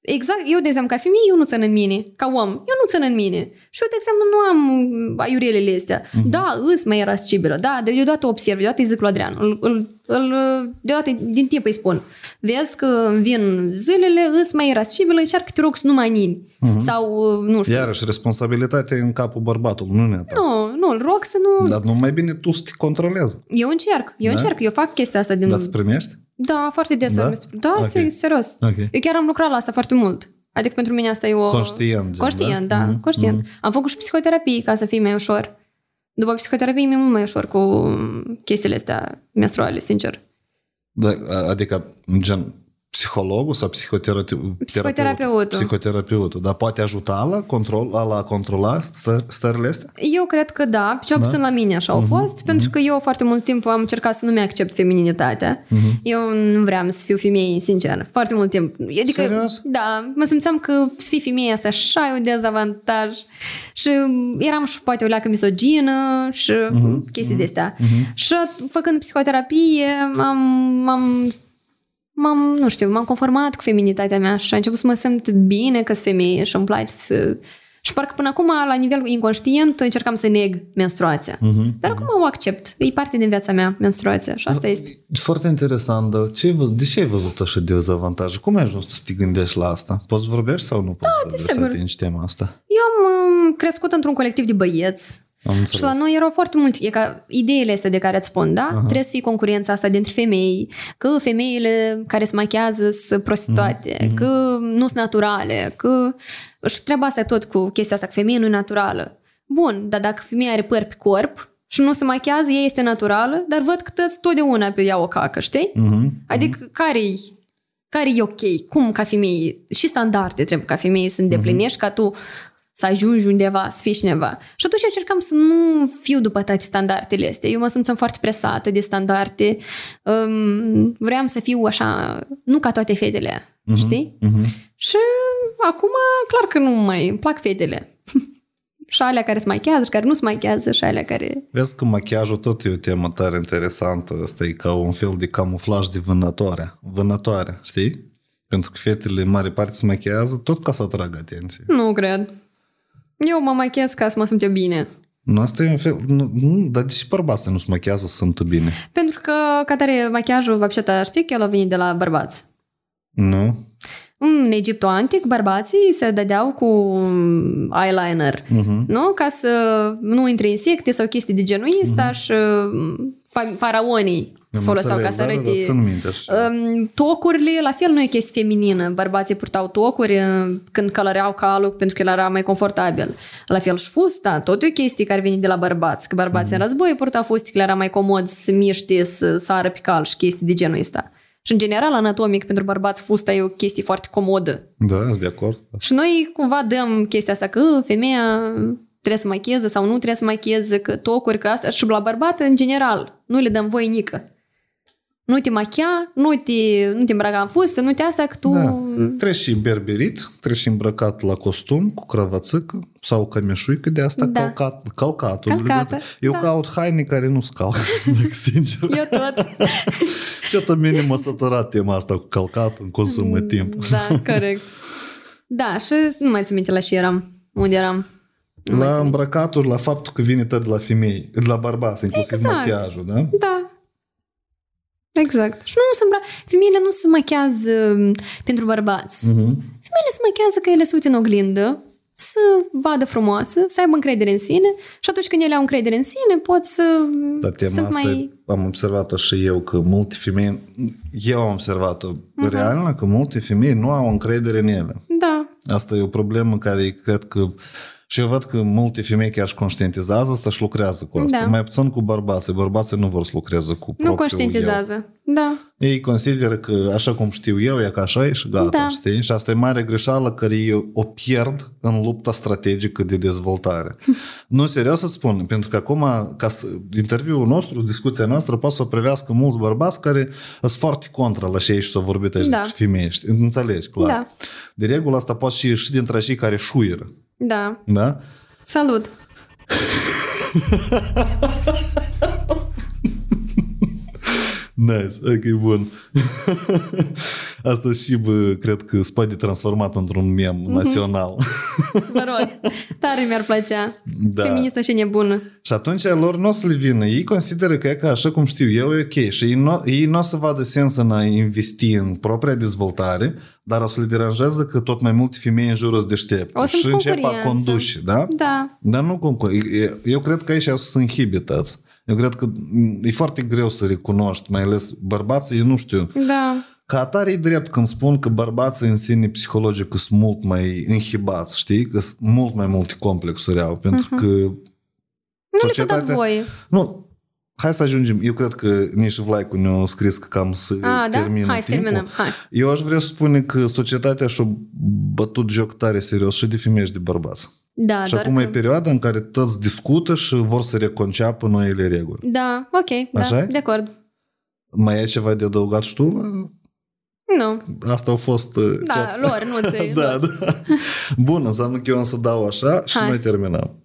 Exact, eu, de exemplu, ca femeie, eu nu țin în mine. Ca om, eu nu țin în mine. Și eu, de exemplu, nu am aiurelele astea. Mhm. Da, îs mai era scibilă. Da, de deodată observ, deodată îi zic lui Adrian. Îl, îl, îl, deodată din timp îi spun. Vezi că îmi vin zilele, îs mai era scibilă, încearcă, te rog, să nu mai nini. Sau, nu știu. Iarăși, responsabilitatea e în capul bărbatului, nu ne ta. Nu, nu, îl rog să nu... Dar nu mai bine tu să te controlezi. Eu încerc, eu Da? încerc, eu fac chestia asta din... Dar îți primești? Da, foarte des. Da? Da, da Ok. okay. serios. Ok. Eu chiar am lucrat la asta foarte mult. Adică pentru mine asta e o... Conștient, gen, Conștient, da? da, Mhm, conștient. Am făcut și psihoterapie ca să fie mai ușor. După psihoterapie mi-e mult mai ușor cu chestiile astea menstruale, sincer. Da, adică, gen, psihologul sau psihoterapeutul? Psihoterapeutul. Psihoterapeutul. Dar poate ajuta la, control, la, la controla stă- stările astea? Eu cred că da, cel puțin la mine așa au fost, pentru că eu foarte mult timp am încercat să nu mi-accept femininitatea. Eu nu vreau să fiu femeie, sincer, foarte mult timp. Adică, Serios? Da, mă simțeam că să fii femeie asta așa e un dezavantaj și eram și poate o leacă misogină și chestii de astea. Și făcând psihoterapie am, am m-am, nu știu, m-am conformat cu feminitatea mea și am început să mă simt bine că sunt femeie și îmi place să... Și parcă până acum, la nivel inconștient, încercam să neg menstruația. Dar acum o accept. E parte din viața mea, menstruația. Și asta este. Foarte interesant, dar ce ai văzut, de ce ai văzut așa dezavantaje? Cum ai ajuns să te gândești la asta? Poți vorbești sau nu poți vorbi să desigur. atingi tema asta? Eu am um, crescut într-un colectiv de băieți. Am Și înțeles. la noi erau foarte mulți, e ca ideile astea de care îți spun, da? Uh-huh. Trebuie să fie concurența asta dintre femei, că femeile care se machează sunt prostituate, uh-huh. că nu sunt naturale, că... Și treaba asta tot cu chestia asta, că femeia nu e naturală. Bun, dar dacă femeia are păr pe corp și nu se machează, ea este naturală, dar văd că tăți totdeauna pe ea o cacă, știi? Uh-huh. Adică care-i care e ok? Cum ca femeie? Și standarde trebuie ca femeie să îndeplinești ca tu să ajungi undeva, să fii cineva. Și atunci eu încercam să nu fiu după toate standardele astea. Eu mă simțeam foarte presată de standarde. Um, vreau să fiu așa, nu ca toate fetele, știi? Și acum, clar că nu mai îmi plac fetele. și alea care se machează și care nu se machează și alea care... Vezi că machiajul tot e o temă tare interesantă. Asta e ca un fel de camuflaj de vânătoare. Vânătoare, știi? Pentru că fetele în mare parte se machează tot ca să atragă atenție. Nu cred. Eu mă machiez ca să mă simt eu bine. Nu, asta e un fel... Nu, nu dar de ce bărbații nu se machează să sunt bine? Pentru că, ca tare, machiajul, вообще știi că el a venit de la bărbați. Nu? În Egiptul antic, bărbații se dădeau cu eyeliner, uh-huh. nu? Ca să nu intre insecte sau chestii de genul ăsta uh-huh. și fa- faraonii se foloseau ca să da, da, arăte... da, țin minte așa. Um, tocurile, la fel, nu e chestie feminină. Bărbații purtau tocuri uh, când călăreau calul pentru că el era mai confortabil. La fel și fusta, tot e o chestie care vine de la bărbați. Că bărbații în război purtau fuste că le era mai comod să miște, să sară pe cal și chestii de genul ăsta. Și în general, anatomic, pentru bărbați, fusta e o chestie foarte comodă. Da, sunt de acord. Și noi cumva dăm chestia asta că femeia trebuie să machieze sau nu trebuie să machieze, că tocuri, că asta. Și la bărbat, în general, nu le dăm voie nică. Nu te machia, nu te, nu te îmbrăca în fustă, nu te asta, că tu... Da. Trebuie și berberit, trebuie și îmbrăcat la costum, cu cravațică sau cămeșuică de asta Da. calcat, calcatul. Calcată, Eu da. caut haine care nu scalc, dacă sincer. Eu tot. Ce tot mine m-a săturat tema asta cu calcatul, în consumă timp. Da, corect. Da, și nu mai țin minte la ce eram. Unde eram? Nu mai La țin minte. îmbrăcaturi, la faptul că vine tot de la femei, de la bărbați, inclusiv Exact. machiajul, da? Da. Exact. Și nu se îmbra... Femeile nu se machează m, pentru bărbați. Mhm. Femeile se machează că ele se uită în oglindă, să vadă frumoasă, să aibă încredere în sine și atunci când ele au încredere în sine pot să Dar tema sunt asta mai... am observat-o și eu, că multe femei, eu am observat-o, uh-huh. real, că multe femei nu au încredere în ele. Da. Asta e o problemă care cred că Și eu văd că multe femei chiar și conștientizează asta și lucrează cu asta. Da. Mai puțin cu bărbații. Bărbații nu vor să lucreze cu Nu propriul conștientizează. Da. Eu. Ei consideră că așa cum știu eu, e ca așa e și gata, Da. știi? Și asta e mare greșeală care eu o pierd în lupta strategică de dezvoltare. nu, serios să spun, pentru că acum, ca să, interviul nostru, discuția noastră, poate să o privească mulți bărbați care sunt foarte contra la ce și s-au vorbit aici Da. despre femei, știi? Înțelegi, clar. Da. De regulă asta poate și, și dintre cei care șuieră, Da. da? Salut! Nice, ok, bun. Asta și, bă, cred că se poate transformat într-un mem Mhm. național. Mă rog, tare mi-ar plăcea. Da. Feministă și nebună. și atunci lor nu o să le vină. Ei consideră că e ca așa cum știu eu, e ok. Și ei nu, ei nu o să vadă sens în a investi în propria dezvoltare, dar o să le deranjează că tot mai multe femei în jurul sunt deștepte. O să-mi și încep a concurență. conduce, da? Da. Dar nu concur. E- Eu cred că aici o să se inhibitați. Eu cred că e foarte greu să recunoști, mai ales bărbații, eu nu știu. Da. Ca atare e drept când spun că bărbații în sine psihologic sunt mult mai inhibați, știi? Că sunt mult mai multe complexuri au, pentru că Nu le s-a dat voie. Nu, hai să ajungem. Eu cred că nici Vlaicu ne-a scris că cam să A, da? termină Hai să timpul. terminăm. Hai. Eu aș vrea să spun că societatea și-a bătut joc tare serios și de femei și de bărbați. Da, și doar acum că... e perioada în care toți discută și vor să reconceapă noile reguli. Da, ok, da, Așa e? de acord. Mai ai ceva de adăugat și tu? Nu, Asta au fost... uh, da, chat. lor, nu ți da, da. Bun, înseamnă că eu am să dau așa și Hai. noi terminăm.